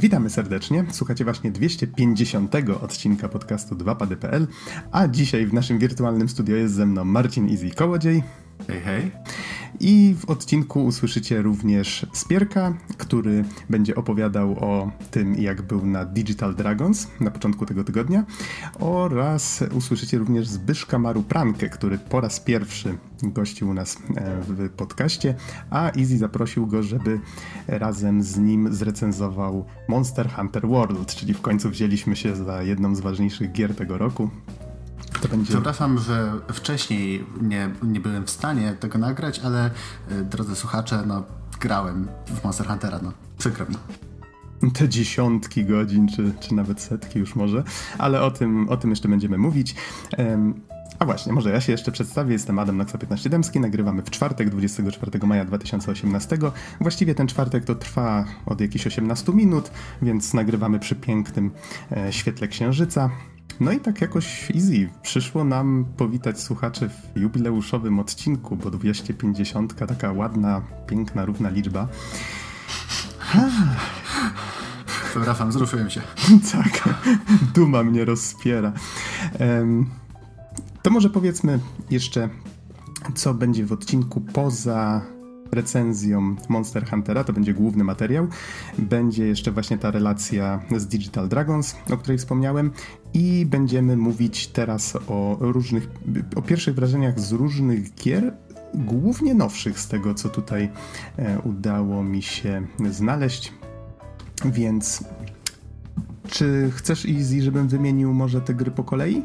Witamy serdecznie. Słuchacie właśnie 250 odcinka podcastu 2pady.pl, a dzisiaj w naszym wirtualnym studio jest ze mną Marcin Easy Kołodziej. Hej, hej. I w odcinku usłyszycie również Spierka, który będzie opowiadał o tym, jak był na Digital Dragons na początku tego tygodnia. Oraz usłyszycie również Zbyszka Maru Prankę, który po raz pierwszy gościł u nas e, w podcaście, a Easy zaprosił go, żeby razem z nim zrecenzował Monster Hunter World, czyli w końcu wzięliśmy się za jedną z ważniejszych gier tego roku. To będzie... Przepraszam, że wcześniej nie, nie byłem w stanie tego nagrać, ale y, drodzy słuchacze, no grałem w Monster Huntera, no przykro mi te dziesiątki godzin, czy, czy nawet setki już może, ale o tym, o tym jeszcze będziemy mówić. a właśnie, może ja się jeszcze przedstawię. Jestem Adam Naksa 15 Dębski. Nagrywamy w czwartek, 24 maja 2018. Właściwie ten czwartek to trwa od jakichś 18 minut, więc nagrywamy przy pięknym e, świetle księżyca. No i tak jakoś easy. Przyszło nam powitać słuchaczy w jubileuszowym odcinku, bo 250 taka ładna, piękna, równa liczba. Przepraszam, wzruszyłem się. tak, duma mnie rozpiera. To może powiedzmy jeszcze, co będzie w odcinku poza recenzją Monster Huntera, to będzie główny materiał. Będzie jeszcze właśnie ta relacja z Digital Dragons, o której wspomniałem i będziemy mówić teraz o różnych, o pierwszych wrażeniach z różnych gier, głównie nowszych z tego, co tutaj e, udało mi się znaleźć. Więc czy chcesz Easy, żebym wymienił może te gry po kolei?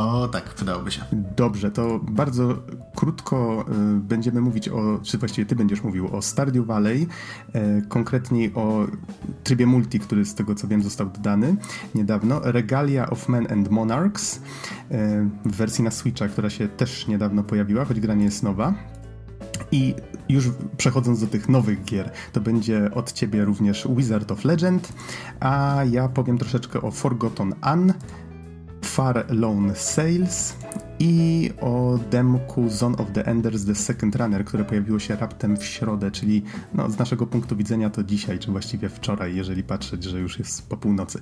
O tak, przydałoby się. Dobrze, to bardzo krótko y, będziemy mówić o, czy właściwie ty będziesz mówił o Stardew Valley, y, konkretniej o trybie multi, który z tego co wiem został dodany niedawno, Regalia of Men and Monarchs y, w wersji na Switcha, która się też niedawno pojawiła, choć gra nie jest nowa. I już przechodząc do tych nowych gier, to będzie od ciebie również Wizard of Legend, a ja powiem troszeczkę o Forgotten Anne, Far Lone Sales i o demku Zone of the Enders The Second Runner, które pojawiło się raptem w środę, czyli no, z naszego punktu widzenia to dzisiaj, czy właściwie wczoraj, jeżeli patrzeć, że już jest po północy.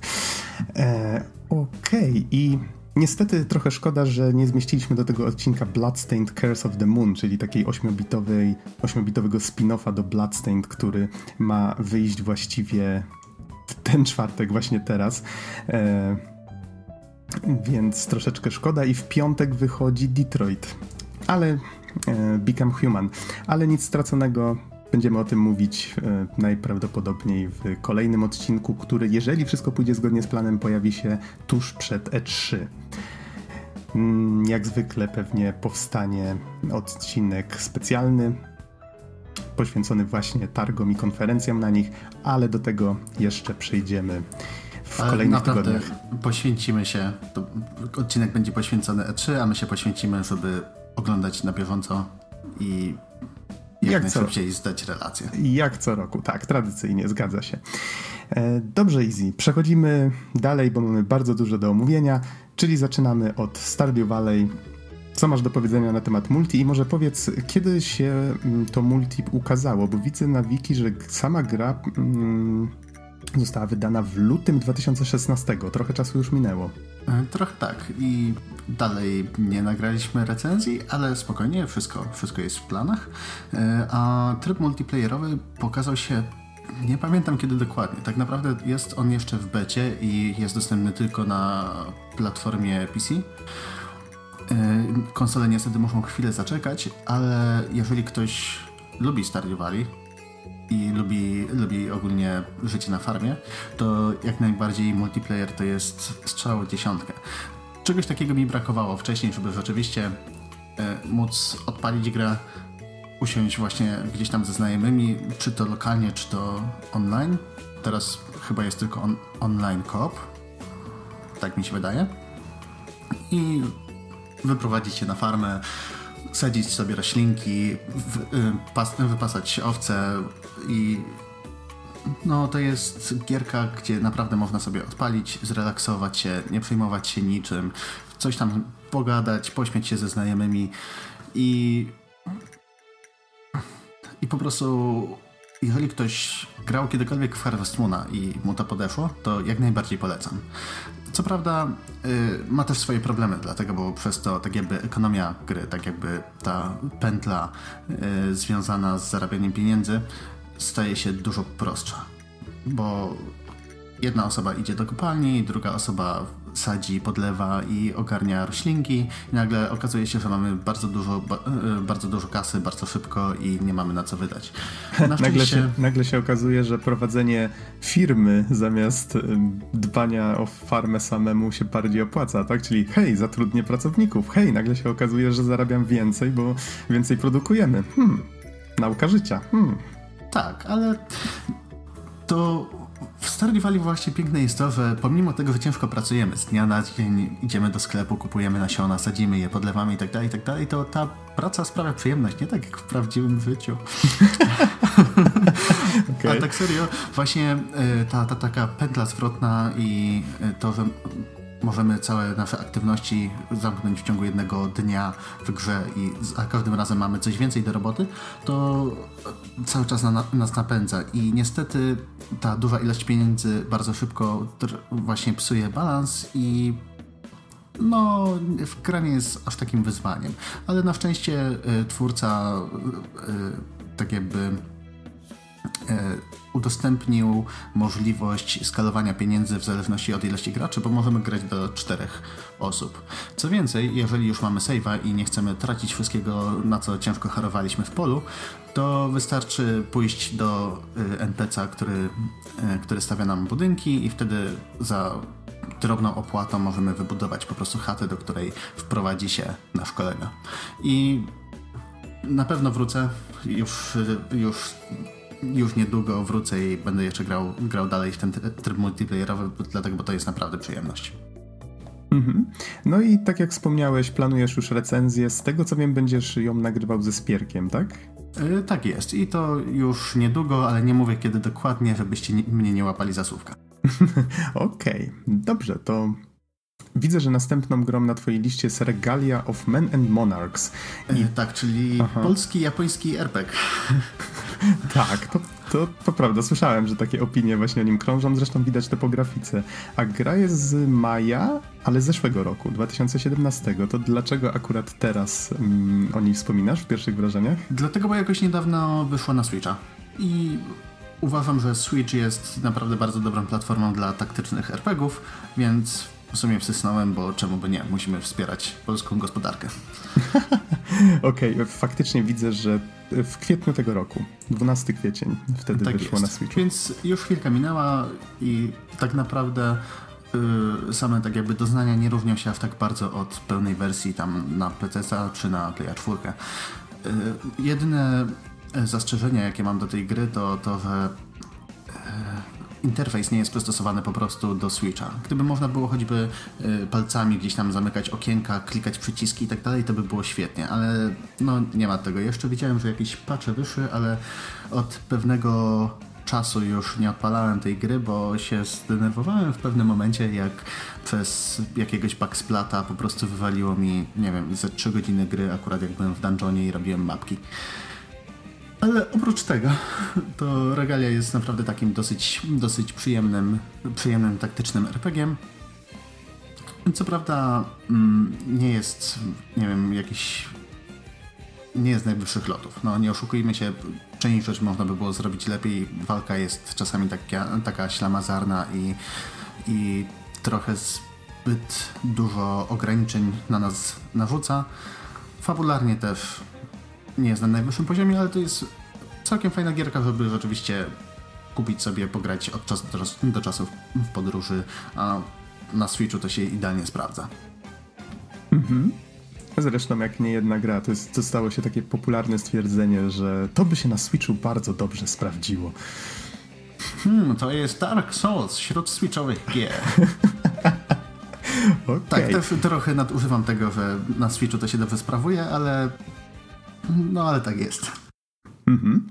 E, Okej, okay. i Niestety trochę szkoda, że nie zmieściliśmy do tego odcinka Bloodstained Curse of the Moon, czyli takiej ośmiobitowej, ośmiobitowego spin-offa do Bloodstained, który ma wyjść właściwie w ten czwartek, właśnie teraz. E, więc troszeczkę szkoda i w piątek wychodzi Detroit. Ale e, Become Human. Ale nic straconego. Będziemy o tym mówić e, najprawdopodobniej w kolejnym odcinku, który, jeżeli wszystko pójdzie zgodnie z planem, pojawi się tuż przed E3. Mm, jak zwykle pewnie powstanie odcinek specjalny poświęcony właśnie targom i konferencjom na nich, ale do tego jeszcze przejdziemy w Ale kolejnych naprawdę tygodniach. Poświęcimy się, odcinek będzie poświęcony E3, a my się poświęcimy, żeby oglądać na bieżąco i jak, jak najszybciej zdać relację. Jak co roku, tak, tradycyjnie, zgadza się. E, dobrze, Easy. Przechodzimy dalej, bo mamy bardzo dużo do omówienia, czyli zaczynamy od Stardew Valley. Co masz do powiedzenia na temat multi i może powiedz, kiedy się mm, to multi ukazało, bo widzę na wiki, że sama gra mm, Została wydana w lutym 2016. Trochę czasu już minęło. E, trochę tak. I dalej nie nagraliśmy recenzji, ale spokojnie, wszystko, wszystko jest w planach. E, a tryb multiplayerowy pokazał się nie pamiętam kiedy dokładnie. Tak naprawdę jest on jeszcze w becie i jest dostępny tylko na platformie PC. E, konsole niestety muszą chwilę zaczekać, ale jeżeli ktoś lubi Stardew Valley, i lubi, lubi ogólnie życie na farmie, to jak najbardziej multiplayer to jest strzał dziesiątkę. Czegoś takiego mi brakowało wcześniej, żeby rzeczywiście e, móc odpalić grę, usiąść właśnie gdzieś tam ze znajomymi, czy to lokalnie, czy to online. Teraz chyba jest tylko on, online coop. Tak mi się wydaje. I wyprowadzić się na farmę, sadzić sobie roślinki, y, wypasać owce i no to jest gierka, gdzie naprawdę można sobie odpalić, zrelaksować się, nie przejmować się niczym, coś tam pogadać, pośmiać się ze znajomymi i i po prostu jeżeli ktoś grał kiedykolwiek w Harvest Moona i mu to podeszło, to jak najbardziej polecam. Co prawda y, ma też swoje problemy, dlatego, bo przez to tak jakby ekonomia gry, tak jakby ta pętla y, związana z zarabianiem pieniędzy staje się dużo prostsza. Bo jedna osoba idzie do kopalni, druga osoba sadzi, podlewa i ogarnia roślinki i nagle okazuje się, że mamy bardzo dużo, e, bardzo dużo kasy, bardzo szybko i nie mamy na co wydać. Na nagle, się, nagle się okazuje, że prowadzenie firmy zamiast dbania o farmę samemu się bardziej opłaca, tak? Czyli hej, zatrudnię pracowników, hej, nagle się okazuje, że zarabiam więcej, bo więcej produkujemy. Hmm, nauka życia. Hmm. Tak, ale to w Stardew Valley właśnie piękne jest to, że pomimo tego, że ciężko pracujemy, z dnia na dzień idziemy do sklepu, kupujemy nasiona, sadzimy je, podlewamy i tak dalej, i tak to ta praca sprawia przyjemność, nie tak jak w prawdziwym życiu. okay. A tak serio, właśnie e, ta, ta taka pętla zwrotna i e, to, że możemy całe nasze aktywności zamknąć w ciągu jednego dnia w grze i za każdym razem mamy coś więcej do roboty, to cały czas na, nas napędza i niestety ta duża ilość pieniędzy bardzo szybko właśnie psuje balans i no, w granie jest aż takim wyzwaniem. Ale na szczęście y, twórca y, tak jakby y, udostępnił możliwość skalowania pieniędzy w zależności od ilości graczy, bo możemy grać do czterech osób. Co więcej, jeżeli już mamy save'a i nie chcemy tracić wszystkiego, na co ciężko harowaliśmy w polu, to wystarczy pójść do y, NPC'a, który, y, który stawia nam budynki i wtedy za drobną opłatą możemy wybudować po prostu chatę, do której wprowadzi się nasz kolega. I na pewno wrócę już, już już niedługo wrócę i będę jeszcze grał, grał dalej w ten tryb multiplayerowy, dlatego, bo to jest naprawdę przyjemność. Mhm. No i tak jak wspomniałeś, planujesz już recenzję. Z tego co wiem, będziesz ją nagrywał ze Spierkiem, tak? Yy, tak jest. I to już niedługo, ale nie mówię kiedy dokładnie, żebyście nie, mnie nie łapali za słówka. Okej, okay. dobrze, to Widzę, że następną grą na twojej liście jest Regalia of Men and Monarchs. I... E, tak, czyli Aha. polski, japoński RPG. tak, to, to, to prawda. Słyszałem, że takie opinie właśnie o nim krążą. Zresztą widać to po grafice. A gra jest z maja, ale zeszłego roku, 2017. To dlaczego akurat teraz mm, o niej wspominasz w pierwszych wrażeniach? Dlatego, bo jakoś niedawno wyszła na Switcha. I uważam, że Switch jest naprawdę bardzo dobrą platformą dla taktycznych RPGów, więc w sumie wsysnąłem, bo czemu by nie? Musimy wspierać polską gospodarkę. Okej, okay, faktycznie widzę, że w kwietniu tego roku, 12 kwiecień, wtedy tak wyszło jest. na Switchu. Więc już chwilka minęła i tak naprawdę yy, same tak jakby doznania nie różnią się aż tak bardzo od pełnej wersji tam na PC czy na Playa 4. Yy, jedyne zastrzeżenia, jakie mam do tej gry, to to, że yy, interfejs nie jest przystosowany po prostu do Switcha. Gdyby można było choćby y, palcami gdzieś tam zamykać okienka, klikać przyciski i tak dalej, to by było świetnie, ale no nie ma tego. Jeszcze widziałem, że jakieś patche wyszły, ale od pewnego czasu już nie odpalałem tej gry, bo się zdenerwowałem w pewnym momencie, jak przez jakiegoś backsplata po prostu wywaliło mi, nie wiem, ze 3 godziny gry, akurat jak byłem w dungeonie i robiłem mapki. Ale oprócz tego, to Regalia jest naprawdę takim dosyć, dosyć przyjemnym, przyjemnym taktycznym RPG. Co prawda mm, nie jest, nie wiem, jakiś nie jest najwyższych lotów. No nie oszukujmy się, część rzeczy można by było zrobić lepiej. Walka jest czasami taka, taka ślamazarna i, i trochę zbyt dużo ograniczeń na nas narzuca. Fabularnie też nie jest na najwyższym poziomie, ale to jest całkiem fajna gierka, żeby rzeczywiście kupić sobie, pograć od czasu do czasu w podróży, a na Switchu to się idealnie sprawdza. Mhm. Zresztą jak nie jedna gra, to, jest, to stało się takie popularne stwierdzenie, że to by się na Switchu bardzo dobrze sprawdziło. Hmm, to jest Dark Souls wśród switchowych gier. okay. Tak, też trochę nadużywam tego, że na Switchu to się dobrze sprawuje, ale no ale tak jest. Mhm.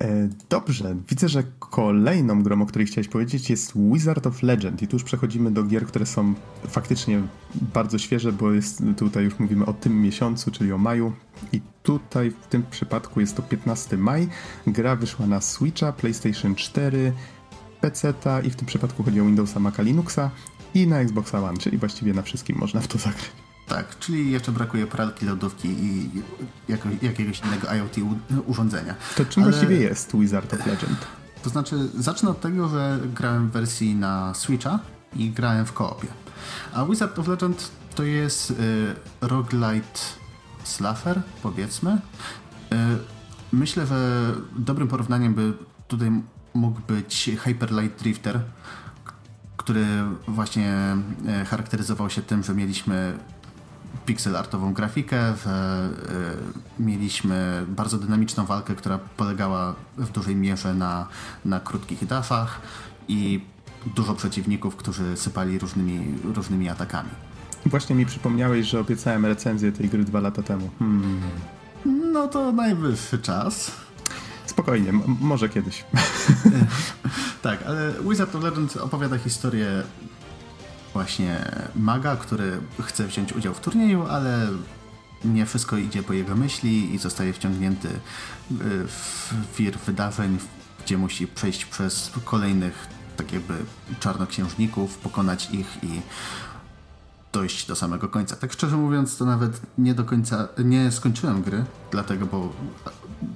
E, dobrze, widzę, że kolejną grą, o której chciałeś powiedzieć, jest Wizard of Legend. I tu już przechodzimy do gier, które są faktycznie bardzo świeże, bo jest, tutaj już mówimy o tym miesiącu, czyli o maju. I tutaj w tym przypadku jest to 15 maj. Gra wyszła na Switcha, PlayStation 4, PC i w tym przypadku chodzi o Windowsa, Maca, Linuxa i na Xboxa One, czyli właściwie na wszystkim można w to zagrać. Tak, czyli jeszcze brakuje pralki, lodówki i jako, jakiegoś innego IoT urządzenia. To czym Ale... właściwie jest Wizard of Legend? To znaczy, zacznę od tego, że grałem w wersji na Switcha i grałem w koopie. A Wizard of Legend to jest y, roguelite slasher, powiedzmy. Y, myślę, że dobrym porównaniem by tutaj mógł być Hyper Light Drifter, który właśnie y, charakteryzował się tym, że mieliśmy pixel artową grafikę, y, mieliśmy bardzo dynamiczną walkę, która polegała w dużej mierze na, na krótkich dafach i dużo przeciwników, którzy sypali różnymi, różnymi atakami. Właśnie mi przypomniałeś, że obiecałem recenzję tej gry dwa lata temu. Hmm. No to najwyższy czas. Spokojnie, może kiedyś. tak, ale Wizard of Legend opowiada historię właśnie maga, który chce wziąć udział w turnieju, ale nie wszystko idzie po jego myśli i zostaje wciągnięty y, w wir wydarzeń, gdzie musi przejść przez kolejnych tak jakby czarnoksiężników, pokonać ich i dojść do samego końca. Tak szczerze mówiąc, to nawet nie do końca, nie skończyłem gry, dlatego, bo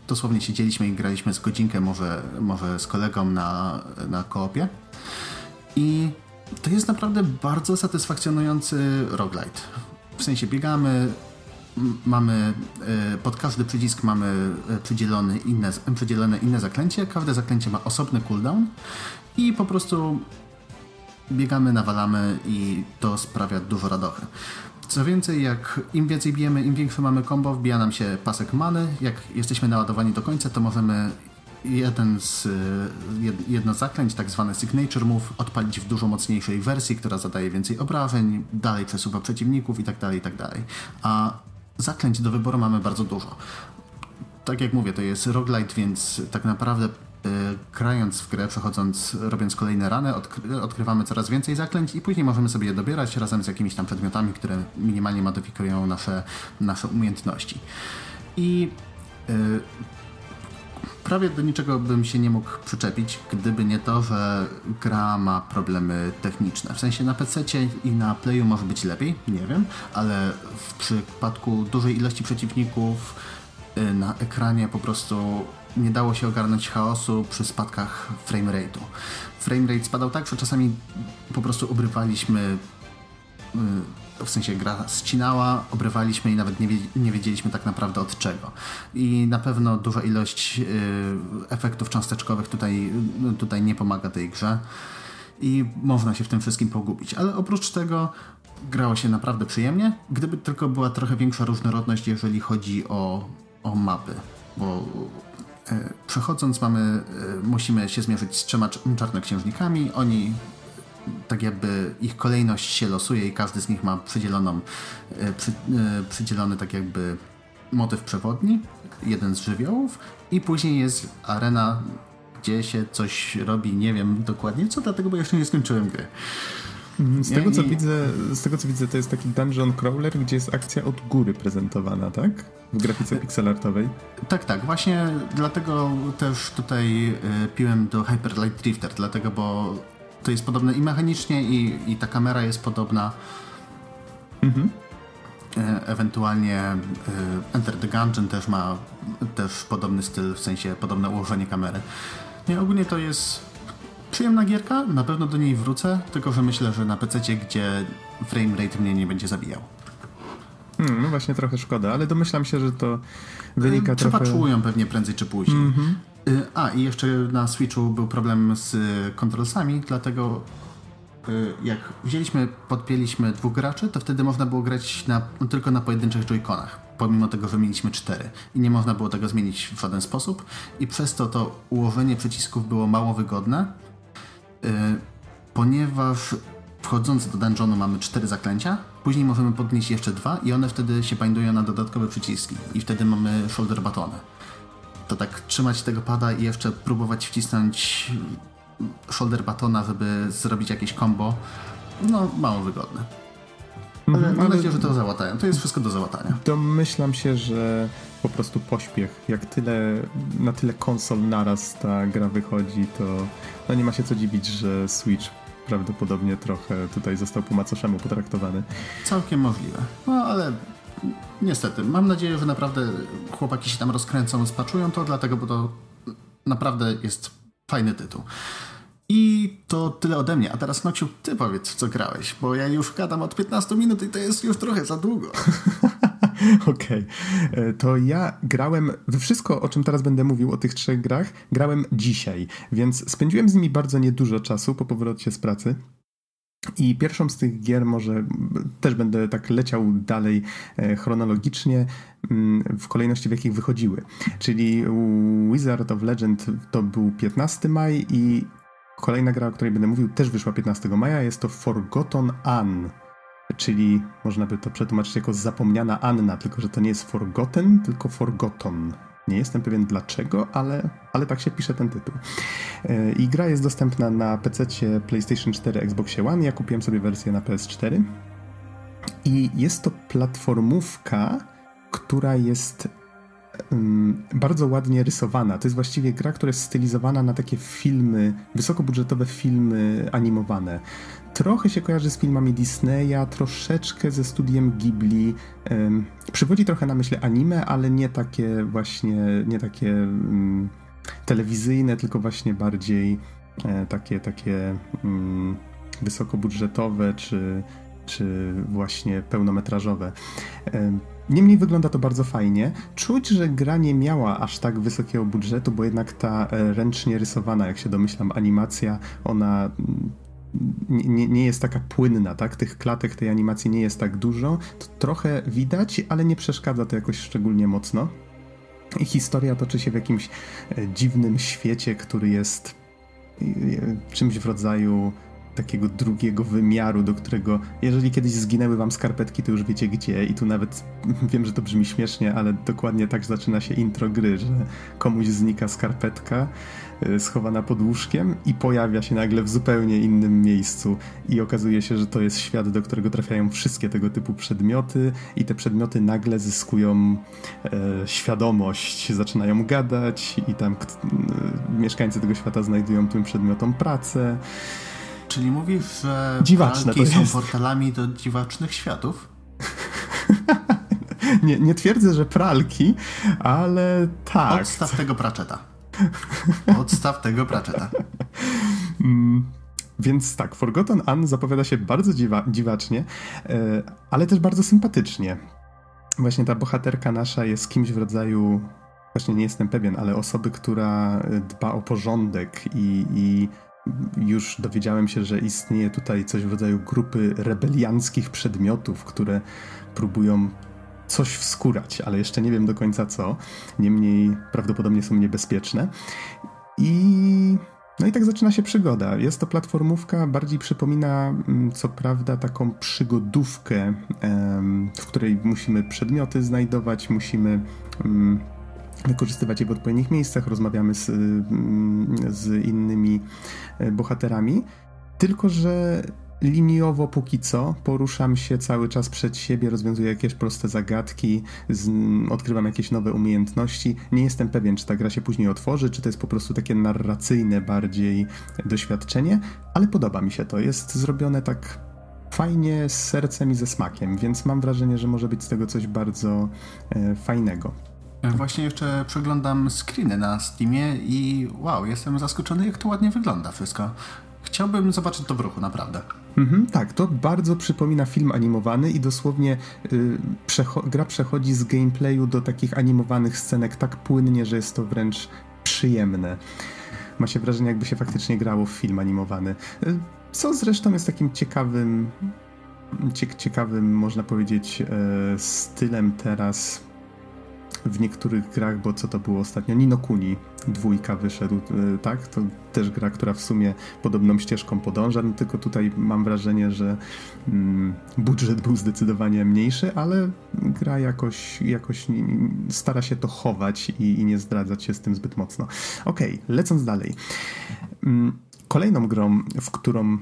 dosłownie siedzieliśmy i graliśmy z godzinkę, może, może z kolegą na, na koopie i to jest naprawdę bardzo satysfakcjonujący roguelite. W sensie biegamy, mamy e, pod każdy przycisk mamy e, przydzielone inne, przydzielone inne zaklęcie, każde zaklęcie ma osobny cooldown i po prostu biegamy, nawalamy i to sprawia dużo radochy. Co więcej, jak im więcej bijemy, im większe mamy combo, wbija nam się pasek many. Jak jesteśmy naładowani do końca, to możemy jeden z, jedno z zaklęć, tak zwane Signature Move, odpalić w dużo mocniejszej wersji, która zadaje więcej obrażeń, dalej przesuwa przeciwników itd., tak. Tak A zaklęć do wyboru mamy bardzo dużo. Tak jak mówię, to jest roguelite, więc tak naprawdę yy, grając w grę, przechodząc, robiąc kolejne rany, odkry odkrywamy coraz więcej zaklęć i później możemy sobie je dobierać razem z jakimiś tam przedmiotami, które minimalnie modyfikują nasze, nasze umiejętności. I yy, prawie do niczego bym się nie mógł przyczepić, gdyby nie to, że gra ma problemy techniczne. W sensie na PC i na Playu może być lepiej, nie wiem, ale w przypadku dużej ilości przeciwników y, na ekranie po prostu nie dało się ogarnąć chaosu przy spadkach framerate'u. Framerate spadał tak, że czasami po prostu obrywaliśmy y, w sensie gra ścinała, obrywaliśmy i nawet nie, nie wiedzieliśmy tak naprawdę od czego. I na pewno duża ilość y, efektów cząsteczkowych tutaj, y, tutaj nie pomaga tej grze i można się w tym wszystkim pogubić. Ale oprócz tego grało się naprawdę przyjemnie, gdyby tylko była trochę większa różnorodność, jeżeli chodzi o, o mapy, bo y, przechodząc mamy, musimy się zmierzyć z trzema czarnoksiężnikami, oni tak jakby ich kolejność się losuje i każdy z nich ma przydzieloną, e, przy, e, przydzielony tak jakby motyw przewodni, jeden z żywiołów i później jest arena, gdzie się coś robi, nie wiem dokładnie co, dlatego bo jeszcze nie skończyłem gry. Mhm, z tego, co widzę, z tego co widzę, to jest taki dungeon crawler, gdzie jest akcja od góry prezentowana, tak? W grafice pixelartowej. Tak, tak. Właśnie dlatego też tutaj piłem do Hyper Light Drifter, dlatego bo to jest podobne i mechanicznie, i, i ta kamera jest podobna. Mhm. E, ewentualnie e, Enter the Gungeon też ma też podobny styl, w sensie podobne ułożenie kamery. Nie, ogólnie to jest przyjemna gierka, na pewno do niej wrócę, tylko że myślę, że na PC, gdzie framerate mnie nie będzie zabijał. Hmm, no właśnie trochę szkoda, ale domyślam się, że to wynika Trzeba trochę... czują pewnie prędzej czy później. Mm -hmm. A, i jeszcze na Switchu był problem z kontrolsami, dlatego y, jak wzięliśmy, podpięliśmy dwóch graczy, to wtedy można było grać na, tylko na pojedynczych joyconach, pomimo tego, że mieliśmy cztery. I nie można było tego zmienić w żaden sposób i przez to to ułożenie przycisków było mało wygodne, ponieważ wchodząc do dungeonu mamy cztery zaklęcia, później możemy podnieść jeszcze dwa i one wtedy się bindują na dodatkowe przyciski i wtedy mamy shoulder batony. To tak trzymać tego pada i jeszcze próbować wcisnąć shoulder batona, żeby zrobić jakieś combo, no mało wygodne. Ale mhm, mam nadzieję, że to załatają. To jest wszystko do załatania. Domyślam się, że po prostu pośpiech. Jak tyle, na tyle konsol naraz ta gra wychodzi, to no nie ma się co dziwić, że Switch prawdopodobnie trochę tutaj został po macoszemu potraktowany. Całkiem możliwe. No ale niestety, mam nadzieję, że naprawdę chłopaki się tam rozkręcą, spaczują to, dlatego, bo to naprawdę jest fajny tytuł. I to tyle ode mnie. A teraz, Noksiu, ty powiedz, co grałeś, bo ja już gadam od 15 minut i to jest już trochę za długo. Okej. Okay. E, to ja grałem we wszystko, o czym teraz będę mówił, o tych trzech grach, grałem dzisiaj, więc spędziłem z nimi bardzo niedużo czasu po powrocie z pracy. I pierwszą z tych gier może też będę tak leciał dalej e, chronologicznie mm, w kolejności w jakich wychodziły. Czyli Wizard of Legend to był 15 maj i kolejna gra, o której będę mówił też wyszła 15 maja, jest to Forgotten Anne czyli można by to przetłumaczyć jako zapomniana Anna, tylko że to nie jest Forgotten, tylko Forgotten. Nie jestem pewien dlaczego, ale, ale tak się pisze ten tytuł. E, I gra jest dostępna na PC, PlayStation 4, Xbox One. Ja kupiłem sobie wersję na PS4. I jest to platformówka, która jest bardzo ładnie rysowana. To jest właściwie gra, która jest stylizowana na takie filmy, wysokobudżetowe filmy animowane. Trochę się kojarzy z filmami Disneya, troszeczkę ze studiem Ghibli. Um, przywodzi trochę na myśl anime, ale nie takie właśnie, nie takie um, telewizyjne, tylko właśnie bardziej e, takie, takie um, wysokobudżetowe, czy, czy właśnie pełnometrażowe. Niemniej wygląda to bardzo fajnie. Czuć, że gra nie miała aż tak wysokiego budżetu, bo jednak ta e, ręcznie rysowana, jak się domyślam, animacja, ona nie, nie, jest taka płynna, tak? Tych klatek tej animacji nie jest tak dużo. To trochę widać, ale nie przeszkadza to jakoś szczególnie mocno. I historia toczy się w jakimś e, dziwnym świecie, który jest e, czymś w rodzaju takiego drugiego wymiaru, do którego, jeżeli kiedyś zginęły wam skarpetki, to już wiecie gdzie. I tu nawet wiem, że to brzmi śmiesznie, ale dokładnie tak zaczyna się intro gry, że komuś znika skarpetka y, schowana pod łóżkiem i pojawia się nagle w zupełnie innym miejscu. I okazuje się, że to jest świat, do którego trafiają wszystkie tego typu przedmioty, i te przedmioty nagle zyskują e, świadomość, zaczynają gadać, i tam e, mieszkańcy tego świata znajdują tym przedmiotom pracę. Czyli mówisz, że Dziwaczne to są portalami do dziwacznych światów? nie, nie twierdzę, że pralki, ale tak. Odstaw tego praczeta. Odstaw tego praczeta. Mm, więc tak, Forgotten Anne zapowiada się bardzo dziwa dziwacznie, e, ale też bardzo sympatycznie. Właśnie ta bohaterka nasza jest kimś w rodzaju, właśnie nie jestem pewien, ale osoby, która dba o porządek i, i już dowiedziałem się, że istnieje tutaj coś w rodzaju grupy rebelianckich przedmiotów, które próbują coś wskórać, ale jeszcze nie wiem do końca co. Niemniej prawdopodobnie są niebezpieczne. I no i tak zaczyna się przygoda. Jest to platformówka, bardziej przypomina mm, co prawda taką przygodówkę, w której musimy przedmioty znajdować, musimy mm, wykorzystywać je w odpowiednich miejscach, rozmawiamy z, mm, z innymi e, bohaterami. Tylko, że liniowo póki co poruszam się cały czas przed siebie, rozwiązuję jakieś proste zagadki, z, odkrywam jakieś nowe umiejętności. Nie jestem pewien, czy ta gra się później otworzy, czy to jest po prostu takie narracyjne bardziej doświadczenie, ale podoba mi się to. Jest zrobione tak fajnie, z sercem i ze smakiem, więc mam wrażenie, że może być z tego coś bardzo e, fajnego. Właśnie jeszcze przeglądam screeny na Steamie i wow, jestem zaskoczony, jak to ładnie wygląda wszystko. Chciałbym zobaczyć to w ruchu, naprawdę. Mhm, tak, to bardzo przypomina film animowany i dosłownie y, przecho gra przechodzi z gameplayu do takich animowanych scenek tak płynnie, że jest to wręcz przyjemne. Ma się wrażenie, jakby się faktycznie grało w film animowany. Y, co zresztą jest takim ciekawym, ciekawym, można powiedzieć, y, stylem teraz w niektórych grach, bo co to było ostatnio? Nino Kuni dwójka wyszedł, e, tak? To też gra, która w sumie podobną ścieżką podąża, no tylko tutaj mam wrażenie, że mm, budżet był zdecydowanie mniejszy, ale gra jakoś, jakoś stara się to chować i, i nie zdradzać się z tym zbyt mocno. Okej, okay, lecąc dalej. Mm, kolejną grą, w którą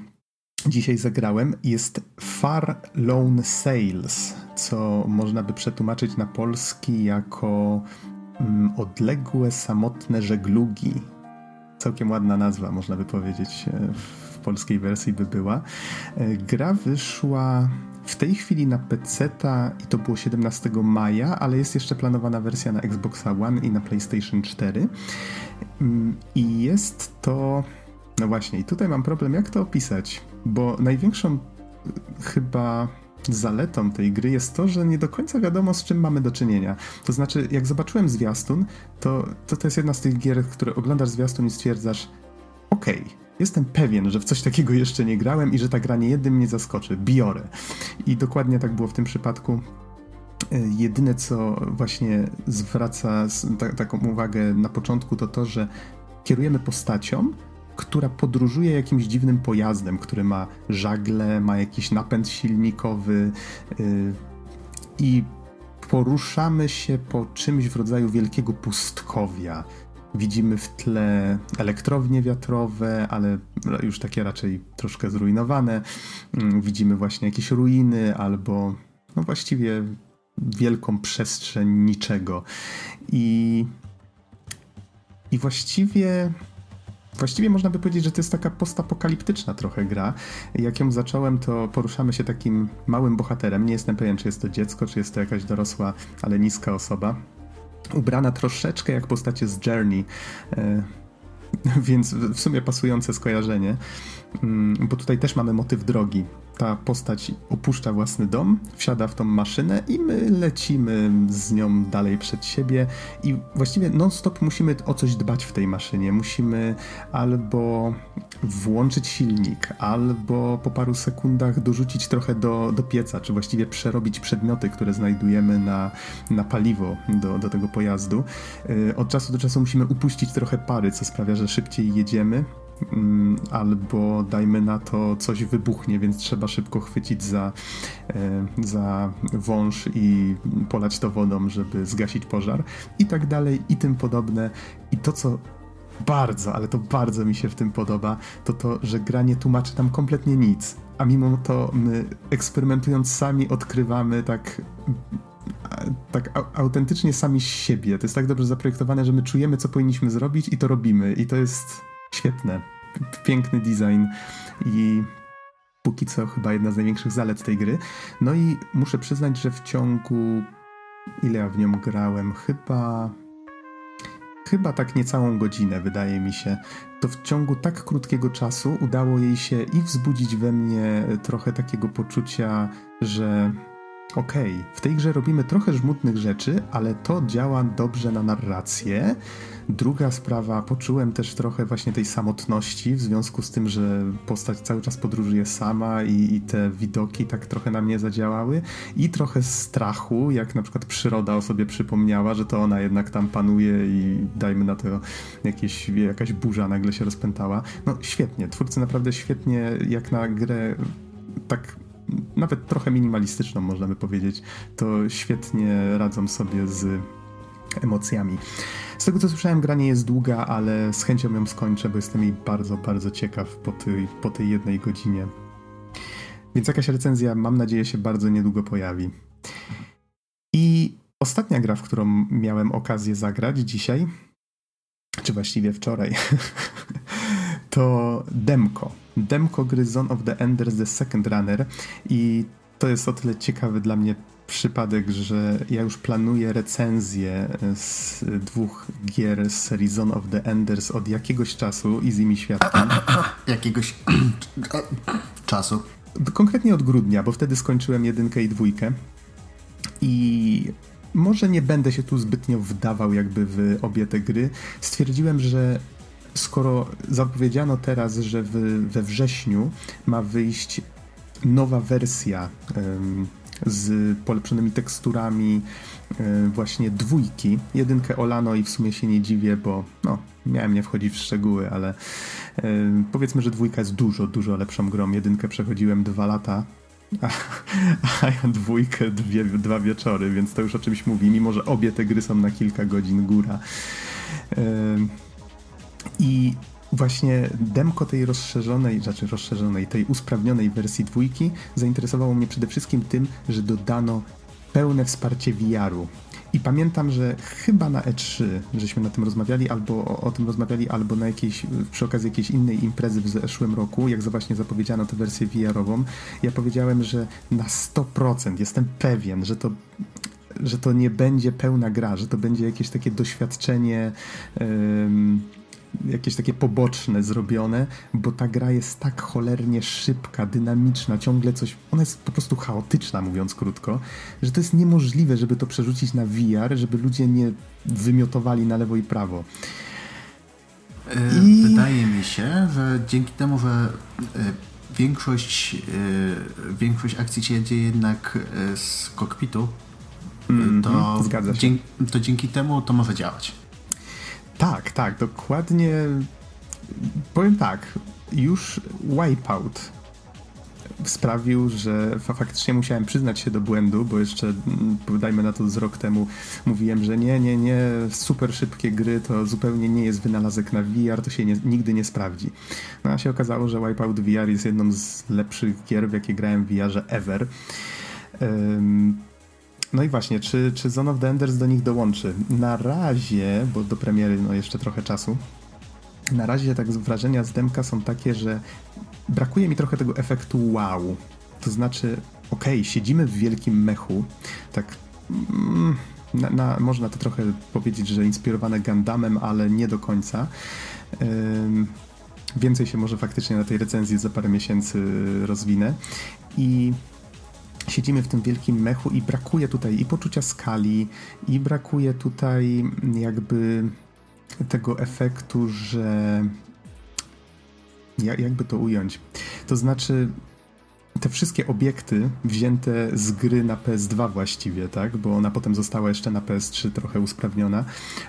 dzisiaj zagrałem, jest Far Lone Sails, co można by przetłumaczyć na polski jako mm, odległe, samotne żeglugi. Całkiem ładna nazwa, można by powiedzieć, e, w polskiej wersji by była. E, gra wyszła w tej chwili na PC-ta i to było 17 maja, ale jest jeszcze planowana wersja na Xbox One i na PlayStation 4. Mm, I jest to. No właśnie, i tutaj mam problem, jak to opisać, bo największą y, chyba zaletą tej gry jest to, że nie do końca wiadomo, z czym mamy do czynienia. To znaczy, jak zobaczyłem zwiastun, to to, to jest jedna z tych gier, które oglądasz zwiastun i stwierdzasz, okej, okay, jestem pewien, że w coś takiego jeszcze nie grałem i że ta gra nie jednym mnie zaskoczy. Biorę. I dokładnie tak było w tym przypadku. E, jedyne, co właśnie zwraca ta, taką uwagę na początku, to to, że kierujemy postacią, która podróżuje jakimś dziwnym pojazdem, który ma żagle, ma jakiś napęd silnikowy yy, i poruszamy się po czymś w rodzaju wielkiego pustkowia. Widzimy w tle elektrownie wiatrowe, ale już takie raczej troszkę zrujnowane. Mm, widzimy właśnie jakieś ruiny albo no właściwie wielką przestrzeń niczego. I, i właściwie Właściwie można by powiedzieć, że to jest taka postapokaliptyczna trochę gra. Jak ją zacząłem, to poruszamy się takim małym bohaterem. Nie jestem pewien, czy jest to dziecko, czy jest to jakaś dorosła, ale niska osoba. Ubrana troszeczkę jak postacie z Journey. E, więc w sumie pasujące skojarzenie, bo tutaj też mamy motyw drogi ta postać opuszcza własny dom, wsiada w tą maszynę i my lecimy z nią dalej przed siebie i właściwie non-stop musimy o coś dbać w tej maszynie. Musimy albo włączyć silnik, albo po paru sekundach dorzucić trochę do, do pieca, czy właściwie przerobić przedmioty, które znajdujemy na, na paliwo do, do tego pojazdu. Y, od czasu do czasu musimy upuścić trochę pary, co sprawia, że szybciej jedziemy Mm, albo dajmy na to coś wybuchnie, więc trzeba szybko chwycić za, e, za wąż i polać to wodą, żeby zgasić pożar i tak dalej i tym podobne. I to, co bardzo, ale to bardzo mi się w tym podoba, to to, że gra nie tłumaczy tam kompletnie nic, a mimo to my eksperymentując sami odkrywamy tak tak autentycznie sami siebie. To jest tak dobrze zaprojektowane, że my czujemy, co powinniśmy zrobić i to robimy. I to jest Świetne. Piękny design i póki co chyba jedna z największych zalet tej gry. No i muszę przyznać, że w ciągu ile ja w nią grałem? Chyba chyba tak niecałą godzinę, wydaje mi się, to w ciągu tak krótkiego czasu udało jej się i wzbudzić we mnie trochę takiego poczucia, że okej, okay, w tej grze robimy trochę żmudnych rzeczy, ale to działa dobrze na narrację. Druga sprawa, poczułem też trochę właśnie tej samotności w związku z tym, że postać cały czas podróżuje sama i, i te widoki tak trochę na mnie zadziałały i trochę strachu, jak na przykład przyroda o sobie przypomniała, że to ona jednak tam panuje i dajmy na to jakieś, jakaś burza nagle się rozpętała. No świetnie, twórcy naprawdę świetnie jak na grę tak nawet trochę minimalistyczną, można by powiedzieć, to świetnie radzą sobie z emocjami. Z tego co słyszałem, gra nie jest długa, ale z chęcią ją skończę, bo jestem jej bardzo, bardzo ciekaw po tej, po tej jednej godzinie. Więc jakaś recenzja, mam nadzieję, się bardzo niedługo pojawi. I ostatnia gra, w którą miałem okazję zagrać dzisiaj, czy właściwie wczoraj, to Demko. Demko gry Zone of the Enders The Second Runner i to jest o tyle ciekawy dla mnie przypadek, że ja już planuję recenzję z dwóch gier z serii Zone of the Enders od jakiegoś czasu i z nimi świadkiem. jakiegoś czasu. Konkretnie od grudnia, bo wtedy skończyłem jedynkę i dwójkę. I może nie będę się tu zbytnio wdawał jakby w obie te gry. Stwierdziłem, że skoro zapowiedziano teraz, że w, we wrześniu ma wyjść nowa wersja z polepszonymi teksturami właśnie dwójki. Jedynkę Olano i w sumie się nie dziwię, bo no, miałem nie wchodzić w szczegóły, ale powiedzmy, że dwójka jest dużo, dużo lepszą grą. Jedynkę przechodziłem dwa lata, a, a ja dwójkę dwie, dwa wieczory, więc to już o czymś mówi, mimo że obie te gry są na kilka godzin góra. E, I właśnie demko tej rozszerzonej, znaczy rozszerzonej, tej usprawnionej wersji dwójki zainteresowało mnie przede wszystkim tym, że dodano pełne wsparcie VR-u. I pamiętam, że chyba na E3 żeśmy na tym rozmawiali, albo o, o, tym rozmawiali, albo na jakiejś, przy okazji jakiejś innej imprezy w zeszłym roku, jak właśnie zapowiedziano tę wersję VR-ową, ja powiedziałem, że na 100% jestem pewien, że to że to nie będzie pełna gra, że to będzie jakieś takie doświadczenie jakieś takie poboczne zrobione, bo ta gra jest tak cholernie szybka, dynamiczna, ciągle coś, ona jest po prostu chaotyczna, mówiąc krótko, że to jest niemożliwe, żeby to przerzucić na VR, żeby ludzie nie wymiotowali na lewo i prawo. E, I... Wydaje mi się, że dzięki temu, że e, większość, e, większość akcji się dzieje jednak z kokpitu, mm, to, dzięki, to dzięki temu to może działać. Tak, tak, dokładnie. Powiem tak, już Wipeout sprawił, że faktycznie musiałem przyznać się do błędu, bo jeszcze, mm, dajmy na to z rok temu, mówiłem, że nie, nie, nie, super szybkie gry to zupełnie nie jest wynalazek na VR, to się nie, nigdy nie sprawdzi. No a się okazało, że Wipeout VR jest jedną z lepszych gier, w jakie grałem w VR ever. Um, no i właśnie, czy, czy Zone of the Enders do nich dołączy? Na razie, bo do premiery no jeszcze trochę czasu, na razie tak wrażenia z demka są takie, że brakuje mi trochę tego efektu wow. To znaczy, okej, okay, siedzimy w wielkim mechu, tak mm, na, na, można to trochę powiedzieć, że inspirowane Gundamem, ale nie do końca. Ym, więcej się może faktycznie na tej recenzji za parę miesięcy rozwinę. I siedzimy w tym wielkim mechu i brakuje tutaj i poczucia skali, i brakuje tutaj jakby tego efektu, że. jakby to ująć? To znaczy, te wszystkie obiekty wzięte z gry na PS2 właściwie, tak? Bo ona potem została jeszcze na PS3 trochę usprawniona,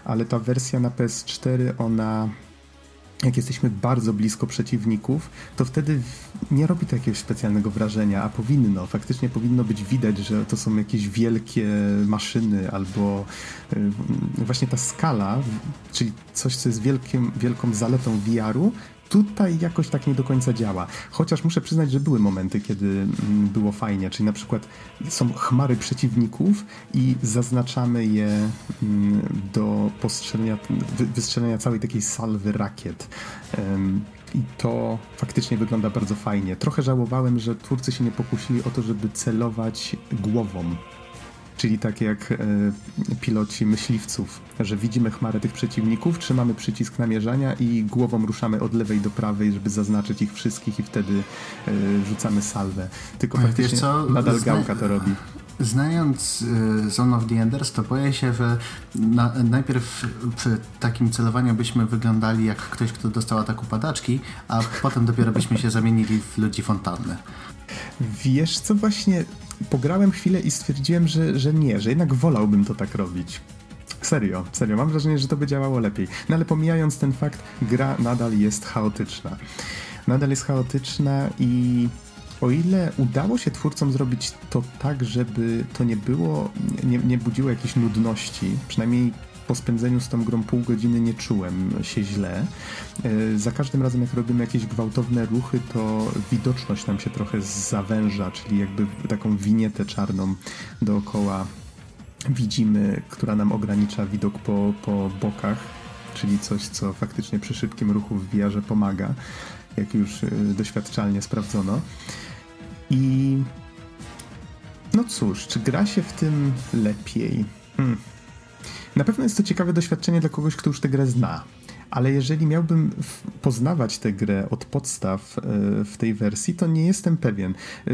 ale ta wersja na PS4 ona jak jesteśmy bardzo blisko przeciwników, to wtedy nie robi to jakiegoś specjalnego wrażenia, a powinno. Faktycznie powinno być widać, że to są jakieś wielkie maszyny albo y, właśnie ta skala, czyli coś, co jest wielkim, wielką zaletą VR-u, tutaj jakoś tak nie do końca działa. Chociaż muszę przyznać, że były momenty, kiedy mm, było fajnie, czyli na przykład są chmary przeciwników i zaznaczamy je mm, do postrzelenia, wystrzelenia całej takiej salwy rakiet. I to faktycznie wygląda bardzo fajnie. Trochę żałowałem, że twórcy się nie pokusili o to, żeby celować głową czyli tak jak e, piloci myśliwców, że widzimy chmarę tych przeciwników, trzymamy przycisk namierzania i głową ruszamy od lewej do prawej, żeby zaznaczyć ich wszystkich i wtedy e, rzucamy salwę. Tylko Oj, faktycznie co? nadal gałka to robi. Znając y, Zone of the Enders, to boję się, że na, najpierw przy takim celowaniu byśmy wyglądali jak ktoś, kto dostał ataku padaczki, a potem dopiero byśmy się zamienili w ludzi fontanny. Wiesz co, właśnie pograłem chwilę i stwierdziłem, że, że nie, że jednak wolałbym to tak robić. Serio, serio, mam wrażenie, że to by działało lepiej. No ale pomijając ten fakt, gra nadal jest chaotyczna. Nadal jest chaotyczna i o ile udało się twórcom zrobić to tak, żeby to nie było, nie, nie budziło jakiejś nudności, przynajmniej po spędzeniu z tą grą pół godziny nie czułem się źle. E, za każdym razem, jak robimy jakieś gwałtowne ruchy, to widoczność nam się trochę zawęża, czyli jakby taką winietę czarną dookoła widzimy, która nam ogranicza widok po, po bokach, czyli coś, co faktycznie przy szybkim ruchu w VR pomaga, jak już e, doświadczalnie sprawdzono. I no cóż, czy gra się w tym lepiej? Hmm. Na pewno jest to ciekawe doświadczenie dla kogoś, kto już tę grę zna. Ale jeżeli miałbym poznawać tę grę od podstaw e, w tej wersji, to nie jestem pewien. E,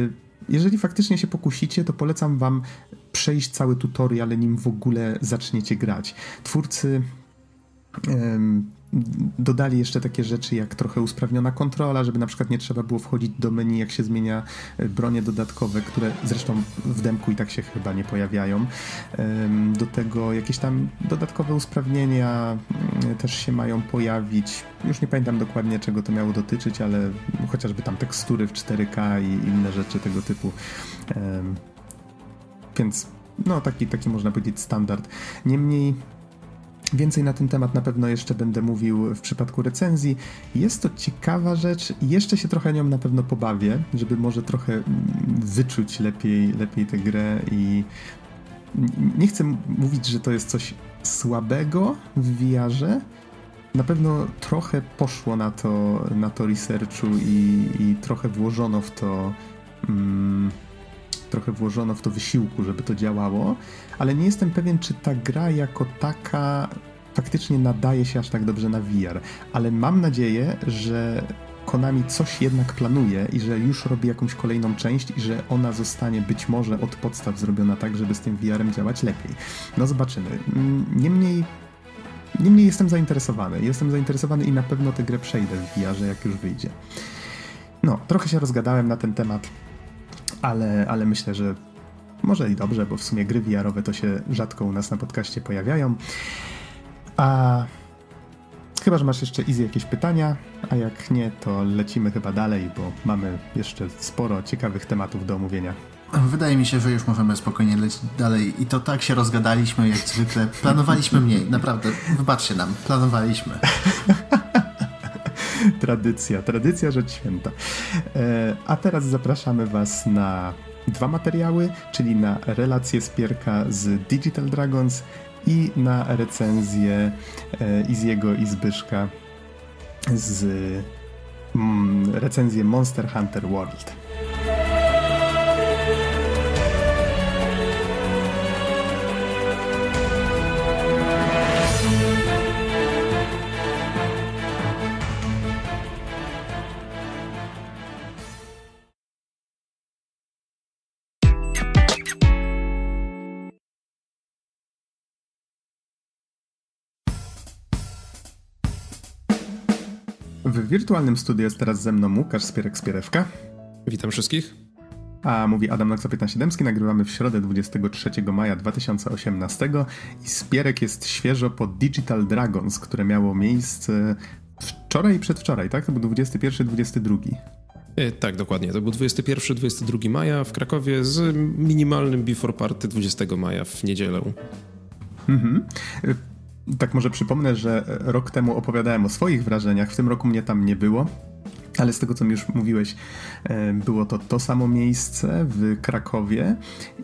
jeżeli faktycznie się pokusicie, to polecam wam przejść cały tutorial, nim w ogóle zaczniecie grać. Twórcy dodali jeszcze takie rzeczy jak trochę usprawniona kontrola, żeby na przykład nie trzeba było wchodzić do menu, jak się zmienia e, bronie dodatkowe, które zresztą w demku i tak się chyba nie pojawiają. Do tego jakieś tam dodatkowe usprawnienia mm, też się mają pojawić. Już nie pamiętam dokładnie czego to miało dotyczyć, ale chociażby tam tekstury w 4K i inne rzeczy tego typu. Więc no taki, taki można powiedzieć standard. Niemniej Więcej na ten temat na pewno jeszcze będę mówił w przypadku recenzji. Jest to ciekawa rzecz jeszcze się trochę nią na pewno pobawię, żeby może trochę mm, wyczuć lepiej, lepiej tę grę i nie chcę mówić, że to jest coś słabego w VR-ze. Na pewno trochę poszło na to, na to researchu i, i trochę włożono w to mm, trochę włożono w to wysiłku, żeby to działało, ale nie jestem pewien, czy ta gra jako taka faktycznie nadaje się aż tak dobrze na VR. Ale mam nadzieję, że Konami coś jednak planuje i że już robi jakąś kolejną część i że ona zostanie być może od podstaw zrobiona tak, żeby z tym VR-em działać lepiej. No zobaczymy. Niemniej Niemniej jestem zainteresowany. Jestem zainteresowany i na pewno tę grę przejdę w VR-ze, jak już wyjdzie. No, trochę się rozgadałem na ten temat ale, ale myślę, że może i dobrze, bo w sumie gry VR-owe to się rzadko u nas na podcaście pojawiają. A chyba, że masz jeszcze Izzy jakieś pytania, a jak nie, to lecimy chyba dalej, bo mamy jeszcze sporo ciekawych tematów do omówienia. Wydaje mi się, że już możemy spokojnie lecieć dalej i to tak się rozgadaliśmy jak zwykle. Planowaliśmy mniej, naprawdę. Wybaczcie nam, planowaliśmy. tradycja, tradycja rzecz święta. E, a teraz zapraszamy Was na dwa materiały, czyli na relację Spierka z Digital Dragons i na recenzję e, Iziego i Zbyszka z mm, recenzję Monster Hunter World. W wirtualnym studiu jest teraz ze mną Łukasz Spierek-Spierewka. Witam wszystkich. A mówi Adam Noxa 15 Nagrywamy w środę 23 maja 2018 i Spierek jest świeżo po Digital Dragons, które miało miejsce wczoraj i przedwczoraj, tak? To był 21-22. E, tak, dokładnie. To był 21-22 maja w Krakowie z minimalnym before party 20 maja w niedzielę. Mhm. Tak może przypomnę, że rok temu opowiadałem o swoich wrażeniach, w tym roku mnie tam nie było. Ale z tego, co mi już mówiłeś, e, było to to samo miejsce w Krakowie.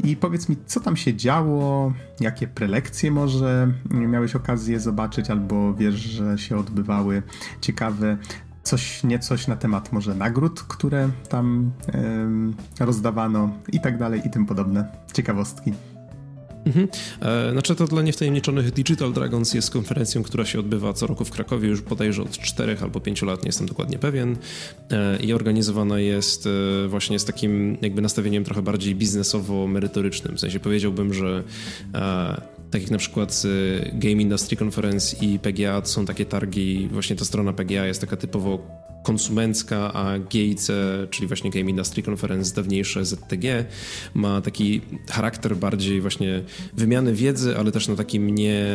I powiedz mi, co tam się działo, jakie prelekcje może miałeś okazję zobaczyć, albo wiesz, że się odbywały ciekawe coś, niecoś na temat może nagród, które tam rozdawano i tak dalej i tym podobne ciekawostki. Mhm. E, znaczy to dla niewtajemniczonych Digital Dragons jest konferencją, która się odbywa co roku w Krakowie już bodajże od 4 albo 5 lat, nie jestem dokładnie pewien e, i organizowana jest e, właśnie z takim jakby nastawieniem trochę bardziej biznesowo-merytorycznym. W sensie powiedziałbym, że tak jak na przykład Game Industry Conference i PGA to są takie targi, właśnie ta strona PGA jest taka typowo konsumencka, a GIC, czyli właśnie Game Industry Conference, dawniejsze ZTG, ma taki charakter bardziej właśnie wymiany wiedzy, ale też na takim nie...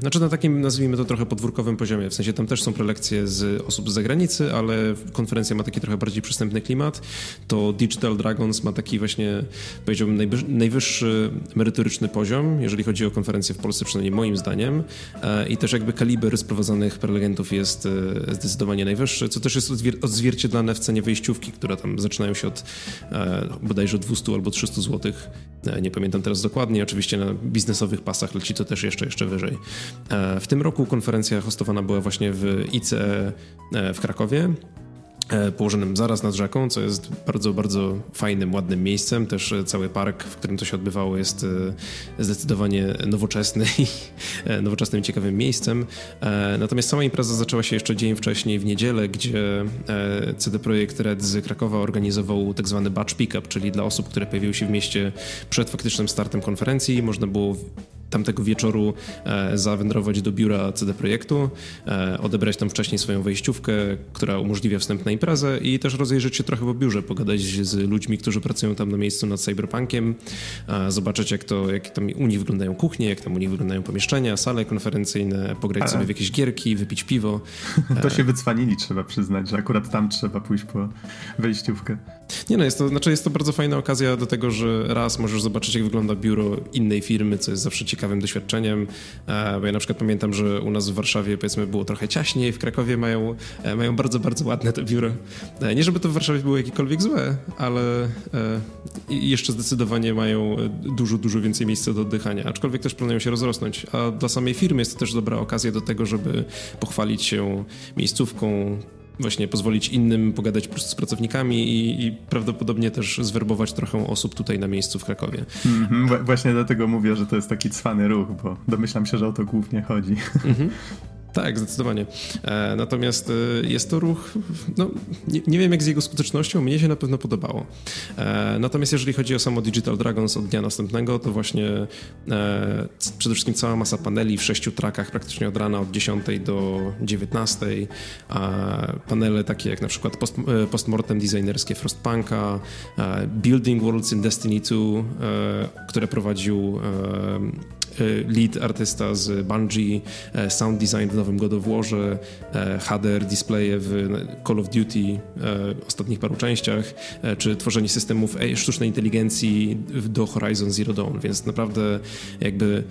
Znaczy na takim, nazwijmy to trochę podwórkowym poziomie, w sensie tam też są prelekcje z osób z zagranicy, ale konferencja ma taki trochę bardziej przystępny klimat, to Digital Dragons ma taki właśnie, powiedziałbym, najwyższy merytoryczny poziom, jeżeli chodzi o konferencję w Polsce, przynajmniej moim zdaniem. E, i też jakby kaliber sprowadzanych prelegentów jest e, zdecydowanie najwyższy, co też jest odzwierciedlane w cenie wejściówki, które tam zaczynają się od e, bodajże 200 albo 300 zł. E, nie pamiętam teraz dokładnie. Oczywiście na biznesowych pasach leci to też jeszcze, jeszcze wyżej. E, w tym roku konferencja hostowana była właśnie w ICE e, w Krakowie. E, położonym zaraz nad rzeką, co jest bardzo, bardzo fajnym, ładnym miejscem. Też e, cały park, w którym to się odbywało, jest e, zdecydowanie nowoczesny i nowoczesnym ciekawym miejscem. Natomiast sama impreza zaczęła się jeszcze dzień wcześniej, w niedzielę, gdzie CD Projekt Red z Krakowa organizował tak zwany batch pickup, czyli dla osób, które pojawiły się w mieście przed faktycznym startem konferencji, można było tamtego wieczoru e, zawędrować do biura CD Projektu, e, odebrać tam wcześniej swoją wejściówkę, która umożliwia wstęp na imprezę i też rozejrzeć się trochę po biurze, pogadać z ludźmi, którzy pracują tam na miejscu nad Cyberpunkiem, e, zobaczyć jak to, jak tam u nich wyglądają kuchnie, jak tam u nich wyglądają pomieszczenia, sale konferencyjne, pograć sobie w jakieś gierki, wypić piwo. To się wycwanili, trzeba przyznać, że akurat tam trzeba pójść po wejściówkę. Nie no, jest to, znaczy jest to bardzo fajna okazja do tego, że raz możesz zobaczyć, jak wygląda biuro innej firmy, co jest zawsze ciekawym doświadczeniem, e, bo ja na przykład pamiętam, że u nas w Warszawie powiedzmy było trochę ciaśniej, w Krakowie mają, e, mają bardzo, bardzo ładne to biuro. E, nie żeby to w Warszawie było jakiekolwiek złe, ale jeszcze zdecydowanie mają dużo, dużo więcej miejsca do oddychania, aczkolwiek też planują się rozrosnąć, a dla samej firmy jest to też dobra okazja do tego, żeby pochwalić się miejscówką, właśnie pozwolić innym pogadać po prostu z pracownikami i, i, prawdopodobnie też zwerbować trochę osób tutaj na miejscu w Krakowie. Mm -hmm. Właśnie dlatego mówię, że to jest taki cwany ruch, bo domyślam się, że o to głównie chodzi. Mm -hmm. Tak, zdecydowanie. E, natomiast e, jest to ruch, no, nie, nie, wiem jak z jego skutecznością, mnie się na pewno podobało. E, natomiast jeżeli chodzi o samo Digital Dragons od dnia następnego, to właśnie przede wszystkim cała masa paneli w sześciu trakach, praktycznie od rana od 10 do 19. panele takie jak na przykład post, postmortem designerskie Frostpunka, Building Worlds in Destiny 2, które prowadził lead artysta z Bungie, e, sound design w nowym God of Warze, e, HDR displaye w Call of Duty ostatnich paru częściach, czy tworzenie systemów sztucznej inteligencji do Horizon Zero Dawn, więc naprawdę jakby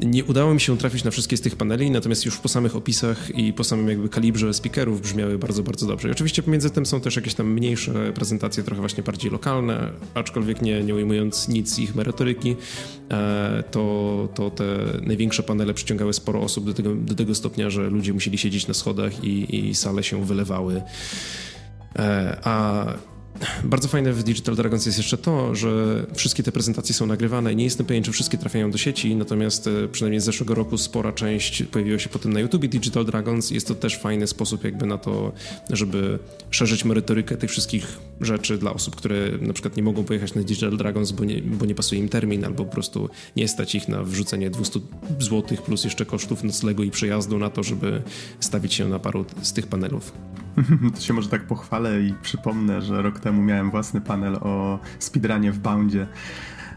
nie udało mi się trafić na wszystkie z tych paneli, natomiast już po samych opisach i po samym jakby kalibrze speakerów brzmiały bardzo, bardzo dobrze. I oczywiście pomiędzy tym są też jakieś tam mniejsze prezentacje, trochę właśnie bardziej lokalne, aczkolwiek nie, nie ujmując nic ich merytoryki, e, to, to te największe panele przyciągały sporo osób do tego, do tego stopnia, że ludzie musieli siedzieć na schodach i, i sale się wylewały. E, a bardzo fajne w Digital Dragons jest jeszcze to, że wszystkie te prezentacje są nagrywane. Nie jestem pewien, czy wszystkie trafiają do sieci, natomiast e, przynajmniej z zeszłego roku spora część pojawiła się potem na YouTube Digital Dragons. Jest to też fajny sposób jakby na to, żeby szerzyć merytorykę tych wszystkich rzeczy dla osób, które na przykład nie mogą pojechać na Digital Dragons, bo nie, bo nie pasuje im termin, albo po prostu nie stać ich na wrzucenie 200 zł plus jeszcze kosztów noclegu i przejazdu na to, żeby stawić się na paru z tych panelów. To się może tak pochwalę i przypomnę, że rok temu miałem własny panel o speedrunie w Boundzie.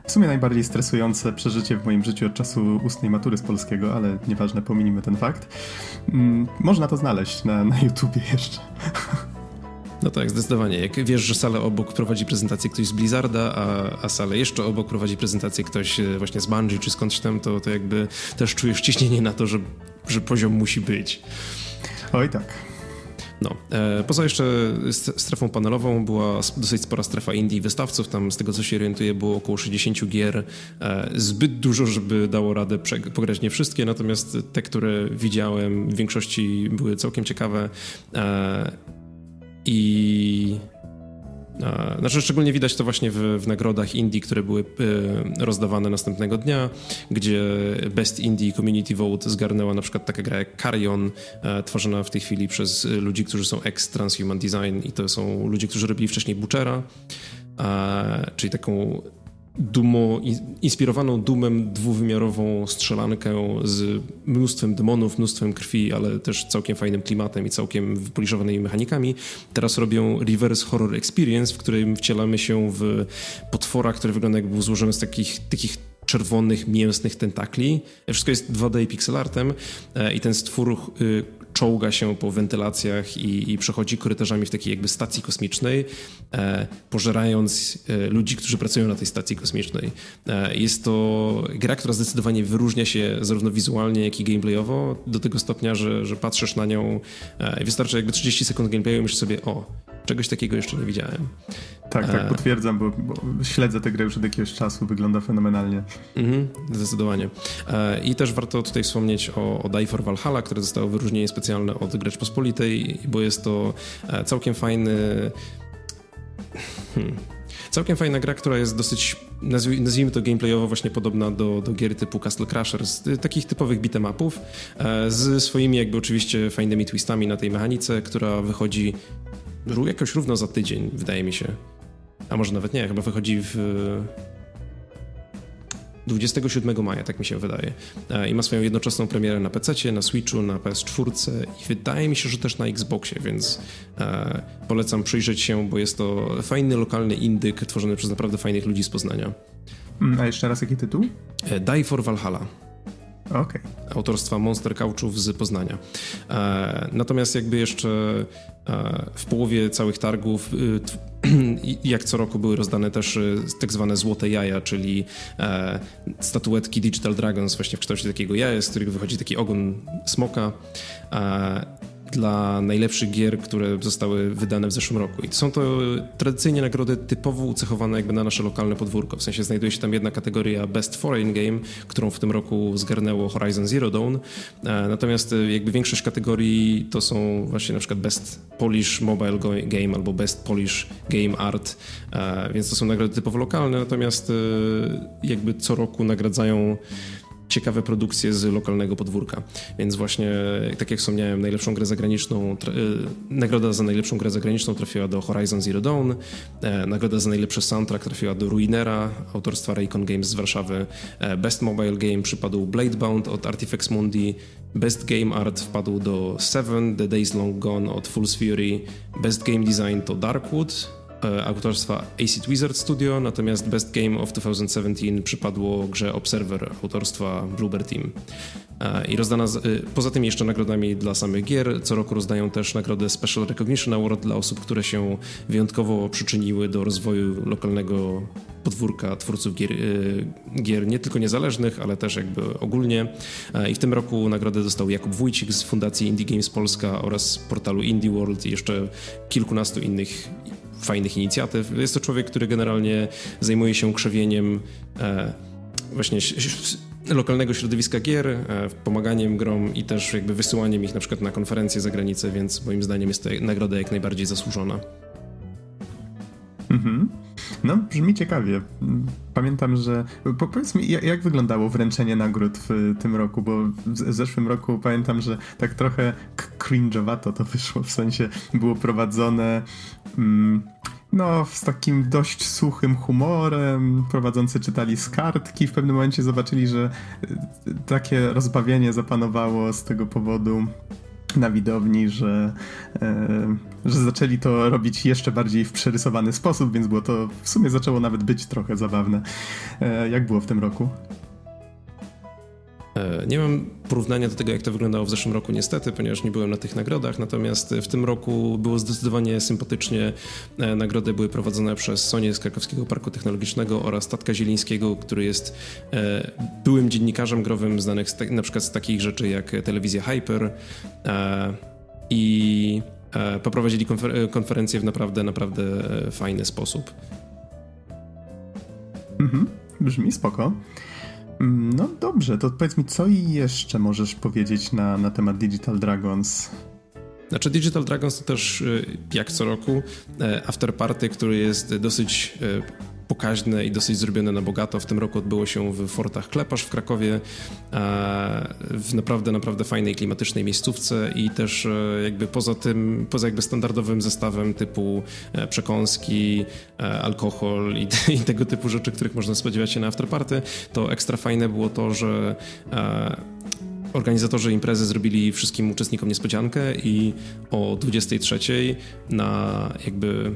W sumie najbardziej stresujące przeżycie w moim życiu od czasu ustnej matury z polskiego, ale nieważne, pominimy ten fakt. Mm, można to znaleźć na, na YouTubie jeszcze. No tak, zdecydowanie. Jak wiesz, że salę obok prowadzi prezentację ktoś z Blizzarda, a, a salę jeszcze obok prowadzi prezentację ktoś e, właśnie z Bungie czy skądś tam, to, to jakby też czujesz ciśnienie na to, że, że poziom musi być. Oj tak. No. E, poza jeszcze strefą panelową była dosyć spora strefa indie wystawców. Tam z tego co się orientuję było około 60 gier. E, zbyt dużo, żeby dało radę pograć nie wszystkie, natomiast te, które widziałem w większości były całkiem ciekawe. E, I znaczy, szczególnie widać to właśnie w, w, nagrodach Indie, które były e, rozdawane następnego dnia, gdzie Best Indie Community Vote zgarnęła na przykład taka gra jak Carrion, e, tworzona w tej chwili przez ludzi, którzy są ex-Transhuman Design i to są ludzie, którzy robili wcześniej Butchera, czyli taką dumo, inspirowaną dumem dwuwymiarową strzelankę z mnóstwem demonów, mnóstwem krwi, ale też całkiem fajnym klimatem i całkiem wypoliszowanymi mechanikami. Teraz robią Reverse Horror Experience, w którym wcielamy się w potwora, który wygląda jakby był złożony z takich, takich czerwonych, mięsnych tentakli. Wszystko jest 2D pixelartem e, i ten stwór y, czołga się po wentylacjach i, i przechodzi korytarzami w takiej jakby stacji kosmicznej, e, pożerając e, ludzi, którzy pracują na tej stacji kosmicznej. E, jest to gra, która zdecydowanie wyróżnia się zarówno wizualnie, jak i gameplayowo do tego stopnia, że, że patrzysz na nią i wystarczy jakby 30 sekund gameplayu i myślisz sobie, o, czegoś takiego jeszcze nie widziałem. Tak, tak, potwierdzam, bo, bo, śledzę tę grę już od jakiegoś czasu, wygląda fenomenalnie. Mhm, zdecydowanie. I też warto tutaj wspomnieć o, o Die for Valhalla, które zostało wyróżnienie specjalne od Gracz Pospolitej, bo jest to e, całkiem fajny... Hmm. Całkiem fajna gra, która jest dosyć, nazwijmy to gameplayowo, właśnie podobna do, do gier typu Castle Crashers, takich typowych beat'em upów, e, z swoimi jakby oczywiście fajnymi twistami na tej mechanice, która wychodzi jakoś równo za tydzień, wydaje mi się. A może nawet nie, chyba wychodzi w 27 maja, tak mi się wydaje. E, I ma swoją jednoczesną premierę na PC, na Switchu, na PS4 i wydaje mi się, że też na Xboxie, więc e, polecam przyjrzeć się, bo jest to fajny, lokalny indyk tworzony przez naprawdę fajnych ludzi z Poznania. Mm, a jeszcze raz jaki tytuł? E, Die for Valhalla. Okay. Autorstwa Monster Couchów z Poznania. E, natomiast jakby jeszcze e, w połowie całych targów jak co roku były rozdane też tak zwane złote jaja, czyli statuetki Digital Dragons właśnie w kształcie takiego jaja, z którego wychodzi taki ogon smoka dla najlepszych gier, które zostały wydane w zeszłym roku. I są to tradycyjnie nagrody typowo ucechowane jakby na nasze lokalne podwórko. W sensie znajduje się tam jedna kategoria Best Foreign Game, którą w tym roku zgarnęło Horizon Zero Dawn. E, natomiast e, jakby większość kategorii to są właśnie na przykład Best Polish Mobile Game albo Best Polish Game Art, e, więc to są nagrody typowo lokalne, natomiast jakby co roku nagradzają ciekawe produkcje z lokalnego podwórka. Więc właśnie, tak jak wspomniałem, najlepszą grę zagraniczną, y, nagroda za najlepszą grę zagraniczną trafiła do Horizon Zero Dawn, e, nagroda za najlepszy soundtrack trafiła do Ruinera, autorstwa Raycon Games z Warszawy, e, Best Mobile Game przypadł Bladebound od Artifex Mundi, Best Game Art wpadł do Seven, The Days Long Gone od Fool's Fury, Best Game Design to Darkwood, autorstwa Acid Wizard Studio, natomiast Best Game of 2017 przypadło grze Observer autorstwa Bluebird Team. E, I rozdana, z, e, poza tym jeszcze nagrodami dla samych gier, co roku rozdają też nagrodę Special Recognition Award dla osób, które się wyjątkowo przyczyniły do rozwoju lokalnego podwórka twórców gier, gier nie tylko niezależnych, ale też jakby ogólnie. I w tym roku nagrodę dostał Jakub Wójcik z Fundacji Indie Games Polska oraz portalu Indie World i jeszcze kilkunastu innych fajnych inicjatyw. Jest to człowiek, który generalnie zajmuje się krzewieniem e, właśnie lokalnego środowiska gier, e, pomaganiem grom i też jakby wysyłaniem ich na przykład na konferencje za granicę, więc moim zdaniem jest to nagroda jak najbardziej zasłużona. Mhm. No, brzmi ciekawie. Pamiętam, że. Powiedz mi, jak wyglądało wręczenie nagród w tym roku? Bo w zeszłym roku pamiętam, że tak trochę cringe'owato to wyszło, w sensie było prowadzone. Mm, no, z takim dość suchym humorem. Prowadzący czytali z kartki. W pewnym momencie zobaczyli, że y, takie rozbawienie zapanowało z tego powodu na widowni, że, e, że zaczęli to robić jeszcze bardziej w przerysowany sposób, więc było to w sumie zaczęło nawet być trochę zabawne. E, jak było w tym roku? E, nie mam porównania do tego, jak to wyglądało w zeszłym roku, niestety, ponieważ nie byłem na tych nagrodach. Natomiast w tym roku było zdecydowanie sympatycznie. E, nagrody były prowadzone przez Sonię z Krakowskiego Parku Technologicznego oraz Tatka Zielińskiego, który jest e, byłym dziennikarzem growym, znanych z na przykład z takich rzeczy jak telewizja Hyper i poprowadzili konfer konferencję w naprawdę, naprawdę fajny sposób. Mhm, brzmi spoko. No dobrze, to powiedz mi, co jeszcze możesz powiedzieć na, na temat Digital Dragons? Znaczy Digital Dragons to też y, jak co roku e, afterparty, który jest dosyć e, pokaźne i dosyć zrobione na bogato. W tym roku odbyło się w Fortach Klepasz w Krakowie, w naprawdę, naprawdę fajnej, klimatycznej miejscówce i też e, jakby poza tym, poza jakby standardowym zestawem typu e, przekąski, e, alkohol i, i tego typu rzeczy, których można spodziewać się na afterparty, to ekstra fajne było to, że Organizatorzy imprezy zrobili wszystkim uczestnikom niespodziankę i o 23 na jakby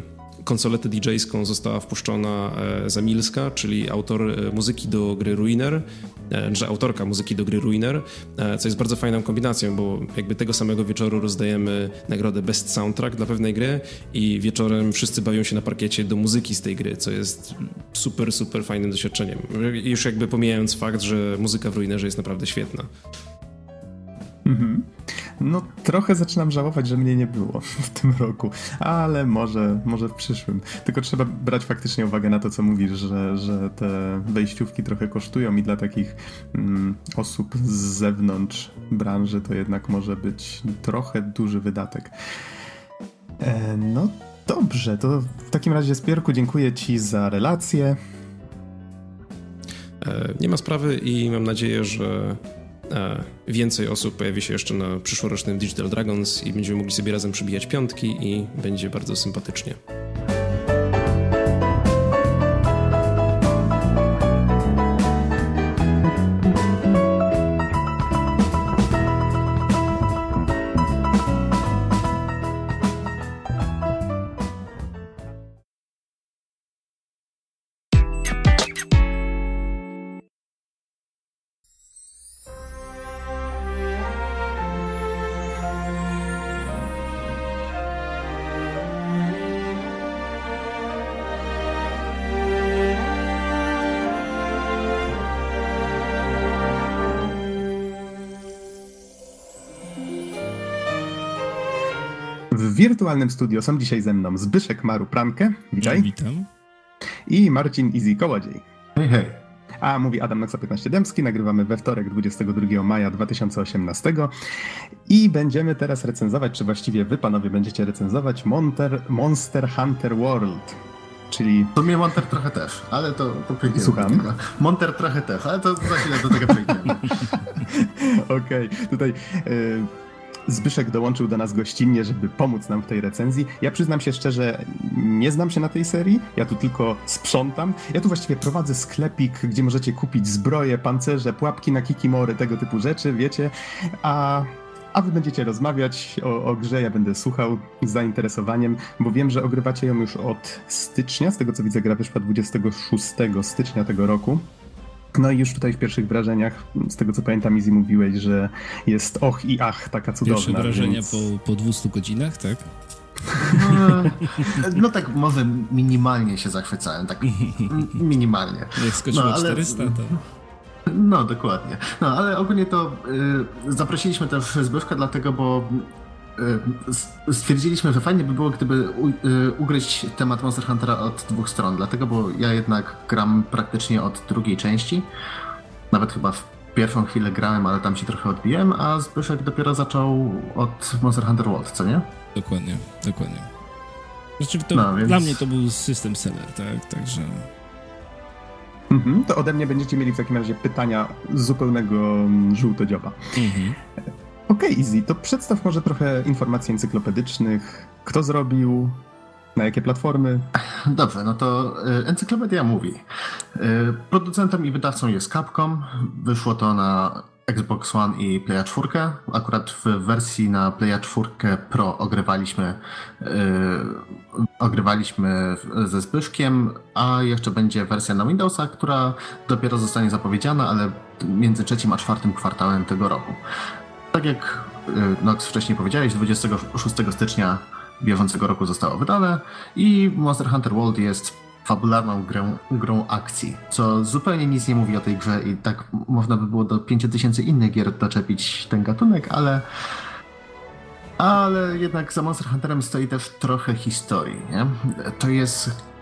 konsoletę DJ-ską została wpuszczona e, Zamilska, czyli autor e, muzyki do gry Ruiner, e, że autorka muzyki do gry Ruiner, co jest bardzo fajną kombinacją, bo jakby tego samego wieczoru rozdajemy nagrodę Best Soundtrack dla pewnej gry i wieczorem wszyscy bawią się na parkiecie do muzyki z tej gry, co jest super, super fajnym doświadczeniem. Już jakby pomijając fakt, że muzyka w Ruinerze jest naprawdę świetna. Mhm. No trochę zaczynam żałować, że mnie nie było w tym roku, ale może, może w przyszłym. Tylko trzeba brać faktycznie uwagę na to, co mówisz, że, że te wejściówki trochę kosztują i dla takich mm, osób z zewnątrz branży to jednak może być trochę duży wydatek. E, no dobrze, to w takim razie Spierku dziękuję Ci za relację. E, nie ma sprawy i mam nadzieję, że Więcej osób pojawi się jeszcze na przyszłorocznym Digital Dragons i będziemy mogli sobie razem przybijać piątki i będzie bardzo sympatycznie. Wirtualnym studio są dzisiaj ze mną Zbyszek Maru Prankę. Witaj. Ja, witam. I Marcin Easy Kołodziej. Hej, hej. A mówi Adam Noxa 15 Dębski. Nagrywamy we wtorek 22 maja 2018 i będziemy teraz recenzować, czy właściwie wy panowie będziecie recenzować Monter, Monster Hunter World. Czyli... To mnie Monter trochę też, ale to, to przejdziemy Słucham? Monter trochę też, ale to za chwilę do tego przejdziemy. Okej, okay. tutaj y, Zbyszek dołączył do nas gościnnie, żeby pomóc nam w tej recenzji. Ja przyznam się szczerze, nie znam się na tej serii, ja tu tylko sprzątam. Ja tu właściwie prowadzę sklepik, gdzie możecie kupić zbroje, pancerze, pułapki na kikimory, tego typu rzeczy, wiecie, a a wy będziecie rozmawiać o, o, grze, ja będę słuchał z zainteresowaniem, bo wiem, że ogrywacie ją już od stycznia, z tego co widzę gra wyszła 26 stycznia tego roku. No i już tutaj w pierwszych wrażeniach, z tego co pamiętam, Izzy mówiłeś, że jest och i ach, taka cudowna. Pierwsze wrażenia więc... po, po 200 godzinach, tak? No, no tak, może minimalnie się zachwycałem, tak minimalnie. Jak skoczyło no, ale... 400, to... No, dokładnie. No, ale ogólnie to y, zaprosiliśmy też Zbyszka dlatego, bo stwierdziliśmy, że fajnie by było, gdyby y, ugryźć temat Monster Huntera od dwóch stron, dlatego, bo ja jednak gram praktycznie od drugiej części. Nawet chyba w pierwszą chwilę grałem, ale tam się trochę odbiłem, a Zbyszek dopiero zaczął od Monster Hunter World, co nie? Dokładnie, dokładnie. Znaczy, to, no, więc... dla mnie to był system seller, tak? Także... Mhm, to ode mnie będziecie mieli w takim razie pytania z zupełnego żółtodzioba. Mhm. Okej, okay, Easy, to przedstaw może trochę informacji encyklopedycznych. Kto zrobił, na jakie platformy? Dobrze, no to y, encyklopedia mówi. Y, producentem i wydawcą jest Capcom. Wyszło to na Xbox One i Playa 4. Akurat w wersji na Playa 4 Pro ogrywaliśmy, yy, ogrywaliśmy ze Zbyszkiem, a jeszcze będzie wersja na Windowsa, która dopiero zostanie zapowiedziana, ale między trzecim a czwartym kwartałem tego roku. Tak jak yy, Nox wcześniej powiedziałeś, 26 stycznia bieżącego roku zostało wydane i Monster Hunter World jest fabularną grą, grą akcji, co zupełnie nic nie mówi o tej grze i tak można by było do 5000 innych gier doczepić ten gatunek, ale ale jednak za Monster Hunterem stoi też trochę historii, nie? To jest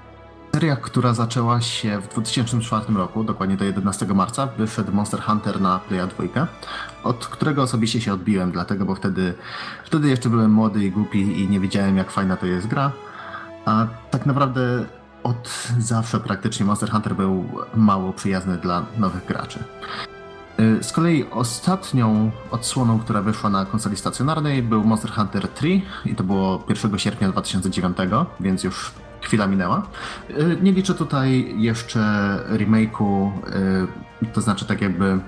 seria, która zaczęła się w 2004 roku, dokładnie do 11 marca, wyszedł Monster Hunter na Playa 2, od którego osobiście się odbiłem, dlatego, bo wtedy, wtedy jeszcze byłem młody i głupi i nie wiedziałem, jak fajna to jest gra. A tak naprawdę od zawsze praktycznie Monster Hunter był mało przyjazny dla nowych graczy. Y, z kolei ostatnią odsłoną, która wyszła na konsoli stacjonarnej był Monster Hunter 3 i to było 1 sierpnia 2009, więc już chwila minęła. Y, nie liczę tutaj jeszcze remake'u, y, to znaczy tak jakby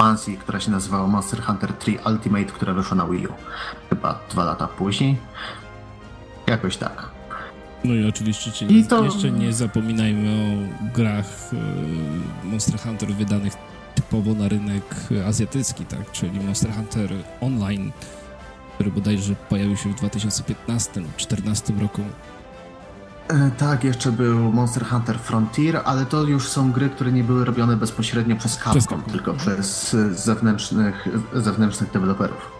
ekspansji, która się nazywała Monster Hunter 3 Ultimate, która wyszła na Wii U. Chyba dwa lata później. Jakoś tak. No i oczywiście I to... jeszcze nie zapominajmy o grach e, Monster Hunter wydanych typowo na rynek azjatycki, tak? Czyli Monster Hunter Online, który bodajże pojawił się w 2015-2014 roku. E, tak, jeszcze był Monster Hunter Frontier, ale to już są gry, które nie były robione bezpośrednio przez Capcom, przez Capcom. tylko przez zewnętrznych, zewnętrznych deweloperów.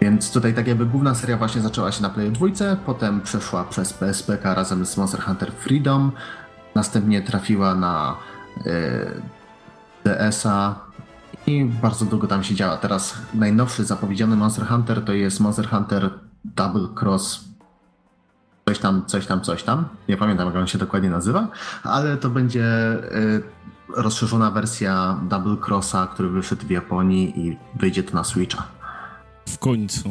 Więc tutaj tak jakby główna seria właśnie zaczęła się na Play 2, potem przeszła przez PSPK razem z Monster Hunter Freedom, następnie trafiła na y, DS-a i bardzo długo tam się działa. Teraz najnowszy zapowiedziany Monster Hunter to jest Monster Hunter Double Cross coś tam, coś tam, coś tam. Nie pamiętam jak on się dokładnie nazywa, ale to będzie y, rozszerzona wersja Double Crossa, który wyszedł w Japonii i wyjdzie to na Switcha. W końcu.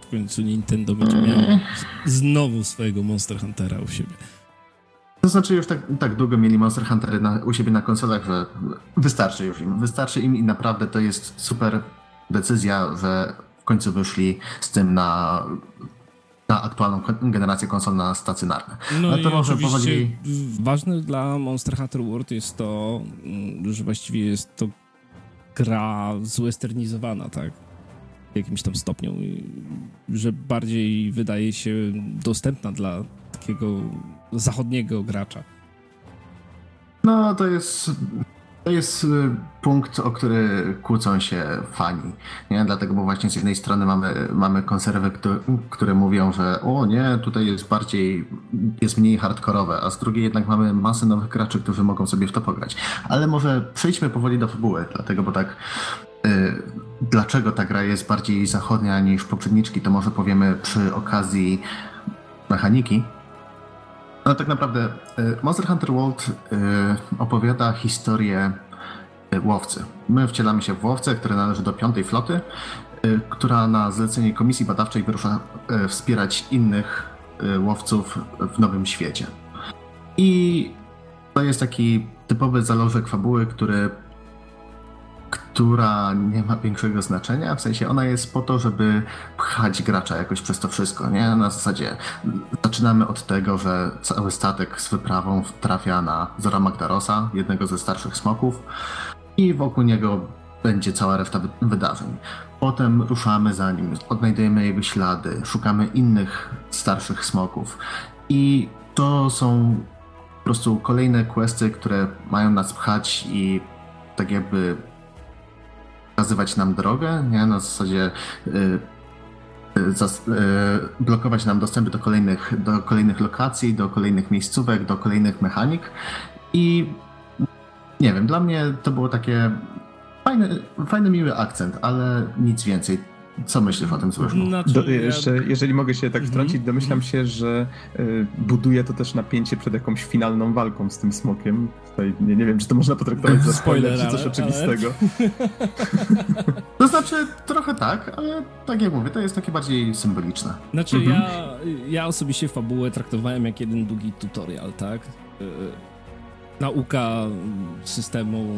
W końcu Nintendo będzie miał znowu swojego Monster Huntera u siebie. To znaczy już tak, tak długo mieli Monster Huntery na, u siebie na konsolach, że wystarczy już im. Wystarczy im i naprawdę to jest super decyzja, że w końcu wyszli z tym na, na aktualną generację konsol na stacjonarne. No Ale to może powoli... ważne dla Monster Hunter World jest to, mm, że właściwie jest to gra zwesternizowana, tak? w jakimś tam stopniu, że bardziej wydaje się dostępna dla takiego zachodniego gracza. No, to jest To jest y, punkt, o który kłócą się fani. Nie? Dlatego, bo właśnie z jednej strony mamy, mamy konserwy, które, mówią, że o nie, tutaj jest bardziej, jest mniej hardkorowe, a z drugiej jednak mamy masę nowych graczy, którzy mogą sobie w to pograć. Ale może przejdźmy powoli do fabuły, dlatego, bo tak y, dlaczego ta gra jest bardziej zachodnia niż poprzedniczki, to może powiemy przy okazji mechaniki. No tak naprawdę y, Monster Hunter World y, opowiada historię y, łowcy. My wcielamy się w łowcę, który należy do piątej floty, która na zlecenie komisji badawczej wyrusza wspierać innych łowców w nowym świecie. I to jest taki typowy zalążek fabuły, który która nie ma większego znaczenia, w sensie ona jest po to, żeby pchać gracza jakoś przez to wszystko, nie? Na zasadzie zaczynamy od tego, że cały statek z wyprawą trafia na Zora Magdarosa, jednego ze starszych smoków i wokół niego będzie cała reszta wydarzeń. Potem ruszamy za nim, odnajdujemy jego ślady, szukamy innych starszych smoków i to są po prostu kolejne questy, które mają nas pchać i tak jakby wskazywać nam drogę, nie? Na zasadzie y, y, zas, y, blokować nam dostępy do kolejnych, do kolejnych lokacji, do kolejnych miejscówek, do kolejnych mechanik i nie wiem, dla mnie to było takie fajny, fajny miły akcent, ale nic więcej. Co myślisz o tym złożku? Znaczy, Do, jeszcze, ja... Jeżeli mogę się tak mhm. wtrącić, mm -hmm. domyślam się, że y, buduje to też napięcie przed jakąś finalną walką z tym smokiem. Tutaj nie, nie wiem, czy to można potraktować za spoiler, czy coś oczywistego. Ale... to znaczy, trochę tak, ale tak jak mówię, to jest takie bardziej symboliczne. Znaczy, mm -hmm. ja, ja osobiście fabułę traktowałem jak jeden długi tutorial, tak? Y, y, nauka systemu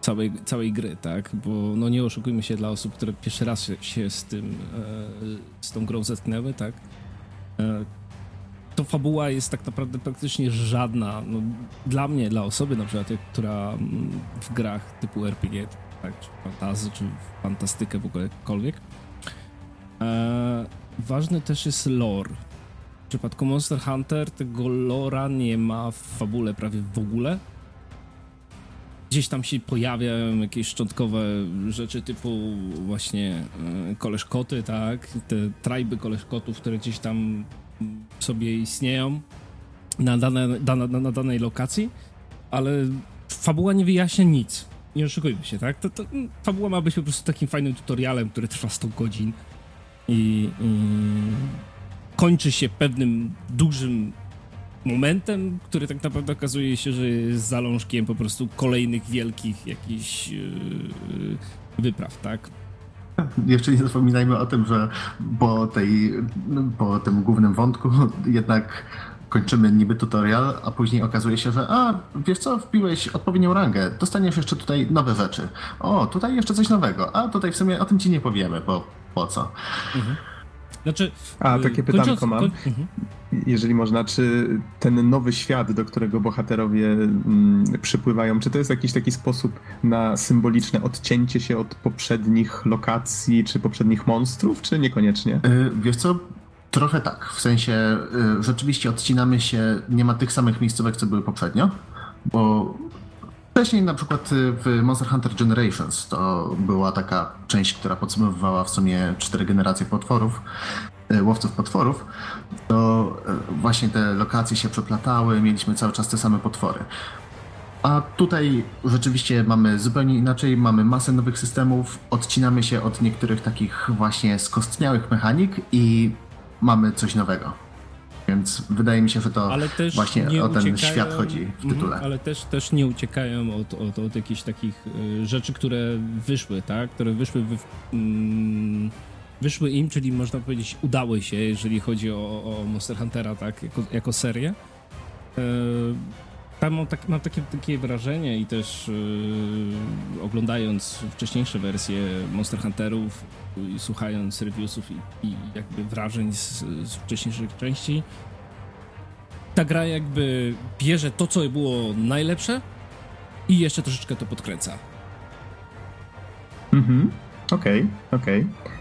całej, całej gry, tak? Bo no nie oszukujmy się dla osób, które pierwszy raz się z tym, e, z tą grą zetknęły, tak? E, to fabuła jest tak naprawdę praktycznie żadna. No, dla mnie, dla osoby na przykład, która mm, w grach typu RPG, tak, czy fantazy, czy fantastykę w ogóle jakkolwiek. E, ważny też jest lore. W przypadku Monster Hunter tego lora nie ma w fabule prawie w ogóle. Gdzieś tam się pojawiają jakieś szczątkowe rzeczy typu właśnie e, koleżkoty, tak? Te trajby koleżkotów, które gdzieś tam sobie istnieją na, dane, na, na danej lokacji, ale fabuła nie wyjaśnia nic. Nie oszukujmy się, tak? To, to, fabuła ma być po prostu takim fajnym tutorialem, który trwa 100 godzin i, i kończy się pewnym dużym momentem, który tak naprawdę okazuje się, że jest zalążkiem po prostu kolejnych wielkich jakichś yy, wypraw, tak? Jeszcze nie zapominajmy o tym, że po, tej, po tym głównym wątku jednak kończymy niby tutorial, a później okazuje się, że a, wiesz co, wpiłeś odpowiednią rangę, dostaniesz jeszcze tutaj nowe rzeczy. O, tutaj jeszcze coś nowego, a tutaj w sumie o tym ci nie powiemy, bo po co. Mhm. Znaczy, A, takie y, pytanko mam. Koń... Mhm. Jeżeli można, czy ten nowy świat, do którego bohaterowie mm, przypływają, czy to jest jakiś taki sposób na symboliczne odcięcie się od poprzednich lokacji, czy poprzednich monstrów, czy niekoniecznie? Yy, wiesz co, Trochę tak, w sensie y, rzeczywiście odcinamy się, nie ma tych samych miejscówek, co były poprzednio, bo Wcześniej na przykład y, w Monster Hunter Generations to była taka część, która podsumowywała w sumie cztery generacje potworów, y, łowców potworów, to y, właśnie te lokacje się przeplatały, mieliśmy cały czas te same potwory. A tutaj rzeczywiście mamy zupełnie inaczej, mamy masę nowych systemów, odcinamy się od niektórych takich właśnie skostniałych mechanik i mamy coś nowego. Więc wydaje mi się, że to właśnie o ten świat chodzi w mhm, tytule. Ale też, też nie uciekają od, od, od jakichś takich y, rzeczy, które wyszły, tak? Które wyszły w, mm, wyszły im, czyli można powiedzieć udały się, jeżeli chodzi o, o Monster Huntera, tak? Jako, jako serię. Y, tam mam, tak, mam takie, takie wrażenie i też yy, oglądając wcześniejsze wersje Monster Hunterów i słuchając reviewsów i, i jakby wrażeń z, z, wcześniejszych części, ta gra jakby bierze to, co było najlepsze i jeszcze troszeczkę to podkręca. Mhm, okej, okay, okej. Okay.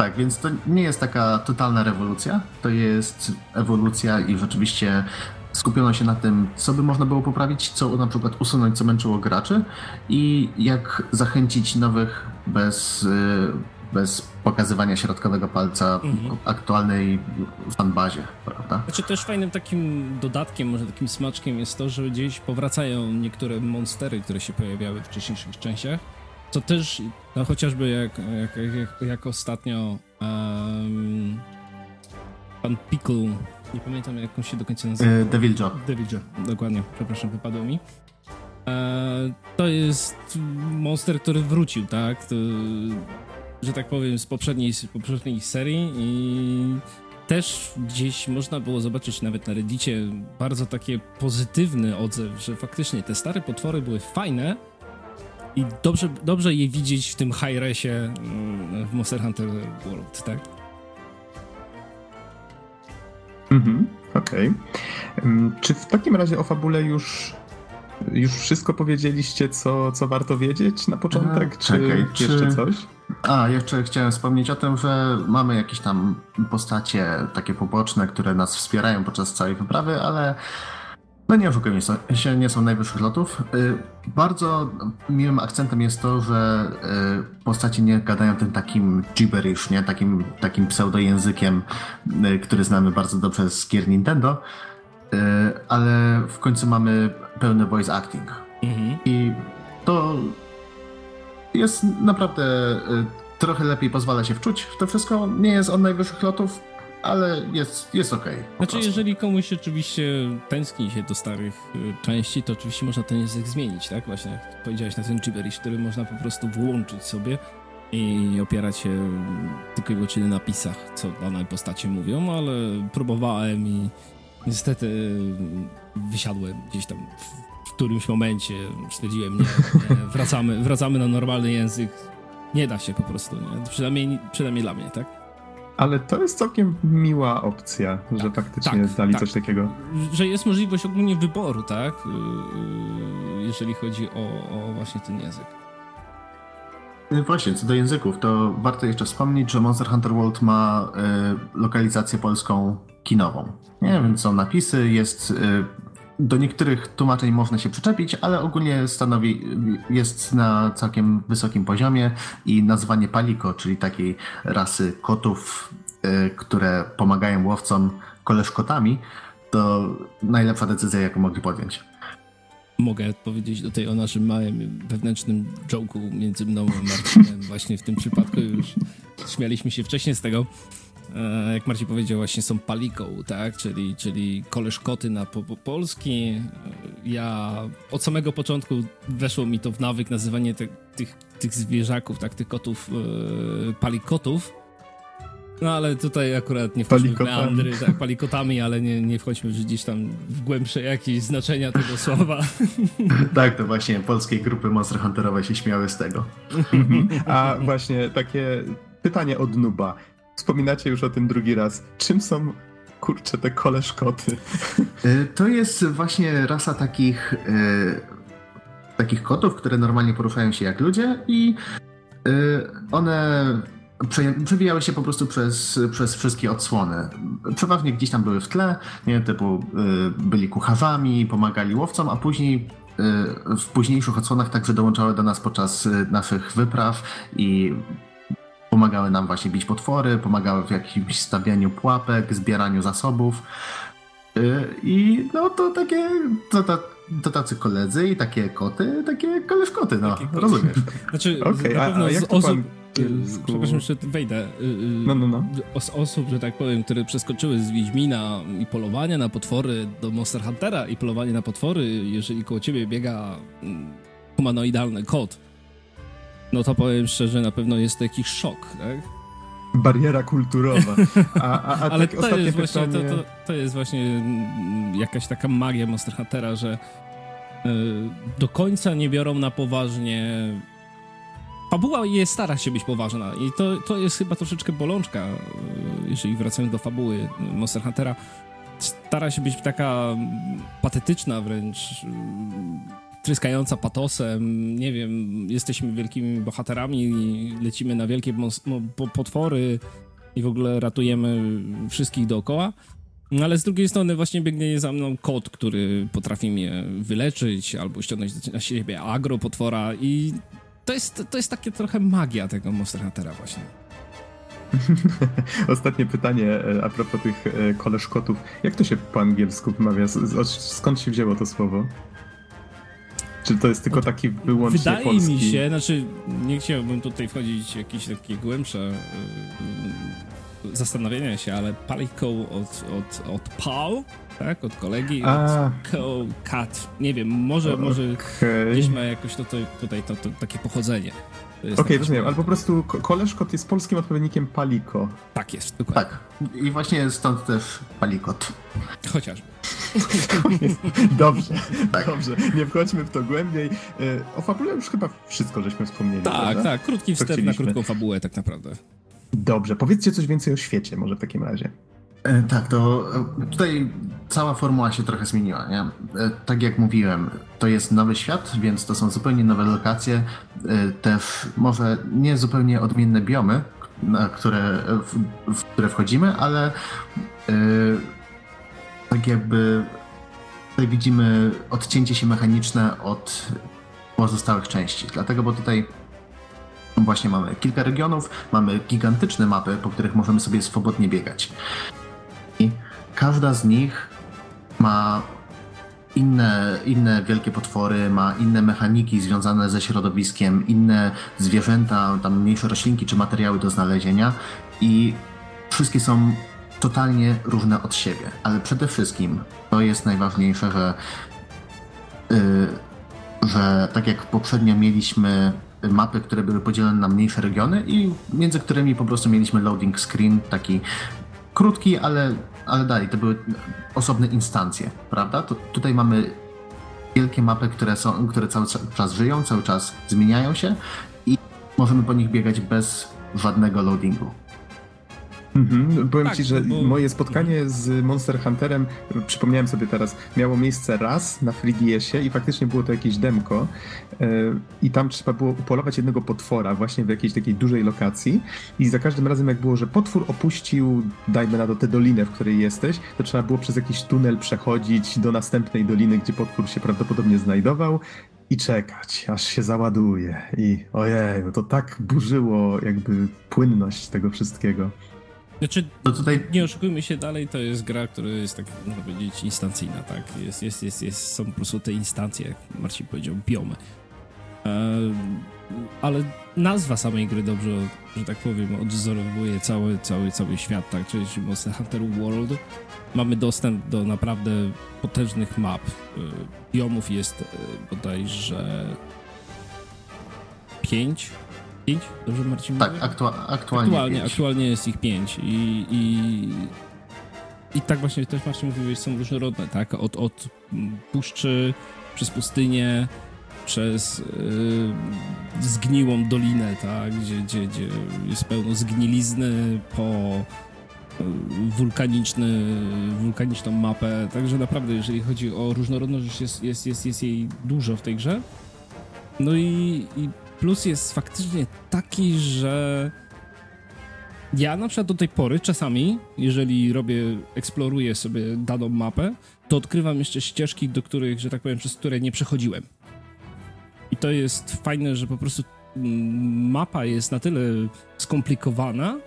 Tak, więc to nie jest taka totalna rewolucja, to jest ewolucja i rzeczywiście skupiono się na tym, co by można było poprawić, co na przykład usunąć, co męczyło graczy i jak zachęcić nowych bez, y, bez pokazywania środkowego palca mhm. aktualnej fanbazie, prawda? Znaczy też fajnym takim dodatkiem, może takim smaczkiem jest to, że gdzieś powracają niektóre monstery, które się pojawiały w wcześniejszych częściach, co też, no chociażby jak, jak, jak, jak ostatnio um, pan Pickle nie pamiętam jak on się do końca nazywa. E, Devil Joe. Devil Joe, dokładnie, przepraszam, wypadło mi. E, to jest monster, który wrócił, tak? To, że tak powiem, z poprzedniej, z poprzedniej serii i też gdzieś można było zobaczyć nawet na Reddicie bardzo takie pozytywny odzew, że faktycznie te stare potwory były fajne i dobrze, dobrze je widzieć w tym high-resie mm, w Monster Hunter World, tak? Mhm, okej. Okay. Czy w takim razie o fabule już już wszystko powiedzieliście, co, co warto wiedzieć na początek? A, czy czekaj, jeszcze czy... coś? A, jeszcze chciałem wspomnieć o tym, że mamy jakieś tam postacie takie poboczne, które nas wspierają podczas całej wyprawy, ale no nie oszukujmy się, nie są najwyższych lotów. Y, bardzo miłym akcentem jest to, że y, postaci nie gadają tym takim gibberish, nie? Takim, takim pseudojęzykiem, y, który znamy bardzo dobrze z gier Nintendo, ale w końcu mamy pełny voice acting. Mhm. I to jest naprawdę trochę lepiej pozwala się wczuć w to wszystko. Nie jest on najwyższych lotów, ale jest, jest okej. Okay, znaczy, prostu. jeżeli komuś oczywiście tęskni się do starych y, części, to oczywiście można ten język zmienić, tak? Właśnie jak powiedziałeś na ten gibberish, który można po prostu włączyć sobie i opierać się tylko i wyłącznie na napisach, co dane postacie mówią, ale próbowałem i niestety y, wysiadłem gdzieś tam w, w którymś momencie, stwierdziłem, nie, nie wracamy, wracamy na normalny język. Nie da się po prostu, nie? Przynajmniej, przynajmniej dla mnie, tak? Ale to jest całkiem miła opcja, tak, że faktycznie tak, dali tak. coś takiego. Że jest możliwość ogólnie wyboru, tak? Y, y, jeżeli chodzi o, o właśnie ten język. Właśnie, co do języków, to warto jeszcze wspomnieć, że Monster Hunter World ma y, lokalizację polską kinową. Nie wiem, są napisy, jest y, do niektórych tłumaczeń można się przyczepić, ale ogólnie stanowi, jest na całkiem wysokim poziomie i nazwanie paliko, czyli takiej rasy kotów, y, które pomagają łowcom koleżkotami, to najlepsza decyzja, jaką mogli podjąć. Mogę powiedzieć tutaj o naszym małym wewnętrznym joke'u między mną a Marcinem. Właśnie w tym przypadku już śmialiśmy się wcześniej z tego, jak Marcin powiedział, właśnie są paliką, tak? Czyli, czyli koleżkoty na po, po polski. E, ja od samego początku weszło mi to w nawyk nazywanie te, tych, tych zwierzaków, tak? Tych kotów, e, palikotów. No ale tutaj akurat nie wchodźmy w meandry, tak, palikotami, ale nie, nie wchodźmy gdzieś tam w głębsze jakieś znaczenia tego słowa. tak, to właśnie polskie grupy Monster Hunterowe się śmiały z tego. A właśnie takie pytanie od Nuba. Wspominacie już o tym drugi raz. Czym są kurczę te koleżkoty? Y, to jest właśnie rasa takich y, takich kotów, które normalnie poruszają się jak ludzie i y, one przewijały się po prostu przez, przez wszystkie odsłony. Przeważnie gdzieś tam były w tle, nie, typu byli kucharzami, pomagali łowcom, a później w późniejszych odsłonach także dołączały do nas podczas naszych wypraw i Pomagały nam właśnie bić potwory, pomagały w jakimś stawianiu pułapek, zbieraniu zasobów. Y, I no to takie, to, to, to tacy koledzy i takie koty, takie koleżkoty, no, takie rozumiesz. Znaczy, okay, na pewno a, a z osób... Pan... Przepraszam, że wejdę. Y, y, no, no, no. Z osób, że tak powiem, które przeskoczyły z Wiedźmina i polowania na potwory do Monster Huntera i polowanie na potwory, jeżeli koło ciebie biega mm, humanoidalny kot, no to powiem szczerze, na pewno jest to jakiś szok, tak? Bariera kulturowa. A, a, a Ale tak to, jest właśnie, to, to, to, jest właśnie mm, jakaś taka magia Monster Huntera, że y, do końca nie biorą na poważnie fabuła je stara się być poważna i to, to jest chyba troszeczkę bolączka, y, jeżeli wracamy do fabuły Monster Huntera. Stara się być taka patetyczna wręcz, y, tryskająca patosem, nie wiem, jesteśmy wielkimi bohaterami, lecimy na wielkie potwory i w ogóle ratujemy wszystkich dookoła. No ale z drugiej strony właśnie biegnie za mną kot, który potrafi mnie wyleczyć albo ściągnąć na siebie agro potwora i to jest, to jest takie trochę magia tego Monster Huntera właśnie. Ostatnie pytanie e, a propos tych e, koleżkotów. Jak to się po angielsku wymawia? Skąd się wzięło to słowo? Czy to jest tylko taki wyłącznie Wydaje polski? mi się, znaczy nie chciałbym tutaj wchodzić w jakieś takie głębsze yy, zastanawiania się, ale Paliko od, od, od Paul, tak, od kolegi, A. od Co Cat, nie wiem, może, okay. może gdzieś ma jakoś to, to, tutaj to, to, takie pochodzenie. Okej, okay, rozumiem, ale po prostu koleżkot jest polskim odpowiednikiem paliko. Tak jest, dokładnie. Tak. I właśnie stąd też palikot. Chociażby. dobrze, tak. dobrze. Nie wchodźmy w to głębiej. E, o fabule już chyba wszystko żeśmy wspomnieli. Tak, prawda? tak. Krótki wstęp na krótką fabułę tak naprawdę. Dobrze, powiedzcie coś więcej o świecie może w takim razie. E, tak, to e, tutaj cała formuła się trochę zmieniła. Nie? Tak jak mówiłem, to jest nowy świat, więc to są zupełnie nowe lokacje, też może nie zupełnie odmienne biomy, na które, w, w które wchodzimy, ale tak jakby tutaj widzimy odcięcie się mechaniczne od pozostałych części. Dlatego, bo tutaj właśnie mamy kilka regionów, mamy gigantyczne mapy, po których możemy sobie swobodnie biegać. Każda z nich ma inne, inne wielkie potwory, ma inne mechaniki związane ze środowiskiem, inne zwierzęta, tam mniejsze roślinki czy materiały do znalezienia i wszystkie są totalnie różne od siebie, ale przede wszystkim to jest najważniejsze, że, yy, że tak jak poprzednio mieliśmy mapy, które były podzielone na mniejsze regiony i między którymi po prostu mieliśmy loading screen, taki krótki, ale, ale dalej, to były osobne instancje, prawda? To tutaj mamy wielkie mapy, które, są, które cały czas żyją, cały czas zmieniają się i możemy po nich biegać bez żadnego loadingu. Mhm. Powiem tak, ci, że bo... moje spotkanie z Monster Hunterem, przypomniałem sobie teraz, miało miejsce raz na FreeDSie i faktycznie było to jakieś demko e, i tam trzeba było upolować jednego potwora właśnie w jakiejś takiej dużej lokacji i za każdym razem jak było, że potwór opuścił, dajmy na to tę dolinę, w której jesteś, to trzeba było przez jakiś tunel przechodzić do następnej doliny, gdzie potwór się prawdopodobnie znajdował i czekać, aż się załaduje. I ojej, to tak burzyło jakby płynność tego wszystkiego. Znaczy, no tutaj... nie oszukujmy się dalej, to jest gra, która jest tak, można powiedzieć, instancyjna, tak? Jest, jest, jest, jest, są po prostu te instancje, jak Marcin powiedział, biomy. E, ale nazwa samej gry dobrze, że tak powiem, odwzorowuje cały, cały, cały świat, tak? Czyli Monster Hunter World. Mamy dostęp do naprawdę potężnych map. E, biomów jest e, bodajże pięć Pięć? Dobrze Marcin Tak, aktua aktualnie Aktualnie, aktualnie jest ich pięć i, i, i tak właśnie też Marcin mówiłeś, są różnorodne, tak? Od, od puszczy przez pustynię, przez yy, zgniłą dolinę, tak? Gdzie, gdzie, gdzie jest pełno zgnilizny po y, wulkaniczny, wulkaniczną mapę. Także naprawdę, jeżeli chodzi o różnorodność, jest, jest, jest, jest jej dużo w tej grze. No i, i plus jest faktycznie taki, że ja na przykład do tej pory czasami, jeżeli robię, eksploruję sobie daną mapę, to odkrywam jeszcze ścieżki, do których, że tak powiem, przez które nie przechodziłem. I to jest fajne, że po prostu mm, mapa jest na tyle skomplikowana,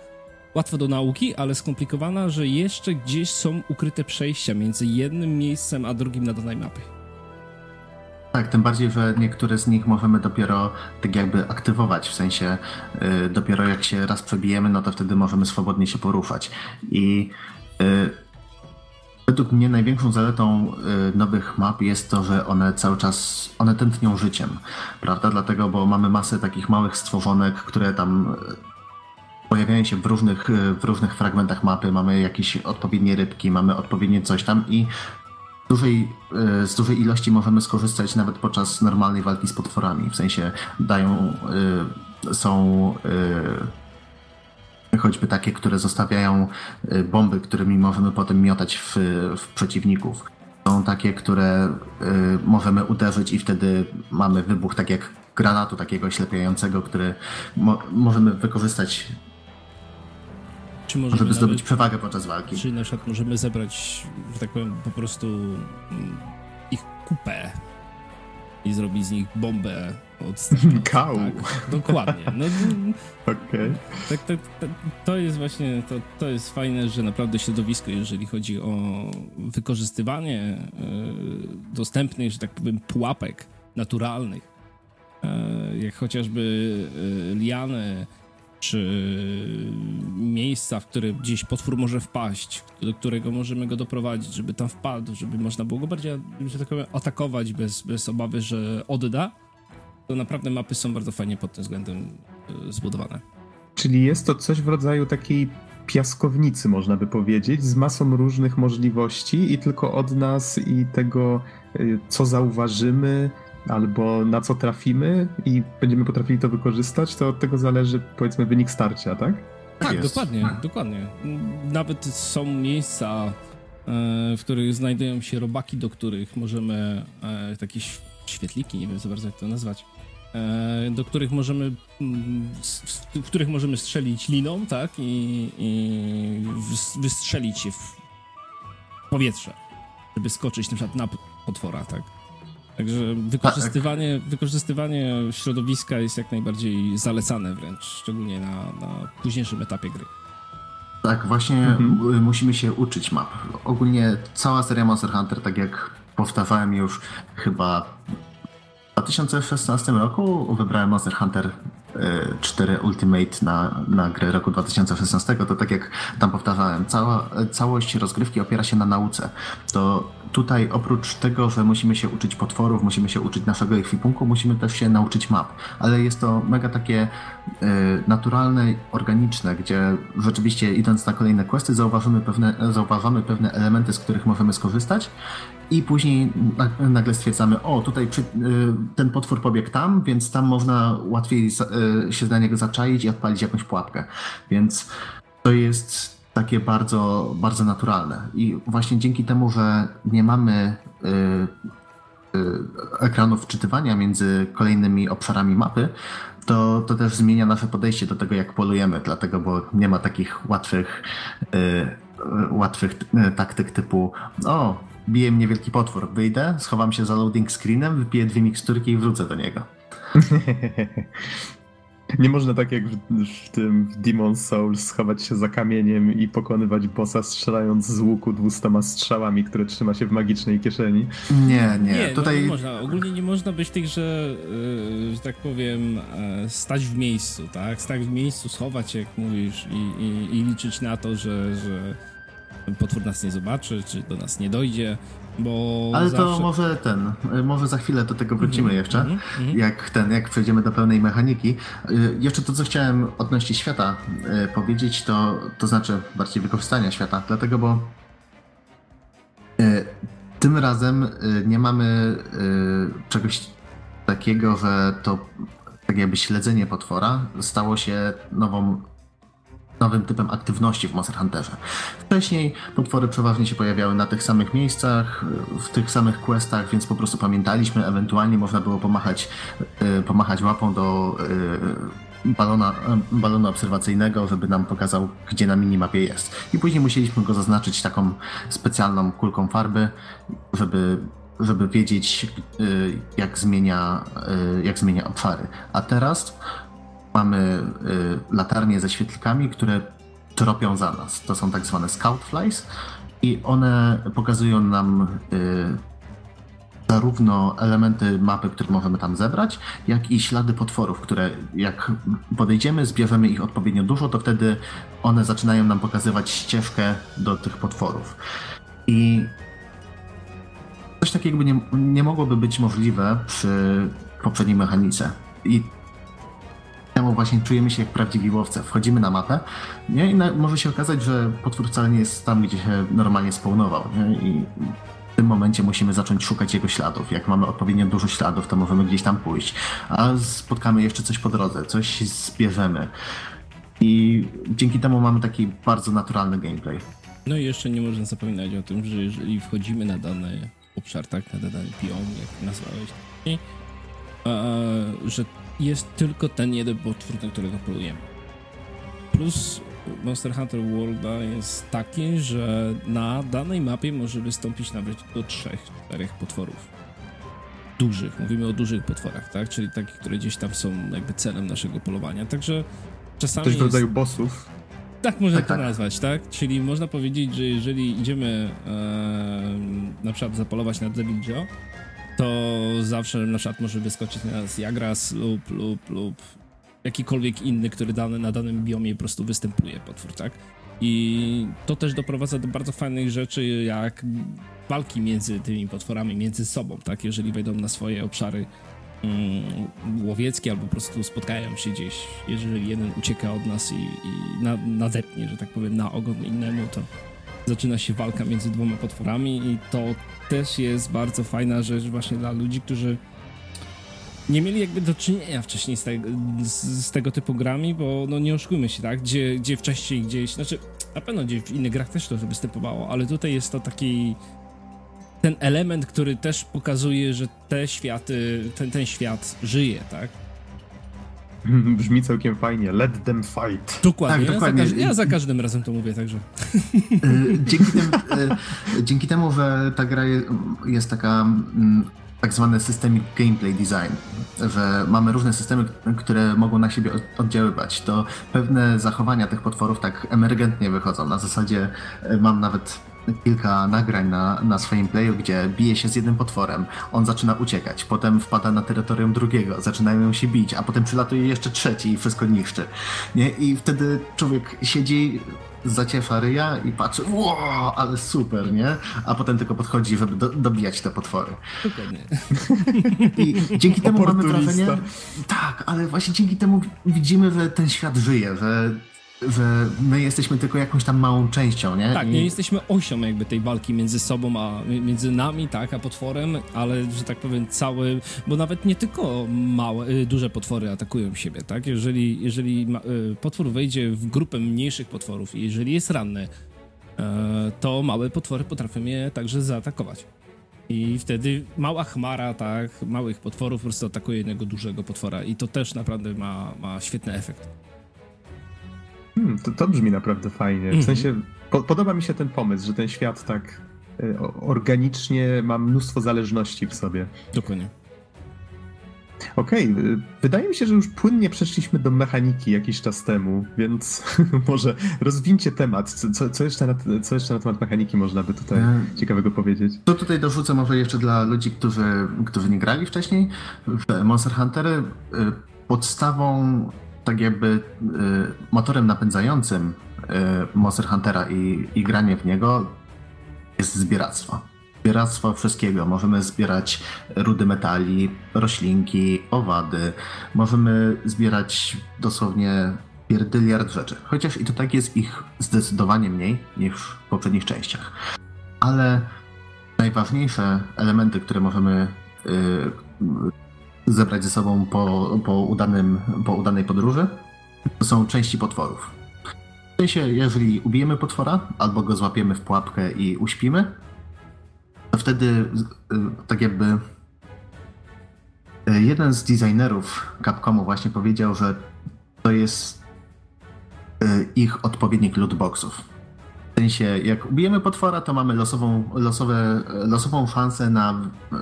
łatwo do nauki, ale skomplikowana, że jeszcze gdzieś są ukryte przejścia między jednym miejscem a drugim na danej mapie. Tak, tym bardziej, że niektóre z nich możemy dopiero tak jakby aktywować, w sensie y, dopiero jak się raz przebijemy, no to wtedy możemy swobodnie się poruszać. I y, według mnie największą zaletą y, nowych map jest to, że one cały czas, one tętnią życiem, prawda? Dlatego, bo mamy masę takich małych stworzonek, które tam y, pojawiają się w różnych, y, w różnych fragmentach mapy, mamy jakieś odpowiednie rybki, mamy odpowiednie coś tam i dużej, e, z dużej ilości możemy skorzystać nawet podczas normalnej walki z potworami. W sensie dają, e, są e, choćby takie, które zostawiają bomby, którymi możemy potem miotać w, w przeciwników. Są takie, które możemy uderzyć i wtedy mamy wybuch tak jak granatu takiego ślepiającego, który mo możemy wykorzystać czy możemy żeby zdobyć nawet, przewagę podczas walki. Czy na przykład możemy zebrać, że tak powiem, po prostu mm, ich kupę i zrobić z nich bombę od Kał. Tak, dokładnie. No, okay. tak, tak, tak, to jest właśnie, to, to jest fajne, że naprawdę środowisko, jeżeli chodzi o wykorzystywanie y, dostępnych, że tak powiem, pułapek naturalnych, y, jak chociażby y, liany, czy miejsca, w które gdzieś potwór może wpaść, do którego możemy go doprowadzić, żeby tam wpadł, żeby można było go bardziej, że tak powiem, atakować bez, bez obawy, że odda, to naprawdę mapy są bardzo fajnie pod tym względem e, zbudowane. Czyli jest to coś w rodzaju takiej piaskownicy, można by powiedzieć, z masą różnych możliwości i tylko od nas i tego, e, co zauważymy, albo na co trafimy i będziemy potrafili to wykorzystać, to od tego zależy, powiedzmy, wynik starcia, tak? Tak, tak dokładnie, dokładnie. Nawet są miejsca, e, w których znajdują się robaki, do których możemy, takie świetliki, nie wiem za bardzo jak to nazwać, E, do których możemy, mm, w których możemy strzelić liną, tak, i, i wystrzelić się w powietrze, żeby skoczyć na przykład na potwora, tak. Także wykorzystywanie, tak. wykorzystywanie środowiska jest jak najbardziej zalecane wręcz, szczególnie na, na późniejszym etapie gry. Tak, właśnie mhm. musimy się uczyć map. Ogólnie cała seria Monster Hunter, tak jak powtarzałem już chyba 2016 roku wybrałem Monster Hunter 4 e, Ultimate na, na grę roku 2016, to tak jak tam powtarzałem, cała, całość rozgrywki opiera się na nauce. To tutaj oprócz tego, że musimy się uczyć potworów, musimy się uczyć naszego ekwipunku, musimy też się nauczyć map. Ale jest to mega takie naturalne, organiczne, gdzie rzeczywiście idąc na kolejne questy zauważymy pewne, zauważamy pewne elementy, z których możemy skorzystać i później nagle stwierdzamy, o tutaj przy, y, ten potwór pobiegł tam, więc tam można łatwiej y, się na niego zaczaić i odpalić jakąś pułapkę. Więc to jest takie bardzo, bardzo naturalne. I właśnie dzięki temu, że nie mamy y, ekranów wczytywania między kolejnymi obszarami mapy, to, to też zmienia nasze podejście do tego, jak polujemy, dlatego, bo nie ma takich łatwych, łatwych taktyk typu o, bije mnie wielki potwór. Wyjdę, schowam się za loading screenem, wypiję dwie miksturki i wrócę do niego. Nie można tak jak w, w tym w Demon's Souls schować się za kamieniem i pokonywać bossa strzelając z łuku dwustoma strzałami, które trzyma się w magicznej kieszeni. Nie, nie. nie Tutaj... No nie można. Ogólnie nie można być tych, że, yy, że tak powiem, yy, stać w miejscu, tak? Stać w miejscu, schować, jak mówisz, i, i, i liczyć na to, że, że potwór nas nie zobaczy, czy do nas nie dojdzie, bo Ale zawsze... to może ten, może za chwilę do tego wrócimy mm -hmm, jeszcze, mm -hmm. jak ten, jak przejdziemy do pełnej mechaniki. Y, jeszcze to, co chciałem odnośnie świata y, powiedzieć, to, to znaczy bardziej wykorzystania świata, dlatego, bo y, tym razem nie mamy czegoś takiego, że to tak jakby śledzenie potwora stało się nową nowym typem aktywności w Monster Hunterze. Wcześniej potwory przeważnie się pojawiały na tych samych miejscach, w tych samych questach, więc po prostu pamiętaliśmy, ewentualnie można było pomachać, y, pomachać łapą do y, balona, balonu obserwacyjnego, żeby nam pokazał, gdzie na minimapie jest. I później musieliśmy go zaznaczyć taką specjalną kulką farby, żeby żeby wiedzieć, jak zmienia, jak zmienia obszary. A teraz mamy y, latarnie ze świetlikami, które tropią za nas. To są tak zwane scout flies i one pokazują nam y, zarówno elementy mapy, które możemy tam zebrać, jak i ślady potworów, które jak podejdziemy, zbierzemy ich odpowiednio dużo, to wtedy one zaczynają nam pokazywać ścieżkę do tych potworów. I coś takiego nie, nie mogłoby być możliwe przy poprzedniej mechanice. I temu właśnie czujemy się jak prawdziwi łowcy. Wchodzimy na mapę nie? i na, może się okazać, że potwór wcale nie jest tam, gdzie się normalnie spawnował. Nie? I w tym momencie musimy zacząć szukać jego śladów. Jak mamy odpowiednio dużo śladów, to możemy gdzieś tam pójść. A spotkamy jeszcze coś po drodze, coś zbierzemy. I dzięki temu mamy taki bardzo naturalny gameplay. No i jeszcze nie można zapominać o tym, że jeżeli wchodzimy na dany obszar, tak, na dany pion, jak nazwałeś, że jest tylko ten jeden potwór, na którego polujemy. Plus Monster Hunter World jest takie, że na danej mapie może wystąpić nawet do trzech, czterech potworów. Dużych, mówimy o dużych potworach, tak? Czyli takich, które gdzieś tam są jakby celem naszego polowania. Także czasami. Coś w rodzaju jest... bossów. Tak można tak, to tak. nazwać, tak? Czyli można powiedzieć, że jeżeli idziemy e, na przykład zapolować na Devil Joe, to zawsze na przykład może wyskoczyć na nas Jagras lub, lub, lub jakikolwiek inny, który dany, na danym biomie po prostu występuje potwór, tak? I to też doprowadza do bardzo fajnych rzeczy, jak walki między tymi potworami, między sobą, tak? Jeżeli wejdą na swoje obszary mm, łowieckie albo po prostu spotkają się gdzieś, jeżeli jeden ucieka od nas i, i na, nadepnie, że tak powiem, na ogon innemu, to zaczyna się walka między dwoma potworami i to też jest bardzo fajna rzecz właśnie dla ludzi, którzy nie mieli jakby do czynienia wcześniej z, te, z, z, tego typu grami, bo no nie oszukujmy się, tak? Gdzie, gdzie wcześniej gdzieś, znaczy na pewno gdzieś w innych grach też to występowało, ale tutaj jest to taki ten element, który też pokazuje, że te światy, ten, ten świat żyje, tak? Brzmi całkiem fajnie. Let them fight. Dokładnie. Tak, dokładnie. Ja, za, ja, za, każdym razem to mówię, także. Y, dzięki, tem, y, dzięki temu, że ta gra jest taka mm, tak zwany systemic gameplay design, że mamy różne systemy, które mogą na siebie oddziaływać, to pewne zachowania tych potworów tak emergentnie wychodzą. Na zasadzie y, mam nawet kilka nagrań na, na swoim playu, gdzie bije się z jednym potworem, on zaczyna uciekać, potem wpada na terytorium drugiego, zaczynają się bić, a potem przylatuje jeszcze trzeci i wszystko niszczy. Nie? I wtedy człowiek siedzi, zaciefa ryja i patrzy, wow, ale super, nie? A potem tylko podchodzi, żeby do, dobijać te potwory. Dokładnie. I dzięki temu mamy wrażenie, tak, ale właśnie dzięki temu widzimy, że ten świat żyje, że że my jesteśmy tylko jakąś tam małą częścią, nie? Tak, nie jesteśmy osią jakby tej walki między sobą, a między nami, tak, a potworem, ale, że tak powiem, cały, bo nawet nie tylko małe, y, duże potwory atakują siebie, tak? Jeżeli, jeżeli y, potwór wejdzie w grupę mniejszych potworów i jeżeli jest ranny, e, to małe potwory potrafią je także zaatakować. I wtedy mała chmara, tak, małych potworów po prostu atakuje jednego dużego potwora i to też naprawdę ma, ma świetny efekt. Hmm, to, to brzmi naprawdę fajnie. W mhm. sensie po, podoba mi się ten pomysł, że ten świat tak y, organicznie ma mnóstwo zależności w sobie. Dokładnie. Okej, okay. wydaje mi się, że już płynnie przeszliśmy do mechaniki jakiś czas temu, więc może rozwincie temat. Co, co, jeszcze na, co jeszcze na temat mechaniki można by tutaj e... ciekawego powiedzieć? To tutaj dorzucę może jeszcze dla ludzi, którzy, którzy nie grali wcześniej w Monster Huntery. Y, podstawą tak jakby y, motorem napędzającym y, Monster Huntera i, i granie w niego jest zbieractwo. Zbieractwo wszystkiego. Możemy zbierać rudy metali, roślinki, owady. Możemy zbierać dosłownie pierdyliard rzeczy. Chociaż i to tak jest ich zdecydowanie mniej niż w poprzednich częściach. Ale najważniejsze elementy, które możemy y, zebrać ze sobą po, po, udanym, po udanej podróży, to są części potworów. W sensie, jeżeli ubijemy potwora, albo go złapiemy w pułapkę i uśpimy, to wtedy y, tak jakby y, jeden z designerów Capcomu właśnie powiedział, że to jest y, ich odpowiednik lootboxów. W sensie, jak ubijemy potwora, to mamy losową, losowe, losową szansę na y,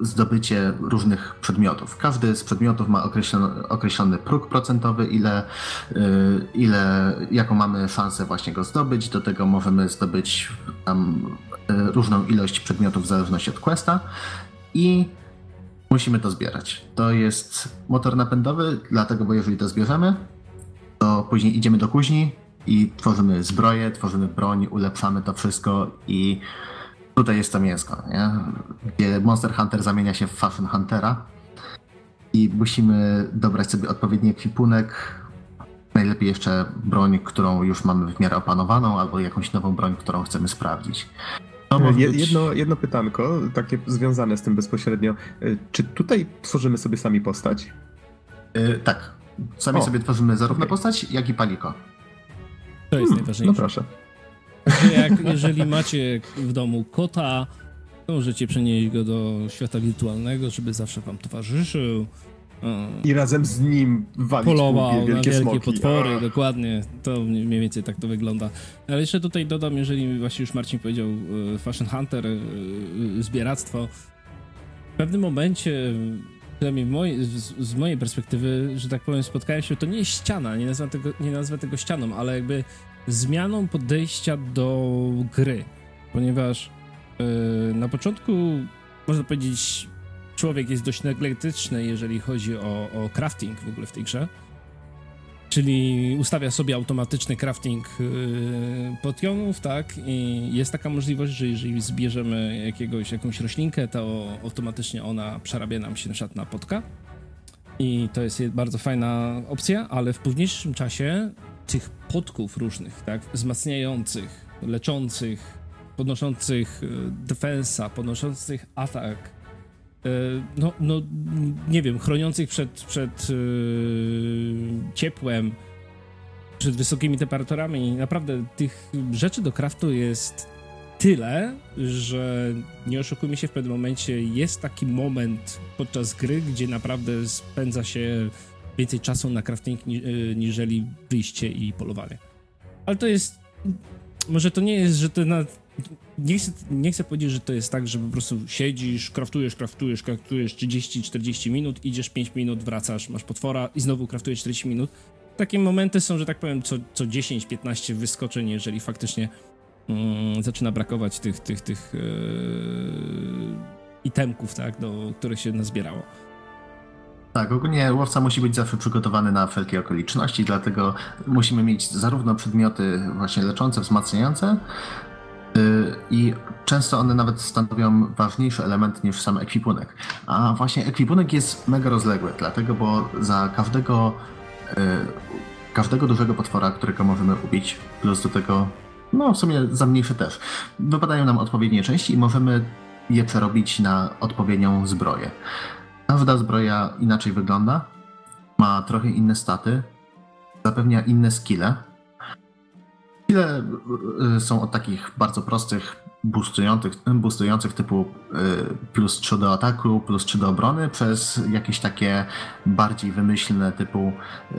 zdobycie różnych przedmiotów. Każdy z przedmiotów ma określony, określony próg procentowy, ile, y, ile, jaką mamy szansę właśnie go zdobyć. Do tego możemy zdobyć tam y, różną ilość przedmiotów w zależności od questa i musimy to zbierać. To jest motor napędowy, dlatego, bo jeżeli to zbierzemy, to później idziemy do kuźni, i tworzymy zbroję, tworzymy broń, ulepszamy to wszystko i tutaj jest to mięsko, nie? gdzie Monster Hunter zamienia się w Fashion Huntera i musimy dobrać sobie odpowiedni ekwipunek, najlepiej jeszcze broń, którą już mamy w miarę opanowaną, albo jakąś nową broń, którą chcemy sprawdzić. Jedno, jedno pytanko, takie związane z tym bezpośrednio. Czy tutaj tworzymy sobie sami postać? Yy, tak. Sami o, sobie tworzymy zarówno okay. postać, jak i paliko. To jest hmm, najważniejsze. No proszę. Jak, jeżeli macie w domu kota, to możecie przenieść go do świata wirtualnego, żeby zawsze wam towarzyszył. I razem z nim walić polował wielkie na wielkie smoki. potwory, A. dokładnie. To mniej więcej tak to wygląda. Ale jeszcze tutaj dodam, jeżeli właśnie już Marcin powiedział e, Fashion Hunter, e, e, zbieractwo. W pewnym momencie, przynajmniej z, z mojej perspektywy, że tak powiem, spotkałem się, to nie jest ściana, nie nazwę tego, nie nazwę tego ścianą, ale jakby zmianą podejścia do gry. Ponieważ e, na początku, można powiedzieć, człowiek jest dość negletyczny, jeżeli chodzi o, o crafting w ogóle w tej grze. Czyli ustawia sobie automatyczny crafting yy, potionów, tak? I jest taka możliwość, że jeżeli zbierzemy jakiegoś, jakąś roślinkę, to automatycznie ona przerabia nam się na na potka. I to jest bardzo fajna opcja, ale w późniejszym czasie tych potków różnych, tak? Wzmacniających, leczących, podnoszących y, defensa, podnoszących atak, y, no, no, nie wiem, chroniących przed, przed yy, ciepłem, przed wysokimi temperaturami. Naprawdę tych rzeczy do craftu jest tyle, że nie oszukujmy się, w pewnym momencie jest taki moment podczas gry, gdzie naprawdę spędza się więcej czasu na crafting ni- yy, niżeli wyjście i polowanie. Ale to jest... Może to nie jest, że to na nie chcę, nie chcę powiedzieć, że to jest tak, że po prostu siedzisz, kraftujesz, kraftujesz, kraftujesz 30-40 minut, idziesz 5 minut, wracasz, masz potwora i znowu kraftujesz 40 minut. Takie momenty są, że tak powiem, co, co 10-15 wyskoczeń, jeżeli faktycznie mm, zaczyna brakować tych, tych, tych yy, itemków, tak, do których się nazbierało. Tak, ogólnie łowca musi być zawsze przygotowany na wszelkie okoliczności, dlatego musimy mieć zarówno przedmioty właśnie leczące, wzmacniające, i często one nawet stanowią ważniejszy element niż sam ekwipunek. A właśnie ekwipunek jest mega rozległy, dlatego, bo za każdego, yy, każdego dużego potwora, którego możemy ubić, plus do tego, no w sumie za mniejsze też, wypadają nam odpowiednie części i możemy je przerobić na odpowiednią zbroję. Każda zbroja inaczej wygląda, ma trochę inne staty, zapewnia inne skille. Skille y, są od takich bardzo prostych, boostujących, boostujących typu y, plus 3 do ataku, plus 3 do obrony, przez jakieś takie bardziej wymyślne typu y,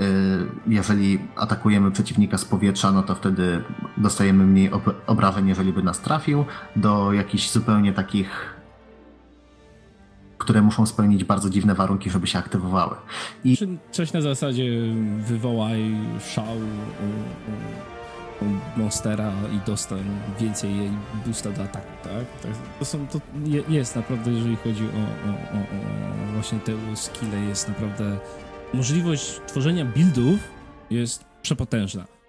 jeżeli atakujemy przeciwnika z powietrza, no to wtedy dostajemy mniej ob- obrażeń, jeżeli by nas trafił, do jakichś zupełnie takich które muszą spełnić bardzo dziwne warunki, żeby się aktywowały. I Czy coś na zasadzie wywołaj szał monstera i dostań więcej jej boosta do ataku, tak? tak to są, to je, jest naprawdę, jeżeli chodzi o, o, o, o właśnie te skille, jest naprawdę możliwość tworzenia buildów jest przepotężna.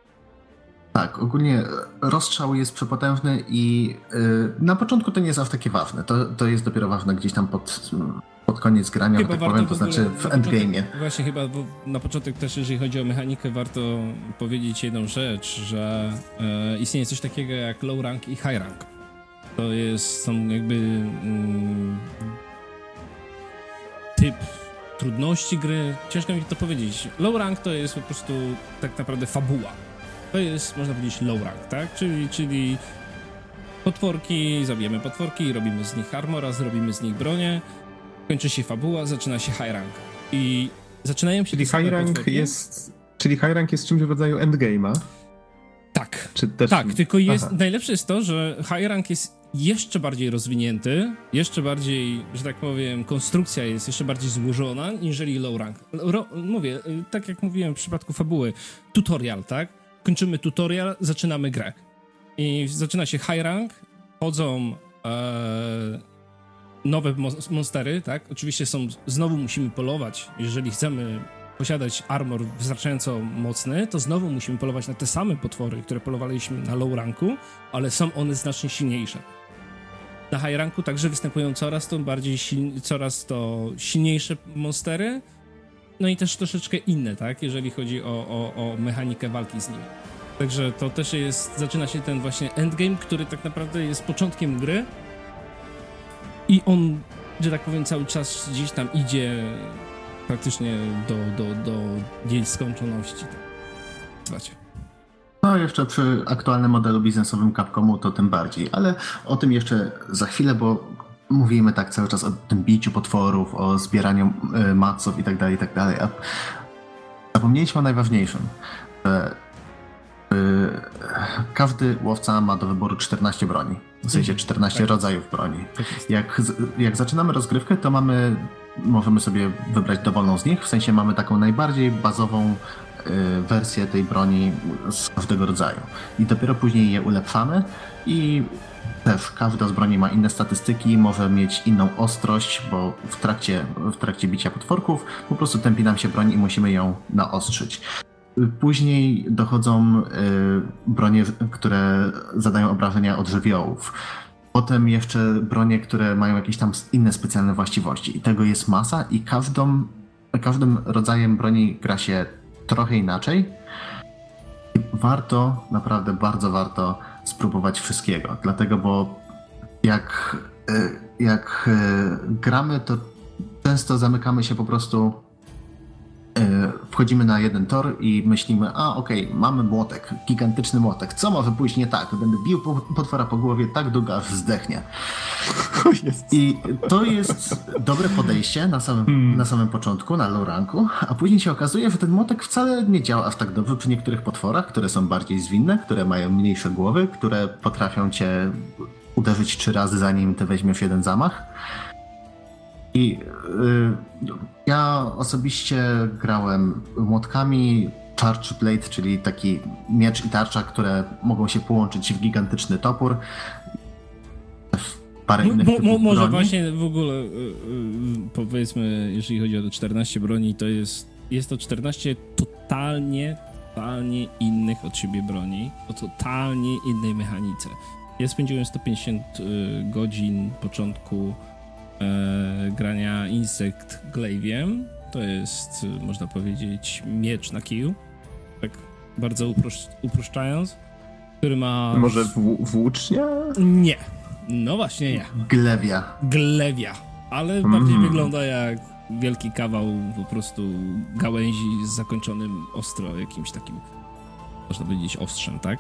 Tak, ogólnie rozstrzał jest przepotężny i y, na początku to nie jest aż takie ważne. To, to jest dopiero ważne gdzieś tam pod, pod koniec grania, że tak powiem, to znaczy w endgame'ie. Właśnie chyba bo na początek też, jeżeli chodzi o mechanikę, warto powiedzieć jedną rzecz, że e, istnieje coś takiego jak low rank i high rank. To jest, są jakby mm, typ trudności gry. Ciężko mi to powiedzieć. Low rank to jest po prostu tak naprawdę fabuła. To jest, można powiedzieć, low rank, tak? Czyli, czyli potworki, zabijemy potworki, robimy z nich armora, zrobimy z nich bronię, kończy się fabuła, zaczyna się high rank. I zaczynają się Czyli high rank potworki. jest... Czyli high rank jest czymś w rodzaju endgame'a? Tak. Czy też... Tak, tylko jest, Aha. najlepsze jest to, że high rank jest jeszcze bardziej rozwinięty, jeszcze bardziej, że tak powiem, konstrukcja jest jeszcze bardziej złożona, niżeli low rank. Ro, mówię, y, tak jak mówiłem w przypadku fabuły, tutorial, tak? Kończymy tutorial, zaczynamy grę. I zaczyna się high rank, chodzą e, nowe mo- monstery, tak? Oczywiście są, znowu musimy polować, jeżeli chcemy posiadać armor wystarczająco mocny, to znowu musimy polować na te same potwory, które polowaliśmy na low ranku, ale są one znacznie silniejsze. Na high ranku także występują coraz to bardziej siln- coraz to silniejsze monstery, no i też troszeczkę inne, tak, jeżeli chodzi o, o, o mechanikę walki z nimi. Także to też jest, zaczyna się ten właśnie endgame, który tak naprawdę jest początkiem gry i on, że tak powiem, cały czas gdzieś tam idzie praktycznie do, do, do nieskończoności. Słuchajcie. No jeszcze przy aktualnym modelu biznesowym Capcomu to tym bardziej, ale o tym jeszcze za chwilę, bo mówimy tak cały czas o tym biciu potworów, o zbieraniu y, maców i tak dalej, i tak dalej, a zapomnieliśmy o najważniejszym. Że y, każdy łowca ma do wyboru 14 broni. W sensie 14 tak rodzajów broni. Tak jak, jak zaczynamy rozgrywkę, to mamy, możemy sobie wybrać dowolną z nich, w sensie mamy taką najbardziej bazową y, wersję tej broni z każdego rodzaju. I dopiero później je ulepszamy i też każda z broni ma inne statystyki, może mieć inną ostrość, bo w trakcie, w trakcie bicia potworków po prostu tępi nam się broń i musimy ją naostrzyć. Później dochodzą y, bronie, które zadają obrażenia od żywiołów. Potem jeszcze bronie, które mają jakieś tam inne specjalne właściwości. I tego jest masa i każdą, każdym rodzajem broni gra się trochę inaczej. Warto, naprawdę bardzo warto spróbować wszystkiego. Dlatego, bo jak, e, jak e, gramy, to często zamykamy się po prostu. E, wchodzimy na jeden tor i myślimy, a okej, okay, mamy młotek, gigantyczny młotek. Co może pójść nie tak? Będę bił potwora po głowie tak długo, aż zdechnie. I to jest dobre podejście na samym, hmm. na samym początku, na low ranku, a później się okazuje, że ten młotek wcale nie działa aż tak dobrze przy niektórych potworach, które są bardziej zwinne, które mają mniejsze głowy, które potrafią cię uderzyć trzy razy, zanim ty weźmiesz jeden zamach. I yy, ja osobiście grałem młotkami Charge Blade, czyli taki miecz i tarcza, które mogą się połączyć w gigantyczny topór parę innych mo, Może broni. właśnie w ogóle y, y, powiedzmy, jeżeli chodzi o 14 broni, to jest, jest to 14 totalnie, totalnie innych od siebie broni, o totalnie innej mechanice. Ja spędziłem 150 y, godzin początku grania Insect Glaive'iem. To jest, można powiedzieć, miecz na kiju. Tak bardzo uproszczając. Który ma... Może włócznia? Nie. No właśnie nie. Glewia. Glewia. Ale mm. bardziej wygląda jak wielki kawał po prostu gałęzi z zakończonym ostro jakimś takim, można powiedzieć, ostrzem, tak?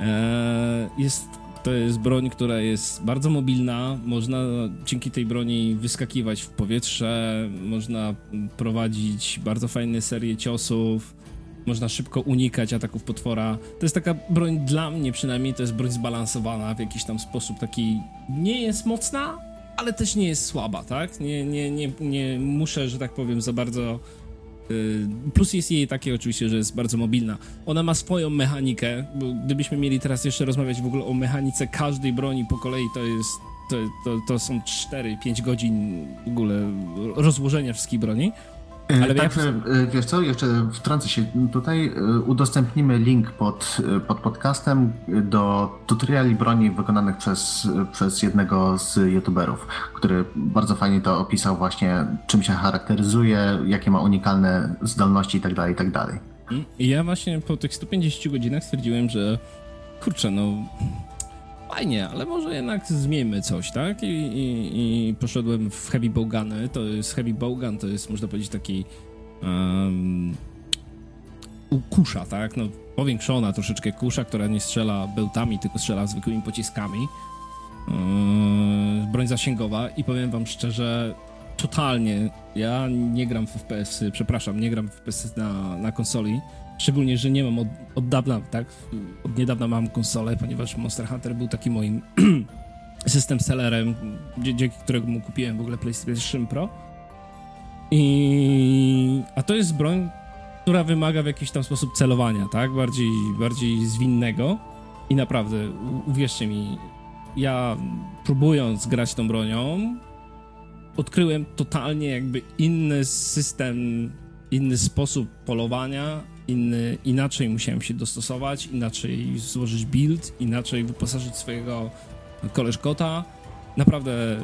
Eee, jest, to jest broń, która jest bardzo mobilna. Można dzięki tej broni wyskakiwać w powietrze, można prowadzić bardzo fajne serie ciosów można szybko unikać ataków potwora. To jest taka broń dla mnie przynajmniej, to jest broń zbalansowana w jakiś tam sposób, taki nie jest mocna, ale też nie jest słaba, tak? Nie, nie, nie, nie muszę, że tak powiem, za bardzo... Y, plus jest jej takie oczywiście, że jest bardzo mobilna. Ona ma swoją mechanikę, gdybyśmy mieli teraz jeszcze rozmawiać w ogóle o mechanice każdej broni po kolei, to jest to, to, to są 4-5 godzin w ogóle rozłożenia wszystkich broni. E, Ale Także, wiesz co, jeszcze wtrącę się tutaj, e, udostępnimy link pod, e, pod podcastem do tutoriali broni wykonanych przez, przez jednego z youtuberów, który bardzo fajnie to opisał właśnie, czym się charakteryzuje, jakie ma unikalne zdolności itd., tak itd. Tak I ja właśnie po tych 150 godzinach stwierdziłem, że kurczę, no fajnie, ale może jednak zmieńmy coś, tak? I, i, i poszedłem w Heavy Bowguny. To jest Heavy Bowgun, to jest można powiedzieć taki um, tak? No, powiększona troszeczkę kusza, która nie strzela bełtami, tylko strzela zwykłymi pociskami. Yy, broń zasięgowa i powiem wam szczerze, totalnie, ja nie gram w FPS-y, przepraszam, nie gram w FPS-y na, na konsoli, Szczególnie, że nie mam od, od dawna, tak? Od niedawna mam konsolę, ponieważ Monster Hunter był takim moim system sellerem, dzięki któremu kupiłem w ogóle PlayStation Pro. I... A to jest broń, która wymaga w jakiś tam sposób celowania, tak? Bardziej, bardziej zwinnego. I naprawdę, uwierzcie mi, ja próbując grać tą bronią, odkryłem totalnie jakby inny system, inny sposób polowania, inny, inaczej musiałem się dostosować, inaczej złożyć build, inaczej wyposażyć swojego koleżkota. Naprawdę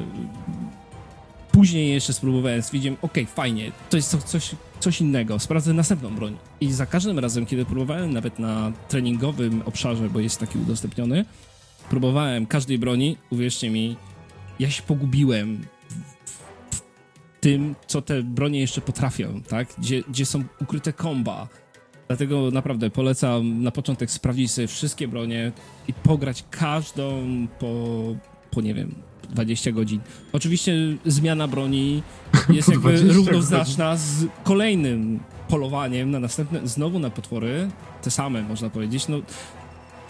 później jeszcze spróbowałem, stwierdziłem, ok, fajnie, to jest coś, coś innego, sprawdzę następną broń. I za każdym razem, kiedy próbowałem nawet na treningowym obszarze, bo jest taki udostępniony, próbowałem każdej broni, uwierzcie mi, ja się pogubiłem w tym, co te bronie jeszcze potrafią, tak? Gdzie, gdzie są ukryte komba, Dlatego naprawdę polecam na początek sprawdzić sobie wszystkie bronie i pograć każdą po, po nie wiem, 20 godzin. Oczywiście zmiana broni jest jakby równoznaczna z kolejnym polowaniem na następne, znowu na potwory, te same można powiedzieć. No,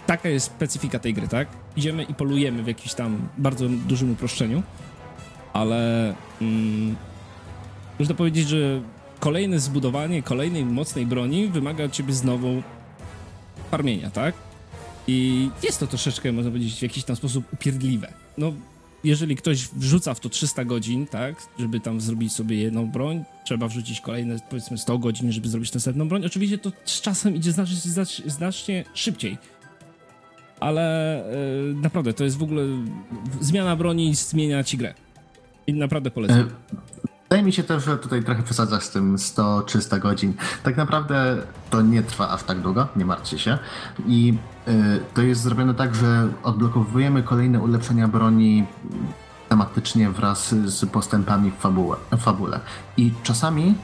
taka jest specyfika tej gry, tak? Idziemy i polujemy w jakimś tam bardzo dużym uproszczeniu, ale mm, można powiedzieć, że kolejne zbudowanie kolejnej mocnej broni wymaga od ciebie znowu farmienia, tak? I jest to troszeczkę, można powiedzieć, w jakiś tam sposób upierdliwe. No, jeżeli ktoś wrzuca w to 300 godzin, tak, żeby tam zrobić sobie jedną broń, trzeba wrzucić kolejne, powiedzmy, 100 godzin, żeby zrobić następną broń. Oczywiście to z czasem idzie znacznie, znacznie szybciej. Ale yy, naprawdę, to jest w ogóle zmiana broni zmienia ci grę. I naprawdę polecam. Wydaje mi się też, że tutaj trochę przesadzasz z tym 100-300 godzin. Tak naprawdę to nie trwa aż tak długo, nie martwcie się. I y, to jest zrobione tak, że odblokowujemy kolejne ulepszenia broni tematycznie wraz z postępami w, fabułę, w fabule. I czasami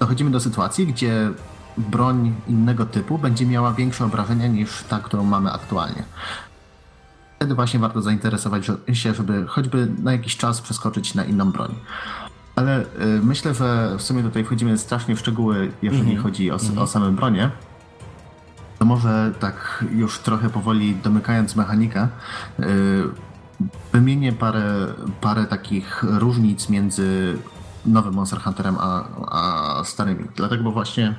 dochodzimy do sytuacji, gdzie broń innego typu będzie miała większe obrażenia niż ta, którą mamy aktualnie. Wtedy właśnie warto zainteresować się, żeby choćby na jakiś czas przeskoczyć na inną broń. Ale y, myślę, że w sumie tutaj wchodzimy strasznie w szczegóły, jeżeli mm -hmm. chodzi o, mm -hmm. o same bronie. To może tak już trochę powoli domykając mechanikę, y, wymienię parę, parę takich różnic między nowym Monster Hunterem a, a starymi. Dlatego, bo właśnie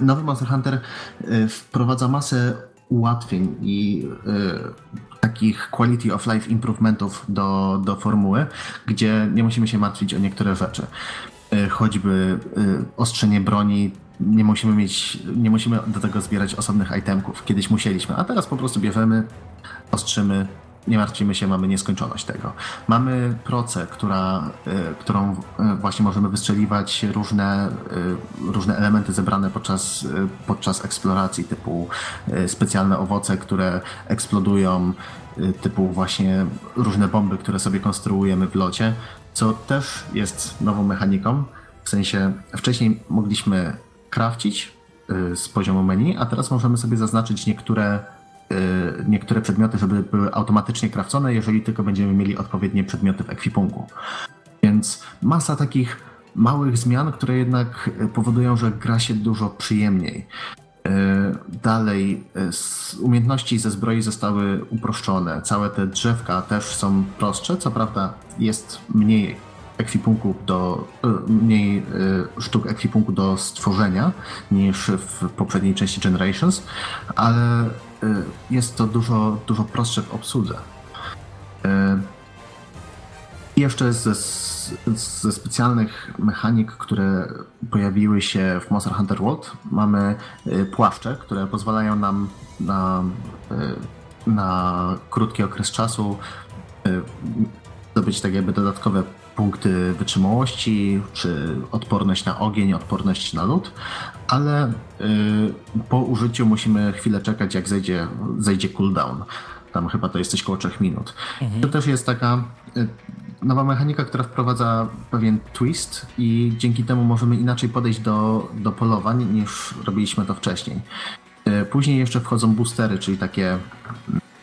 nowy Monster Hunter y, wprowadza masę ułatwień i takich quality of life improvementów do, do formuły, gdzie nie musimy się martwić o niektóre rzeczy. Y, choćby y, ostrzenie broni, nie musimy mieć, nie musimy do tego zbierać osobnych itemków. Kiedyś musieliśmy, a teraz po prostu bierzemy, ostrzymy, nie martwimy się, mamy nieskończoność tego. Mamy procę, która, y, którą właśnie możemy wystrzeliwać różne, różne elementy zebrane podczas, podczas eksploracji, typu specjalne owoce, które eksplodują, typu właśnie różne bomby, które sobie konstruujemy w locie, co też jest nową mechaniką. W sensie wcześniej mogliśmy crafcić z poziomu menu, a teraz możemy sobie zaznaczyć niektóre Y, niektóre przedmioty, żeby były automatycznie krawcone, jeżeli tylko będziemy mieli odpowiednie przedmioty w ekwipunku. Więc masa takich małych zmian, które jednak powodują, że gra się dużo przyjemniej. Y, dalej, y, umiejętności ze zbroi zostały uproszczone. Całe te drzewka też są prostsze. Co prawda, jest mniej ekwipunku do, mniej sztuk ekwipunku do stworzenia niż w poprzedniej części Generations, ale jest to dużo, dużo prostsze w obsłudze. Y, I jeszcze ze, ze specjalnych mechanik, które pojawiły się w Monster Hunter World, mamy y, płaszcze, które pozwalają nam na, na krótki okres czasu zdobyć tak jakby dodatkowe punkty wytrzymałości, czy odporność na ogień, odporność na lód, ale y, po użyciu musimy chwilę czekać, jak zejdzie, zejdzie cooldown. Tam chyba to jest coś koło 3 minut. Mhm. To też jest taka y, nowa mechanika, która wprowadza pewien twist i dzięki temu możemy inaczej podejść do, do polowań niż robiliśmy to wcześniej. Y, później jeszcze wchodzą boostery, czyli takie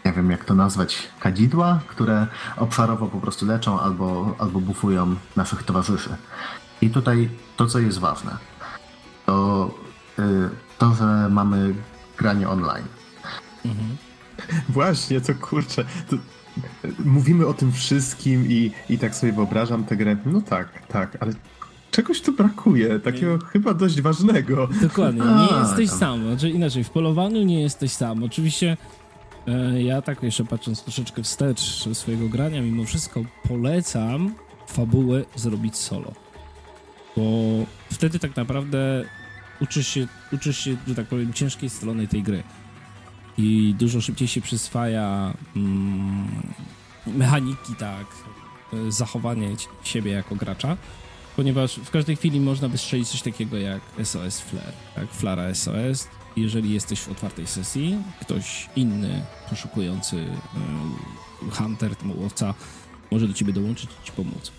nie wiem jak to nazwać, kadzidła, które obszarowo po prostu leczą albo, albo bufują naszych towarzyszy. I tutaj to, co jest ważne, to y, to, że mamy granie online. Mhm. Właśnie, to kurczę. To mówimy o tym wszystkim i, i tak sobie wyobrażam tę grę. No tak, tak, ale czegoś tu brakuje, takiego nie. chyba dość ważnego. Dokładnie, nie jesteś sam. Znaczy inaczej, w polowaniu nie jesteś sam. Oczywiście E, ja tak jeszcze patrząc troszeczkę wstecz swojego grania, mimo wszystko polecam fabułę zrobić solo. Bo wtedy tak naprawdę uczysz się, uczysz się, że tak powiem, ciężkiej strony tej gry. I dużo szybciej się przyswaja mm, mechaniki, tak, e, zachowanie siebie jako gracza, ponieważ w każdej chwili można wystrzelić coś takiego jak SOS Flare, tak, Flara SOS, jeżeli jesteś w otwartej sesji, ktoś inny poszukujący y, hunter, łowca, może do ciebie dołączyć i ci pomóc.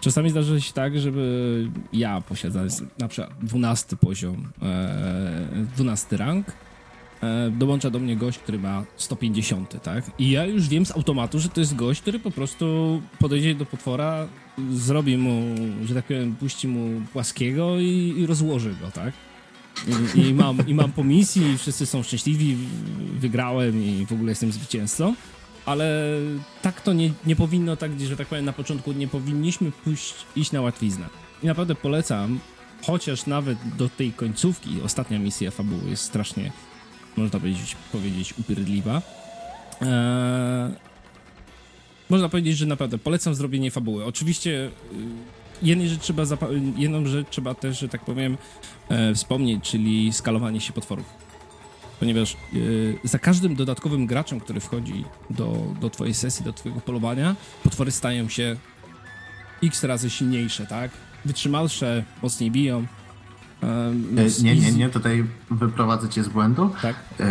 Czasami zdarza się tak, żeby ja posiadając na przykład 12 poziom, e, 12 rank, dołącza do mnie gość, który ma 150, tak? I ja już wiem z automatu, że to jest gość, który po prostu podejdzie do potwora, zrobi mu, że tak powiem, puści mu płaskiego i, i rozłoży go, tak? I, i, mam, I mam po misji, wszyscy są szczęśliwi, wygrałem i w ogóle jestem zwycięzcą ale tak to nie, nie powinno, tak, że tak powiem, na początku nie powinniśmy pójść, iść na łatwiznę. I naprawdę polecam, chociaż nawet do tej końcówki, ostatnia misja fabuły jest strasznie, można powiedzieć, powiedzieć upierdliwa. Eee, można powiedzieć, że naprawdę polecam zrobienie fabuły. Oczywiście y, jednej rzecz trzeba jedną rzecz trzeba też, że tak powiem, e, wspomnieć, czyli skalowanie się potworów ponieważ yy, za każdym dodatkowym graczem, który wchodzi do, do twojej sesji, do twojego polowania, potwory stają się x razy silniejsze, tak? Wytrzymalsze, mocniej biją. Yy, nie, nie, nie, tutaj wyprowadzę cię z błędu. Tak? Yy,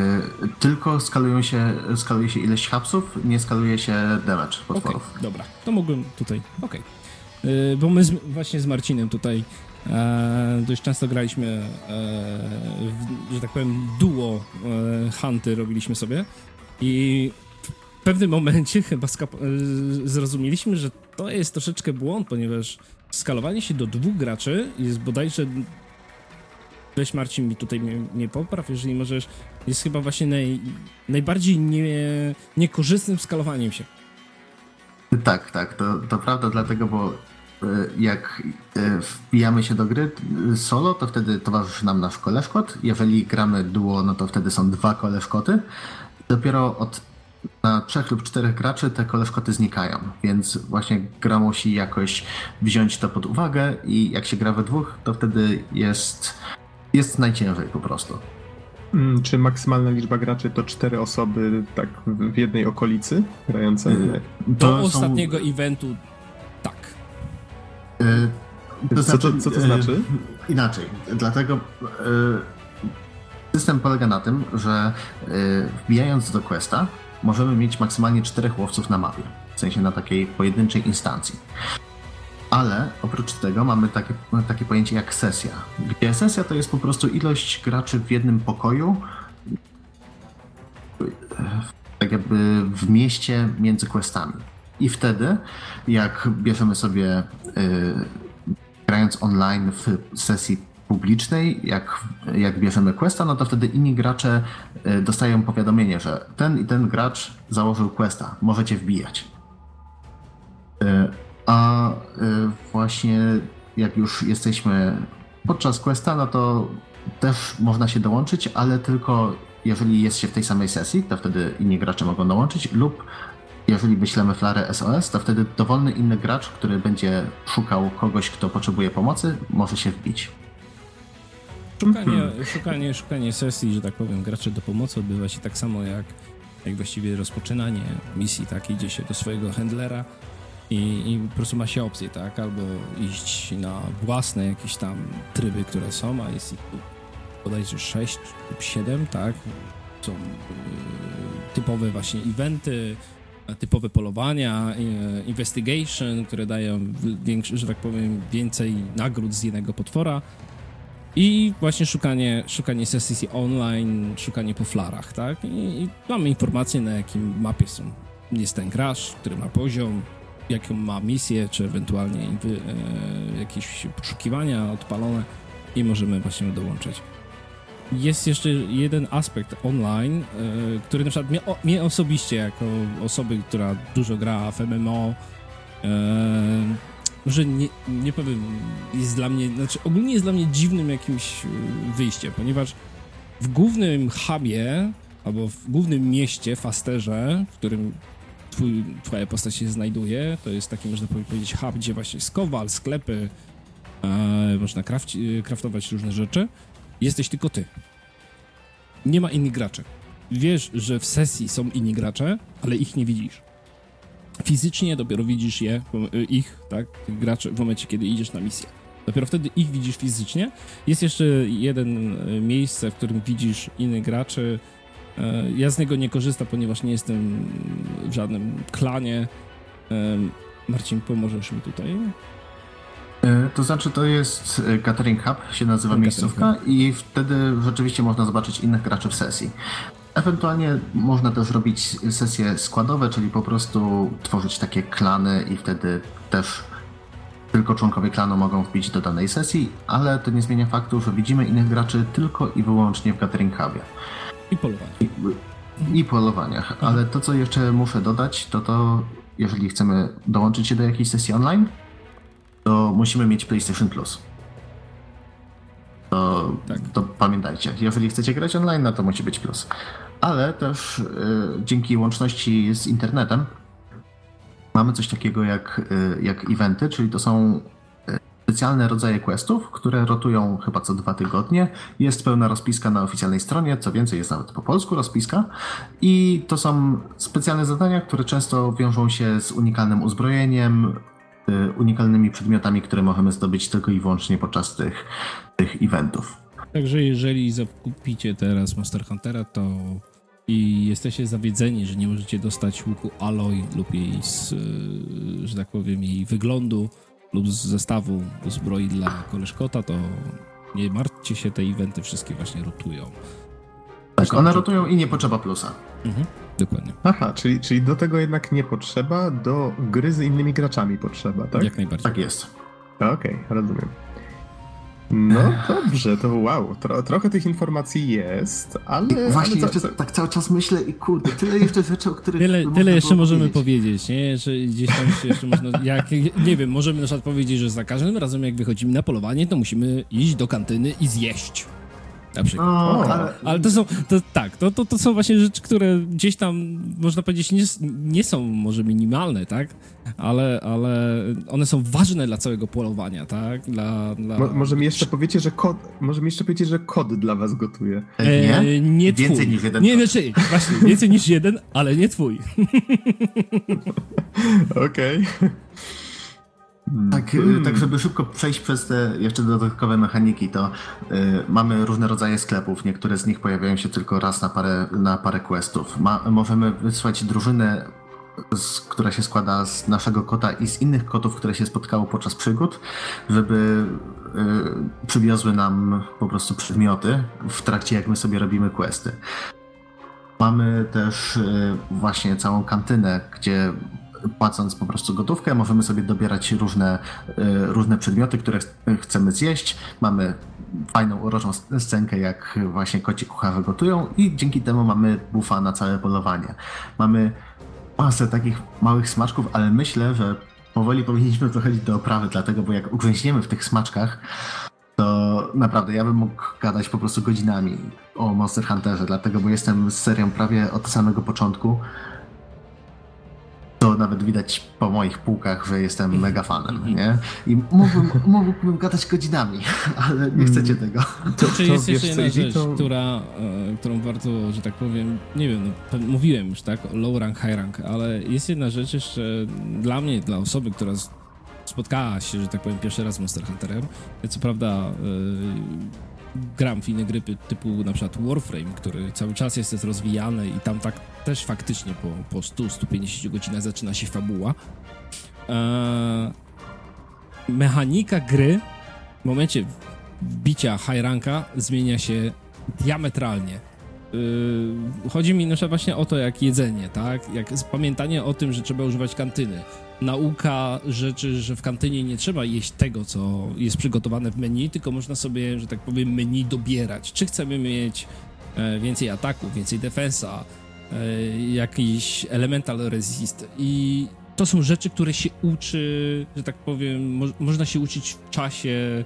tylko skalują się, skaluje się ilość hapsów, nie skaluje się damage potworów. Okay, dobra, to mogłem tutaj, okej. Okay. Yy, bo my z, właśnie z Marcinem tutaj E, dość często graliśmy, e, w, że tak powiem, duo e, hunty robiliśmy sobie i w pewnym momencie chyba e, zrozumieliśmy, że to jest troszeczkę błąd, ponieważ skalowanie się do dwóch graczy jest bodajże weź Marcin mi tutaj mnie, mnie popraw, jeżeli możesz, jest chyba właśnie naj, najbardziej nie, niekorzystnym skalowaniem się. Tak, tak, to, to prawda, dlatego, bo E, jak e, wbijamy się do gry solo, to wtedy towarzyszy nam nasz koleżkot. Jeżeli gramy duo, no to wtedy są dwa koleżkoty. Dopiero od na trzech lub czterech graczy te koleżkoty znikają, więc właśnie gra musi jakoś wziąć to pod uwagę i jak się gra we dwóch, to wtedy jest, jest najciężej po prostu. Hmm, czy maksymalna liczba graczy to cztery osoby tak w jednej okolicy grające? Do ostatniego są... eventu to co, znaczy, to, co to znaczy? Inaczej. Dlatego e, system polega na tym, że e, wbijając do questa możemy mieć maksymalnie czterech łowców na mapie. W sensie na takiej pojedynczej instancji. Ale oprócz tego mamy takie, takie pojęcie jak sesja, gdzie sesja to jest po prostu ilość graczy w jednym pokoju, tak jakby w mieście między questami. I wtedy, jak bierzemy sobie, y, grając online w sesji publicznej, jak, jak bierzemy questa, no to wtedy inni gracze y, dostają powiadomienie, że ten i ten gracz założył questa, możecie wbijać. Y, a właśnie jak już jesteśmy podczas questa, no to też można się dołączyć, ale tylko jeżeli jest się w tej samej sesji, to wtedy inni gracze mogą dołączyć, lub jeżeli wyślemy flarę SOS, to wtedy dowolny inny gracz, który będzie szukał kogoś, kto potrzebuje pomocy, może się wbić. Szukanie, hmm. szukanie, szukanie sesji, że tak powiem, graczy do pomocy odbywa się tak samo jak, jak właściwie rozpoczynanie misji, tak? Idzie się do swojego handlera i, i po prostu ma się opcję, tak? Albo iść na własne jakieś tam tryby, które są, a jest ich bodajże 6 lub 7, tak? Są yy, typowe właśnie eventy, typowe polowania, e, investigation, które dają, że tak powiem, więcej nagród z jednego potwora i właśnie szukanie, szukanie sesji online, szukanie po flarach, tak? I, i mamy informacje, na jakim mapie są. Jest ten gracz, który ma poziom, jaką ma misję, czy ewentualnie e, jakieś poszukiwania odpalone i możemy właśnie dołączyć. Jest jeszcze jeden aspekt online, yy, który na przykład mnie, o, mnie, osobiście, jako osoby, która dużo gra w MMO, e, może nie, nie powiem, jest dla mnie, znaczy ogólnie jest dla mnie dziwnym jakimś e, wyjściem, ponieważ w głównym hubie, albo w głównym mieście, fasterze, w którym twój, twoja postać się znajduje, to jest taki, można powiedzieć, hub, gdzie właśnie jest kowal, sklepy, e, można krafci, kraftować różne rzeczy, jesteś tylko ty. Nie ma innych graczy. Wiesz, że w sesji są inni gracze, ale ich nie widzisz. Fizycznie dopiero widzisz je, y, ich, tak, tych graczy w momencie, kiedy idziesz na misję. Dopiero wtedy ich widzisz fizycznie. Jest jeszcze jeden y, miejsce, w którym widzisz innych graczy. Y, ja z niego nie korzystam, ponieważ nie jestem w żadnym klanie. Marcin, pomożesz mi tutaj? E, to znaczy to jest Catering Hub, się nazywa no, miejscówka i wtedy rzeczywiście można zobaczyć innych graczy w sesji. Ewentualnie można też robić sesje składowe, czyli po prostu tworzyć takie klany i wtedy też tylko członkowie klanu mogą wbić do danej sesji, ale to nie zmienia faktu, że widzimy innych graczy tylko i wyłącznie w Gathering Hubie. I polowaniach. I, I polowaniach. Mhm. Ale to, co jeszcze muszę dodać, to to, jeżeli chcemy dołączyć się do jakiejś sesji online, to musimy mieć PlayStation Plus. To, tak. to pamiętajcie, jeżeli chcecie grać online, no to musi być plus. Ale też y, dzięki łączności z internetem mamy coś takiego jak, y, jak eventy, czyli to są specjalne rodzaje questów, które rotują chyba co dwa tygodnie. Jest pełna rozpiska na oficjalnej stronie, co więcej, jest nawet po polsku rozpiska. I to są specjalne zadania, które często wiążą się z unikalnym uzbrojeniem, y, unikalnymi przedmiotami, które możemy zdobyć tylko i wyłącznie podczas tych, tych eventów. Także jeżeli zakupicie teraz Monster Huntera, to i jesteście zawiedzeni, że nie możecie dostać łuku Aloy lub jej, z, że tak powiem, jej wyglądu lub z zestawu zbroi dla koleżkota, to nie martwcie się, te eventy wszystkie właśnie rotują. Tak, one rotują i nie potrzeba plusa. Mhm, dokładnie. Aha, czyli, czyli do tego jednak nie potrzeba, do gry z innymi graczami potrzeba, tak? Jak najbardziej. Tak jest. Okej, okay, rozumiem. No dobrze, to wow, tro, trochę tych informacji jest, ale... I właśnie, ale co, tak cały czas myślę i kurde, tyle jeszcze rzeczy, o których Tyle, tyle jeszcze możemy powiedzieć, nie? Że gdzieś tam jeszcze można, jak, nie wiem, możemy na przykład powiedzieć, że za każdym razem jak wychodzimy na polowanie, to musimy iść do kantyny i zjeść. Na przykład. O, ale... ale... to są, to, tak, to, to, to są właśnie rzeczy, które gdzieś tam, można powiedzieć, nie, nie są może minimalne, tak? Ale, ale one są ważne dla całego polowania, tak? Dla, dla... Mo, może mi jeszcze powiecie, że kod, może mi jeszcze powiecie, że kod dla was gotuje. E, nie? nie twój. Więcej niż jeden. Nie, znaczy, właśnie, więcej niż jeden, ale nie twój. Okej. Okay. Tak, mm. tak, żeby szybko przejść przez te jeszcze dodatkowe mechaniki, to y, mamy różne rodzaje sklepów. Niektóre z nich pojawiają się tylko raz na parę, na parę questów. Ma, możemy wysłać drużynę, z, która się składa z naszego kota i z innych kotów, które się spotkało podczas przygód, żeby y, przywiozły nam po prostu przedmioty w trakcie, jak my sobie robimy questy. Mamy też y, właśnie całą kantynę, gdzie płacąc po prostu gotówkę, możemy sobie dobierać różne, e, różne przedmioty, które chcemy zjeść. Mamy fajną, uroczą scenkę, jak właśnie koci kucharze gotują i dzięki temu mamy bufa na całe polowanie. Mamy masę takich małych smaczków, ale myślę, że powoli powinniśmy dochodzić do oprawy, dlatego, bo jak ugrzęźniemy w tych smaczkach, to naprawdę ja bym mógł gadać po prostu godzinami o Monster Hunterze, dlatego, bo jestem z serią prawie od samego początku. To nawet widać po moich półkach, że jestem mega fanem, nie? I mógłbym, mógłbym gadać godzinami, ale nie chcecie mm. tego. To, to jest jeszcze jedna rzecz, to... która, e, którą warto, że tak powiem, nie wiem, no, mówiłem już, tak, low rank, high rank, ale jest jedna rzecz jeszcze dla mnie, dla osoby, która spotkała się, że tak powiem, pierwszy raz z Monster Hunterem. Co prawda e, gram w inne gry typu na przykład Warframe, który cały czas jest rozwijany i tam tak też faktycznie po, po 100-150 godzinach zaczyna się fabuła. Eee, mechanika gry w momencie bicia high ranka zmienia się diametralnie. Yy, chodzi mi na przykład właśnie o to, jak jedzenie, tak? Jak pamiętanie o tym, że trzeba używać kantyny. Nauka rzeczy, że w kantynie nie trzeba jeść tego, co jest przygotowane w menu, tylko można sobie, że tak powiem, menu dobierać. Czy chcemy mieć e, więcej ataków, więcej defensa, e, jakiś elemental resist i to są rzeczy, które się uczy, że tak powiem, mo można się uczyć w czasie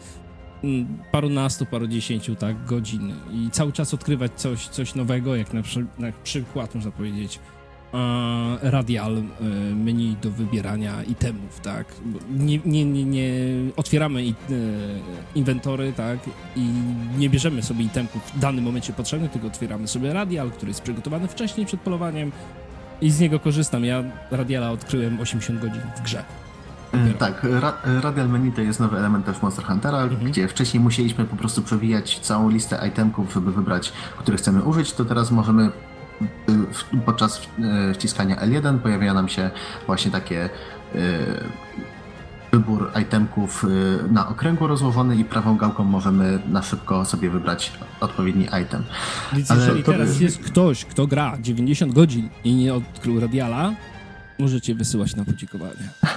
Mm, parunastu, parudziesięciu tak, godzin i cały czas odkrywać coś, coś nowego, jak na, przy, na przykład można powiedzieć radial e, menu do wybierania itemów, tak? Nie, nie, nie, nie otwieramy e, inwentory, tak? I nie bierzemy sobie itemów w danym momencie potrzebnych, tylko otwieramy sobie radial, który jest przygotowany wcześniej przed polowaniem i z niego korzystam. Ja radiala odkryłem 80 godzin w grze. Dopiero. Tak, ra Radial Menu to jest nowy element też Monster Huntera, mhm. gdzie wcześniej musieliśmy po prostu przewijać całą listę itemków, żeby wybrać, które chcemy użyć, to teraz możemy podczas y, wciskania L1 pojawia nam się właśnie takie y, wybór itemków y, na okręgu rozłożony i prawą gałką możemy na szybko sobie wybrać odpowiedni item. Więc Ale jeżeli teraz jest ktoś, kto gra 90 godzin i nie odkrył radiala, możecie wysyłać na podziękowanie.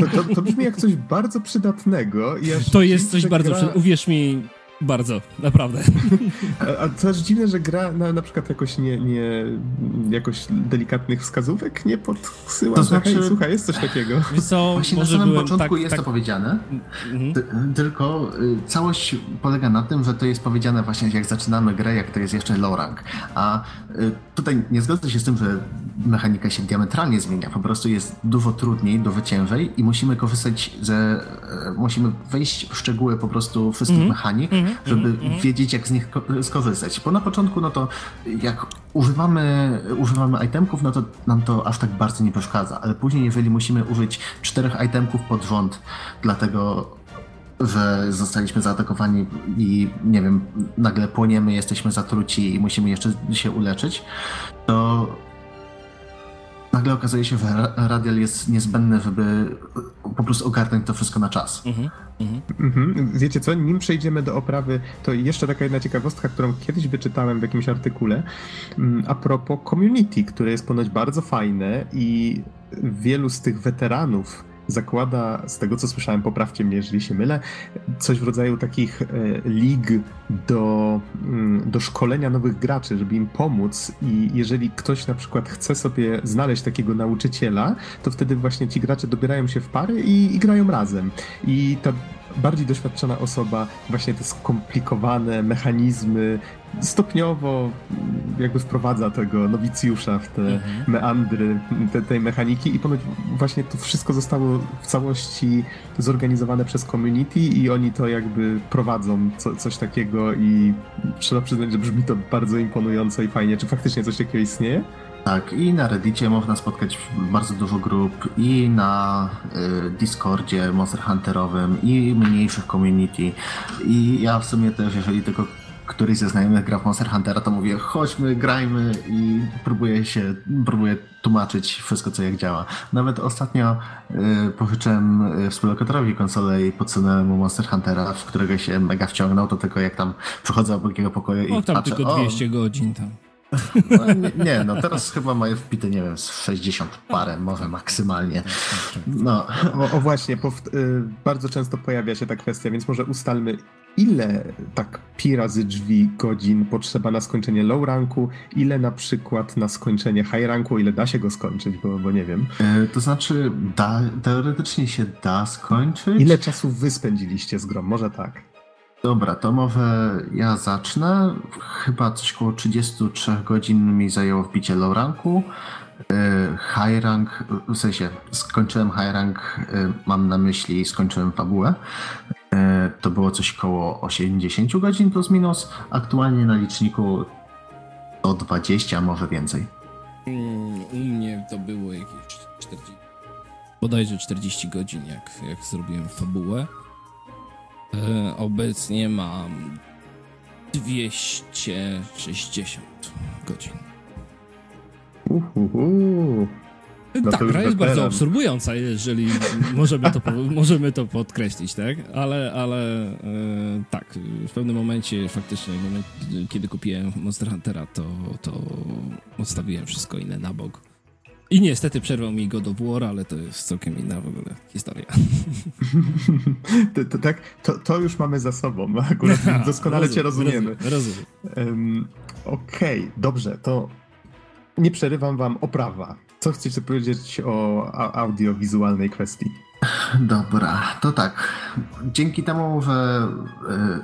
To, to, to, brzmi jak coś bardzo przydatnego. to jest coś bardzo gra... przydatnego. Uwierz mi, bardzo, naprawdę. A, a dziwne, że gra na, na przykład jakoś nie, nie jakoś delikatnych wskazówek nie podsyła. To znaczy, hej, słuchaj, jest coś takiego. Co, Właśnie na samym początku tak, jest tak... to powiedziane, mhm. tylko y, całość polega na tym, że to jest powiedziane właśnie jak zaczynamy grę, jak to jest jeszcze low rank. A y, tutaj nie zgodzę się z tym, że mechanika się diametralnie zmienia. Po prostu jest dużo trudniej, dużo ciężej i musimy korzystać ze... Musimy wejść w szczegóły po prostu wszystkich mhm. mechanik, mhm. Mhm, żeby mhm. wiedzieć, jak z nich skorzystać. Bo na początku, no to jak używamy, używamy itemków, no to nam to aż tak bardzo nie przeszkadza, ale później, jeżeli musimy użyć czterech itemków pod rząd, dlatego że zostaliśmy zaatakowani i nie wiem, nagle płoniemy, jesteśmy zatruci i musimy jeszcze się uleczyć, to nagle okazuje się, że radial jest niezbędny, żeby po prostu ogarnąć to wszystko na czas. Mhm, mhm. Mhm. Wiecie co, nim przejdziemy do oprawy, to jeszcze taka jedna ciekawostka, którą kiedyś wyczytałem w jakimś artykule mm, a propos community, które jest ponoć bardzo fajne i wielu z tych weteranów zakłada, z tego co słyszałem, poprawcie mnie, jeżeli się mylę, coś w rodzaju takich e, lig do, mm, do szkolenia nowych graczy, żeby im pomóc i jeżeli ktoś na przykład chce sobie znaleźć takiego nauczyciela, to wtedy właśnie ci gracze dobierają się w pary i, i grają razem. I ta bardziej doświadczona osoba właśnie te skomplikowane mechanizmy stopniowo jakby wprowadza tego nowicjusza w te mhm. meandry te, tej mechaniki i ponoć właśnie to wszystko zostało w całości zorganizowane przez community i oni to jakby prowadzą co, coś takiego i trzeba przyznać, że brzmi to bardzo imponująco i fajnie. Czy faktycznie coś takiego istnieje? Tak, i na Reddicie można spotkać bardzo dużo grup, i na y, Discordzie Monster Hunterowym, i mniejszych community. I ja w sumie też, jeżeli tylko któryś ze znajomych gra w Monster Huntera, to mówię, chodźmy, grajmy i próbuję się, próbuję tłumaczyć wszystko, co jak działa. Nawet ostatnio y, pożyczyłem y, współlokatorowi konsolę i podsunąłem mu Monster Huntera, w którego się mega wciągnął, to tylko jak tam przechodzę obok jego pokoju i o, tam patrzę, tylko 200 o, godzin tam. No, nie, nie, no teraz chyba mają wpite, nie wiem, z 60 parę, może maksymalnie. No. O, o właśnie, y, bardzo często pojawia się ta kwestia, więc może ustalmy, ile tak pi razy drzwi godzin potrzeba na skończenie low ranku, ile na przykład na skończenie high ranku, ile da się go skończyć, bo, bo nie wiem. E, to znaczy, da, teoretycznie się da skończyć. Ile czasu wy spędziliście z grą? Może tak. Dobra, to może ja zacznę. Chyba coś około 33 godzin mi zajęło wbicie low ranku. E, high rank, w sensie skończyłem high rank, e, mam na myśli skończyłem fabułę. E, to było coś około 80 godzin plus minus. Aktualnie na liczniku to 20, może więcej. Mm, u mnie to było jakieś 40, bodajże 40 godzin, jak, jak zrobiłem fabułę. E, obecnie mam 260 godzin. Uhuhu. No tak, gra jest bardzo absorbująca, jeżeli możemy to, możemy to podkreślić, tak? Ale, ale e, tak, w pewnym momencie faktycznie, w moment, kiedy kupiłem Monster Huntera, to, to odstawiłem wszystko inne na bok. I niestety przerwał mi God of War, ale to jest całkiem inna w ogóle historia. to, to, tak, to, to, już mamy za sobą. Akurat doskonale rozumiem, cię rozumiemy. Rozumiem. rozumiem. Um, Okej, okay, dobrze, to nie przerywam wam oprawa. Co chcecie powiedzieć o audiowizualnej kwestii? Dobra, to tak. Dzięki temu, że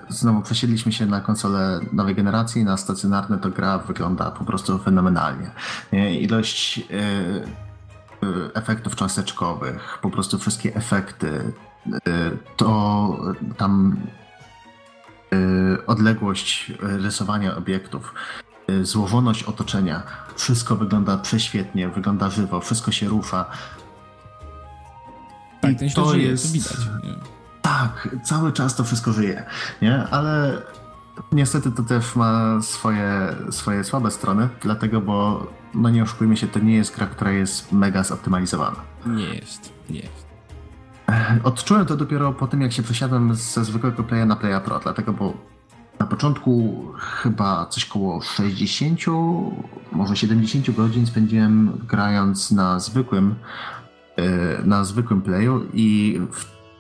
y, znowu przesiedliśmy się na konsole nowej generacji, na stacjonarne, to gra wygląda po prostu fenomenalnie. Ilość y, y, efektów cząsteczkowych, po prostu wszystkie efekty, to tam odległość rysowania obiektów, złożoność otoczenia, wszystko wygląda prześwietnie, wygląda żywo, wszystko się rusza. Tak, ten to żyje, jest. To widać. Nie? Tak, cały czas to wszystko żyje, nie? Ale niestety to też ma swoje, swoje słabe strony, dlatego, bo no nie oszukujmy się, to nie jest gra, która jest mega zoptymalizowana. Nie jest, nie jest. odczułem to dopiero po tym, jak się przesiadłem ze zwykłego playa na playa pro, dlatego, bo na początku chyba coś koło 60, może 70 godzin spędziłem grając na zwykłym, na zwykłym playu i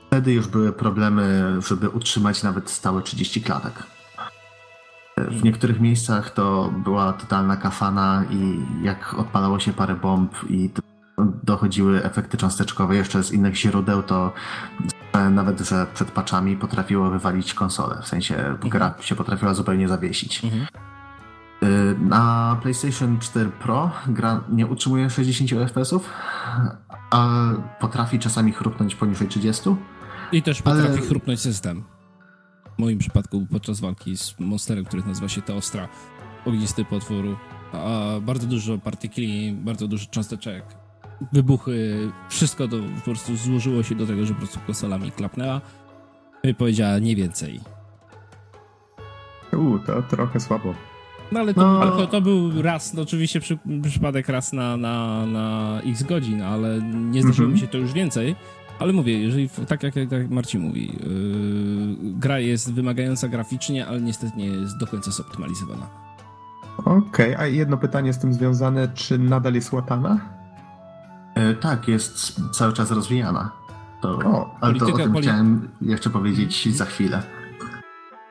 wtedy już były problemy, żeby utrzymać nawet stałe 30 klatek. W niektórych miejscach to była totalna kafana i jak odpalało się parę bomb i dochodziły efekty cząsteczkowe jeszcze z innych źródeł, to nawet, że przed paczami potrafiło wywalić konsolę, w sensie gra się potrafiła zupełnie zawiesić. Mhm. Y, na PlayStation 4 Pro gra nie utrzymuje 60 FPS-ów, a potrafi czasami chrupnąć poniżej 30. I też potrafi ale... chrupnąć system. W moim przypadku podczas walki z monsterem, który nazywa się Teostra, ognisty potwór, a bardzo dużo partykli, bardzo dużo cząsteczek, wybuchy, wszystko to po prostu złożyło się do tego, że po prostu konsola mi klapnęła i powiedziała nie więcej. Uuu, to trochę słabo. No ale to, no. to, to był raz, no oczywiście przy, przypadek raz na, na, na x godzin, ale nie zdarzyło mm -hmm. mi się to już więcej. Ale mówię, jeżeli tak jak, jak Marcin mówi, yy, gra jest wymagająca graficznie, ale niestety nie jest do końca zoptymalizowana. Okej, okay, a jedno pytanie z tym związane, czy nadal jest łatana? E, tak, jest cały czas rozwijana. To, o, ale to o tym poli... chciałem jeszcze powiedzieć za chwilę.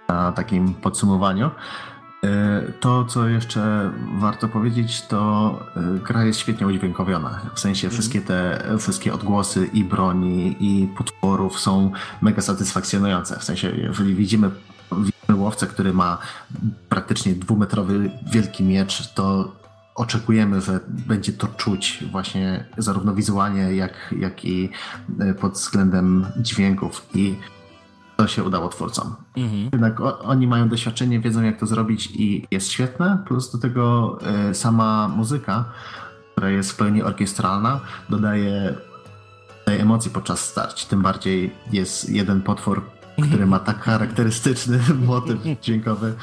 Na takim podsumowaniu. E, to, co jeszcze warto powiedzieć, to e, gra jest świetnie udźwiękowiona. W sensie mhm. wszystkie te wszystkie odgłosy i broni, i potworów są mega satysfakcjonujące. W sensie, jeżeli widzimy, łowcę, który ma praktycznie dwumetrowy wielki miecz, to oczekujemy, że będzie to czuć właśnie zarówno wizualnie, jak, jak i e, pod względem dźwięków i to się udało twórcom. Mhm. Jednak o, oni mają doświadczenie, wiedzą jak to zrobić i jest świetne, plus do tego y, sama muzyka, która jest w pełni orkiestralna, dodaje, dodaje emocji podczas starć. Tym bardziej jest jeden potwór, który ma tak charakterystyczny motyw dźwiękowy.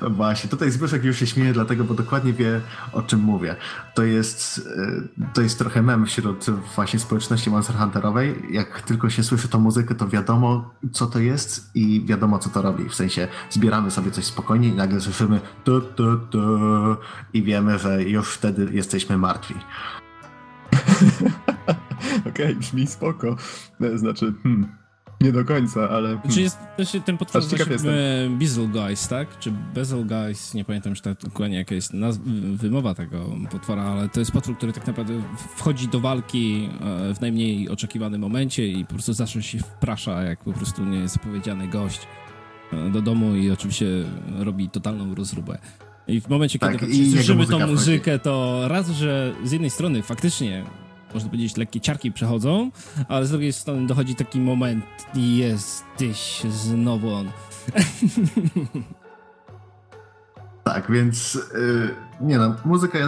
Właśnie, tutaj Zbyszek już się śmieje, dlatego, bo dokładnie wie, o czym mówię. To jest, e, to jest trochę mem wśród właśnie społeczności Monster Hunterowej. Jak tylko się słyszy tą muzykę, to wiadomo, co to jest i wiadomo, co to robi. W sensie zbieramy sobie coś spokojnie i nagle słyszymy tu, tu, tu i wiemy, że już wtedy jesteśmy martwi. Okej, okay, brzmi spoko. Znaczy, hmm, nie do końca, ale... Hmm. Czy jest to się, ten potwór się Guys, tak? Czy Bezel Guys, nie pamiętam już tak dokładnie jaka jest wymowa tego potwora, ale to jest potwór, który tak naprawdę wchodzi do walki e, w najmniej oczekiwanym momencie i po prostu zawsze się wprasza, jak po prostu nie jest zapowiedziany gość e, do domu i oczywiście robi totalną rozróbę. I w momencie, kiedy tak, słyszymy tą muzykę, to raz, że z jednej strony faktycznie można powiedzieć, lekkie ciarki przechodzą, ale z drugiej strony dochodzi taki moment i jesteś znowu on. Tak, więc yy, nie no, muzyka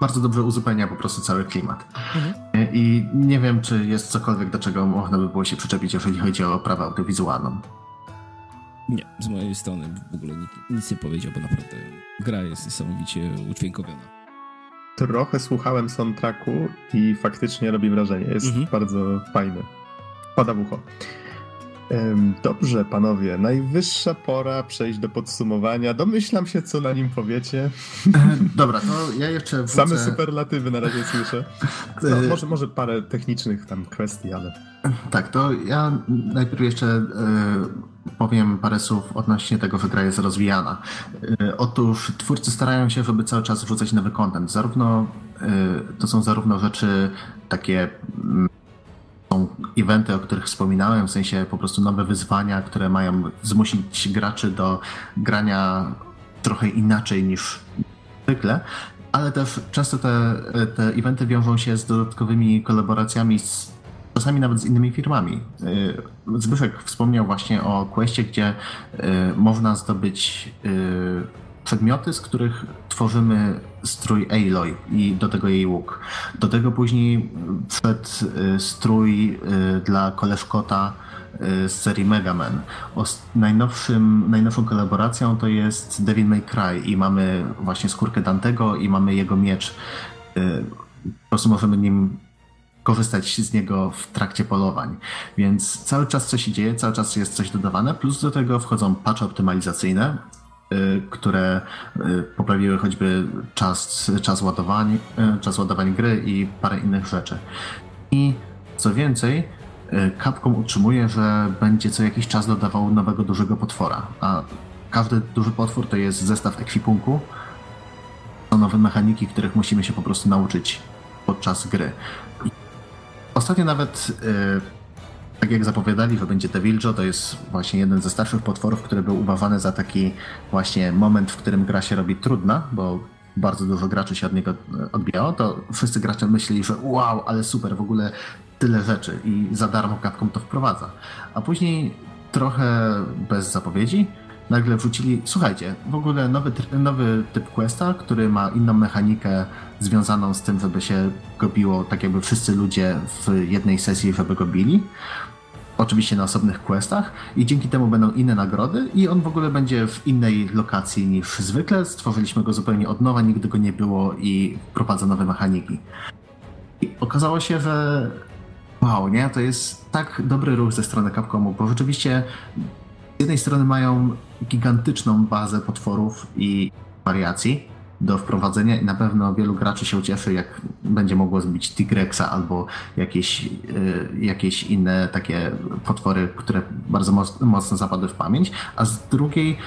bardzo dobrze uzupełnia po prostu cały klimat. Mhm. I nie wiem, czy jest cokolwiek, do czego można by było się przyczepić, jeżeli chodzi o oprawę audiowizualną. Nie, z mojej strony w ogóle nic, nic nie powiedział, bo naprawdę gra jest niesamowicie udźwiękowiona trochę słuchałem soundtracku i faktycznie robi wrażenie. Jest mhm. bardzo fajny. Pada w ucho. Dobrze, panowie, najwyższa pora przejść do podsumowania. Domyślam się, co na nim powiecie. Dobra, to ja jeszcze wrócę... Same superlatywy na razie słyszę. No, może, może parę technicznych tam kwestii, ale... Tak, to ja najpierw jeszcze y, powiem parę słów odnośnie tego, że gra jest rozwijana. Otóż twórcy starają się, żeby cały czas wrzucać nowy content. Zarówno, to są zarówno rzeczy takie mm, są eventy, o których wspominałem, w sensie po prostu nowe wyzwania, które mają zmusić graczy do grania trochę inaczej niż zwykle, ale też często te, te eventy wiążą się z dodatkowymi kolaboracjami z czasami nawet z innymi firmami. Y, Zbyszek wspomniał właśnie o Questie, gdzie y, można zdobyć y, przedmioty, z których tworzymy strój Aloy i do tego jej łuk. Do tego później wszedł y, strój y, dla koleżkota y, z serii Mega Man. Najnowszym, najnowszą kolaboracją to jest Devil May Cry i mamy właśnie skórkę Dantego i mamy jego miecz. Po prostu możemy nim korzystać z niego w trakcie polowań. Więc cały czas coś się dzieje, cały czas jest coś dodawane, plus do tego wchodzą patche optymalizacyjne, które y, poprawiły choćby czas, czas, ładowań, y, czas ładowań gry i parę innych rzeczy. I co więcej, Capcom utrzymuje, że będzie co jakiś czas dodawał nowego dużego potwora, a każdy duży potwór to jest zestaw ekwipunku, to nowe mechaniki, których musimy się po prostu nauczyć podczas gry. Ostatnio nawet, tak jak zapowiadali, że będzie Deviljo, to jest właśnie jeden ze starszych potworów, który był uważany za taki właśnie moment, w którym gra się robi trudna, bo bardzo dużo graczy się od niego e, odbijało, to wszyscy gracze myśleli, że wow, ale super, w ogóle tyle rzeczy i za darmo Capcom to wprowadza. A później trochę bez zapowiedzi nagle wrzucili, słuchajcie, w ogóle nowy, nowy typ questa, który ma inną mechanikę związaną z tym, żeby się go biło, tak jakby wszyscy ludzie w jednej sesji, żeby go bili. Oczywiście na osobnych questach i dzięki temu będą inne nagrody i on w ogóle będzie w innej lokacji niż zwykle. Stworzyliśmy go zupełnie od nowa, nigdy go nie było i wprowadza nowe mechaniki. I okazało się, że wow, nie? To jest tak dobry ruch ze strony Capcomu, bo rzeczywiście z jednej strony mają gigantyczną bazę potworów i wariacji do wprowadzenia i na pewno wielu graczy się ucieszy, jak będzie mogło zbić Tigrexa albo jakieś, y, jakieś inne takie potwory, które bardzo mocno zapadły w pamięć, a z drugiej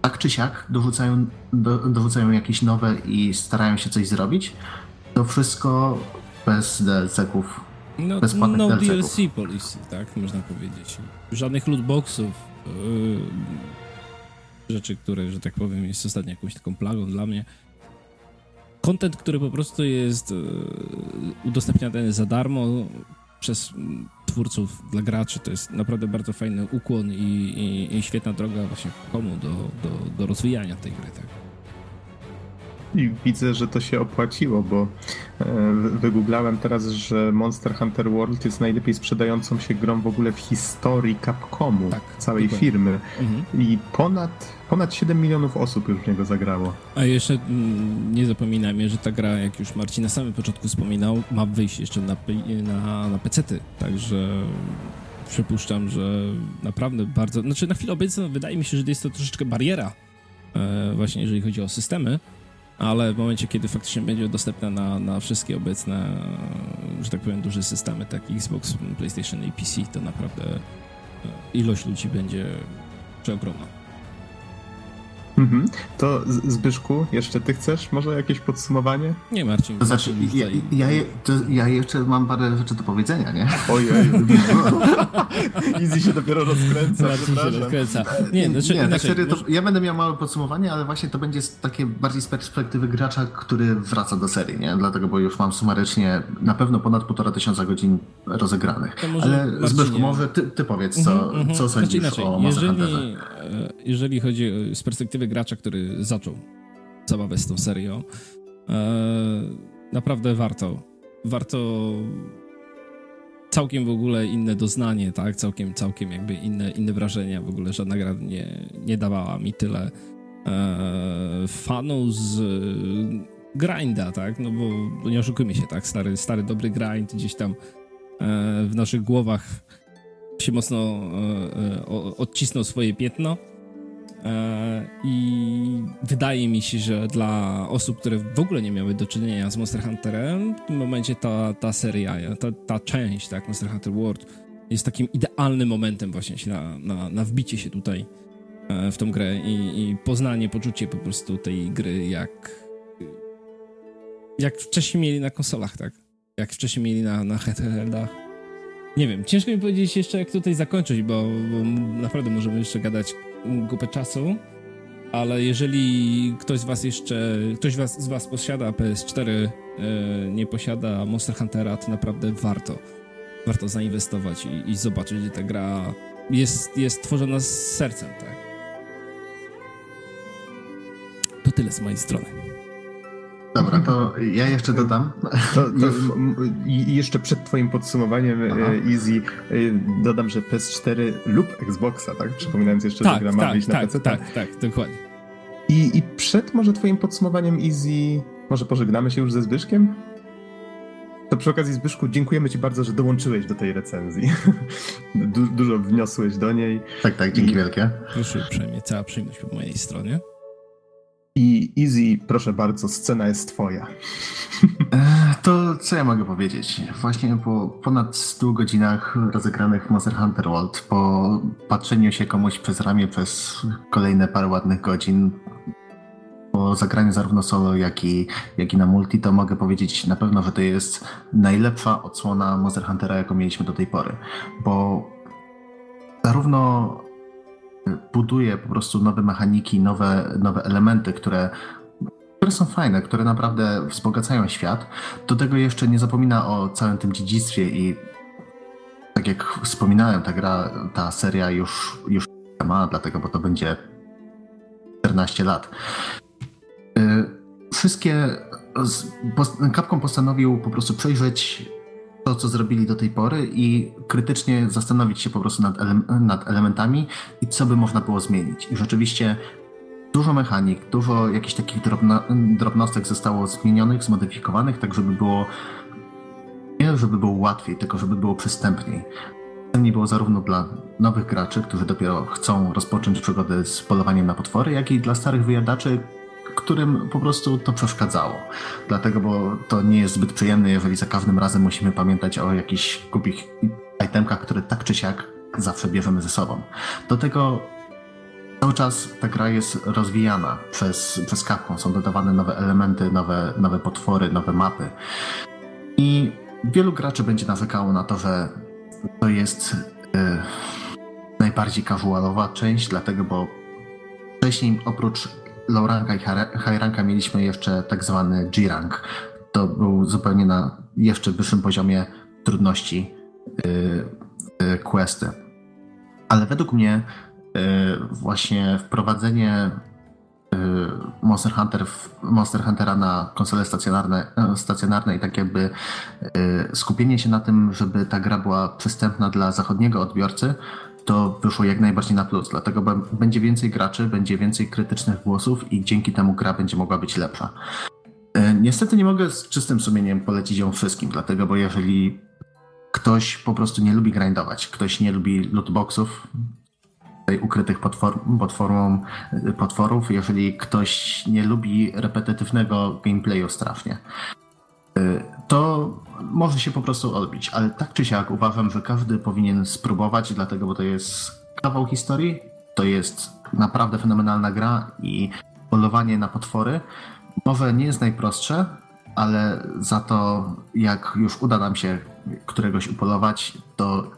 tak czy siak dorzucają, do, dorzucają jakieś nowe i starają się coś zrobić. To wszystko bez DLC-ków. No, no DLC policy, tak można powiedzieć. Żadnych lootboxów. Rzeczy, które, że tak powiem, jest ostatnio jakąś taką plagą dla mnie. Content, który po prostu jest e, udostępniany za darmo przez twórców dla graczy, to jest naprawdę bardzo fajny ukłon i, i, i świetna droga właśnie komu do, do, do rozwijania tej gry. Tak. I widzę, że to się opłaciło, bo e, wygooglałem teraz, że Monster Hunter World jest najlepiej sprzedającą się grą w ogóle w historii Capcomu, tak, całej dokładnie. firmy. Mhm. I ponad, ponad 7 milionów osób już w niego zagrało. A jeszcze mm, nie zapominajmy, że ta gra, jak już Marcin na samym początku wspominał, ma wyjść jeszcze na, na, na PC-ty, także przypuszczam, że naprawdę bardzo... Znaczy na chwilę obecną wydaje mi się, że jest to troszeczkę bariera e, właśnie jeżeli chodzi o systemy, ale w momencie, kiedy faktycznie będzie dostępna na, na wszystkie obecne, że tak powiem, duże systemy, tak Xbox, PlayStation i PC, to naprawdę e, ilość ludzi będzie przeogromna. Mhm. To Zbyszku, jeszcze ty chcesz może jakieś podsumowanie? Nie, Marcin. To znaczy, ja, ja, to ja, jeszcze mam parę rzeczy do powiedzenia, nie? Ojej. Easy się dopiero rozkręca. Marcin się rozkręca. Nie, znaczy, nie tak serio, to, ja będę miał małe podsumowanie, ale właśnie to będzie takie bardziej z perspektywy gracza, który wraca do serii, nie? Dlatego, bo już mam sumarycznie na pewno ponad półtora tysiąca godzin rozegranych. ale Marcinie. Zbyszku, może ty, ty powiedz, co, mm -hmm. co sądzisz znaczy, o jeżeli, e, jeżeli chodzi z perspektywy gracza, który zaczął zabawę z tą serią. E, naprawdę warto. Warto całkiem w ogóle inne doznanie, tak? Całkiem, całkiem jakby inne, inne wrażenia. W ogóle żadna gra nie, nie dawała mi tyle e, fanów z grinda, tak? No bo nie oszukujmy się, tak? Stary, stary dobry grind gdzieś tam e, w naszych głowach się mocno odcisnął swoje piętno. E, I wydaje mi się, że dla osób, które w ogóle nie miały do czynienia z Monster Hunterem, w tym momencie ta, ta seria, ta, ta część, tak, Monster Hunter World, jest takim idealnym momentem właśnie na, na, na wbicie się tutaj e, w tą grę i, i poznanie, poczucie po prostu tej gry, jak jak wcześniej mieli na konsolach, tak? Jak wcześniej mieli na, na handheldach. Nie wiem, ciężko mi powiedzieć jeszcze, jak tutaj zakończyć, bo, bo naprawdę możemy jeszcze gadać kupę czasu, ale jeżeli ktoś z was jeszcze, ktoś was, z was posiada PS4, e, nie posiada Monster Huntera, to naprawdę warto, warto zainwestować i, i zobaczyć, gdzie ta gra jest, jest tworzona z sercem, tak. To tyle z mojej strony. Dobra, to ja jeszcze dodam. To, to I jeszcze przed twoim podsumowaniem Aha. E, Easy e, dodam, że PS4 lub Xboxa, tak? Przypominając jeszcze, tak, że gra ma tak, wyjść tak, na PC. Tak, tak, dokładnie. I, I przed może twoim podsumowaniem Easy, może pożegnamy się już ze Zbyszkiem? To przy okazji, Zbyszku, dziękujemy Ci bardzo, że dołączyłeś do tej recenzji. Du dużo wniosłeś do niej. Tak, tak, dzięki I... wielkie. Proszę uprzejmie, cała przyjemność po mojej stronie. I Easy, proszę bardzo, scena jest Twoja. E, to co ja mogę powiedzieć? Właśnie po ponad 100 godzinach rozegranych w Monster Hunter World, po patrzeniu się komuś przez ramię przez kolejne parę ładnych godzin, po zagraniu zarówno solo, jak i, jak i na multi, to mogę powiedzieć na pewno, że to jest najlepsza odsłona Monster Huntera, jaką mieliśmy do tej pory. Bo zarówno buduje po prostu nowe mechaniki, nowe, nowe elementy, które, które są fajne, które naprawdę wzbogacają świat. Do tego jeszcze nie zapomina o całym tym dziedzictwie i tak jak wspominałem, ta gra, ta seria już, już ma, dlatego, bo to będzie 14 lat. Y, wszystkie. Capcom postanowił po prostu przejrzeć to, co zrobili do tej pory i krytycznie zastanowić się po prostu nad, ele nad elementami i co by można było zmienić. I rzeczywiście dużo mechanik, dużo jakichś takich drobno drobnostek zostało zmienionych, zmodyfikowanych, tak żeby było nie żeby było łatwiej, tylko żeby było przystępniej. Nie było zarówno dla nowych graczy, którzy dopiero chcą rozpocząć przygodę z polowaniem na potwory, jak i dla starych wyjadaczy, którym po prostu to przeszkadzało. Dlatego, bo to nie jest zbyt przyjemne, jeżeli za każdym razem musimy pamiętać o jakichś głupich itemkach, które tak czy siak zawsze bierzemy ze sobą. Do tego cały czas ta gra jest rozwijana przez, przez Capcom. Są dodawane nowe elementy, nowe, nowe potwory, nowe mapy. I wielu graczy będzie narzekało na to, że to jest yy, najbardziej casualowa część, dlatego, bo wcześniej oprócz low ranka i high ranka mieliśmy jeszcze tak zwany G-rank. To był zupełnie na jeszcze wyższym poziomie trudności yy, questy. Ale według mnie yy, właśnie wprowadzenie y, Monster, Hunter, Monster Huntera na konsole stacjonarne, stacjonarne i tak jakby y, skupienie się na tym, żeby ta gra była przystępna dla zachodniego odbiorcy, to wyszło jak najbardziej na plus. Dlatego będzie więcej graczy, będzie więcej krytycznych głosów i dzięki temu gra będzie mogła być lepsza. E, niestety nie mogę z czystym sumieniem polecić ją wszystkim, dlatego, bo jeżeli ktoś po prostu nie lubi grindować, ktoś nie lubi lootboxów, ukrytych potwor, potworą, potworów, jeżeli ktoś nie lubi repetytywnego gameplayu strasznie, e, to może się po prostu odbić, ale tak czy siak uważam, że każdy powinien spróbować, dlatego, bo to jest kawał historii, to jest naprawdę fenomenalna gra i polowanie na potwory może nie jest najprostsze, ale za to jak już uda nam się któregoś upolować, to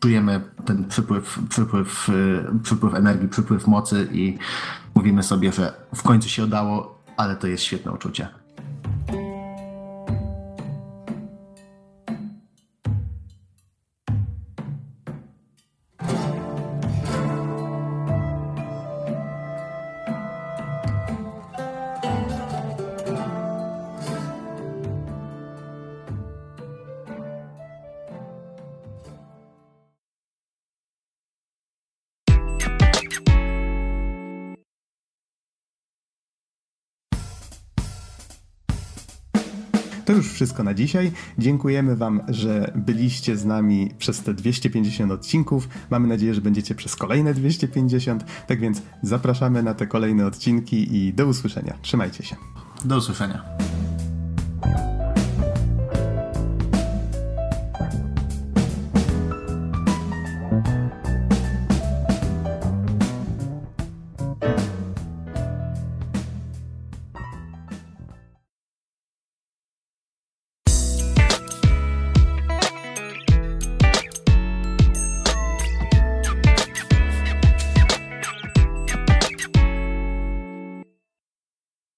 czujemy ten przypływ, przypływ, y, przypływ energii, przypływ mocy i mówimy sobie, że w końcu się udało, ale to jest świetne uczucie. Już wszystko na dzisiaj. Dziękujemy Wam, że byliście z nami przez te 250 odcinków. Mamy nadzieję, że będziecie przez kolejne 250. Tak więc zapraszamy na te kolejne odcinki i do usłyszenia. Trzymajcie się. Do usłyszenia.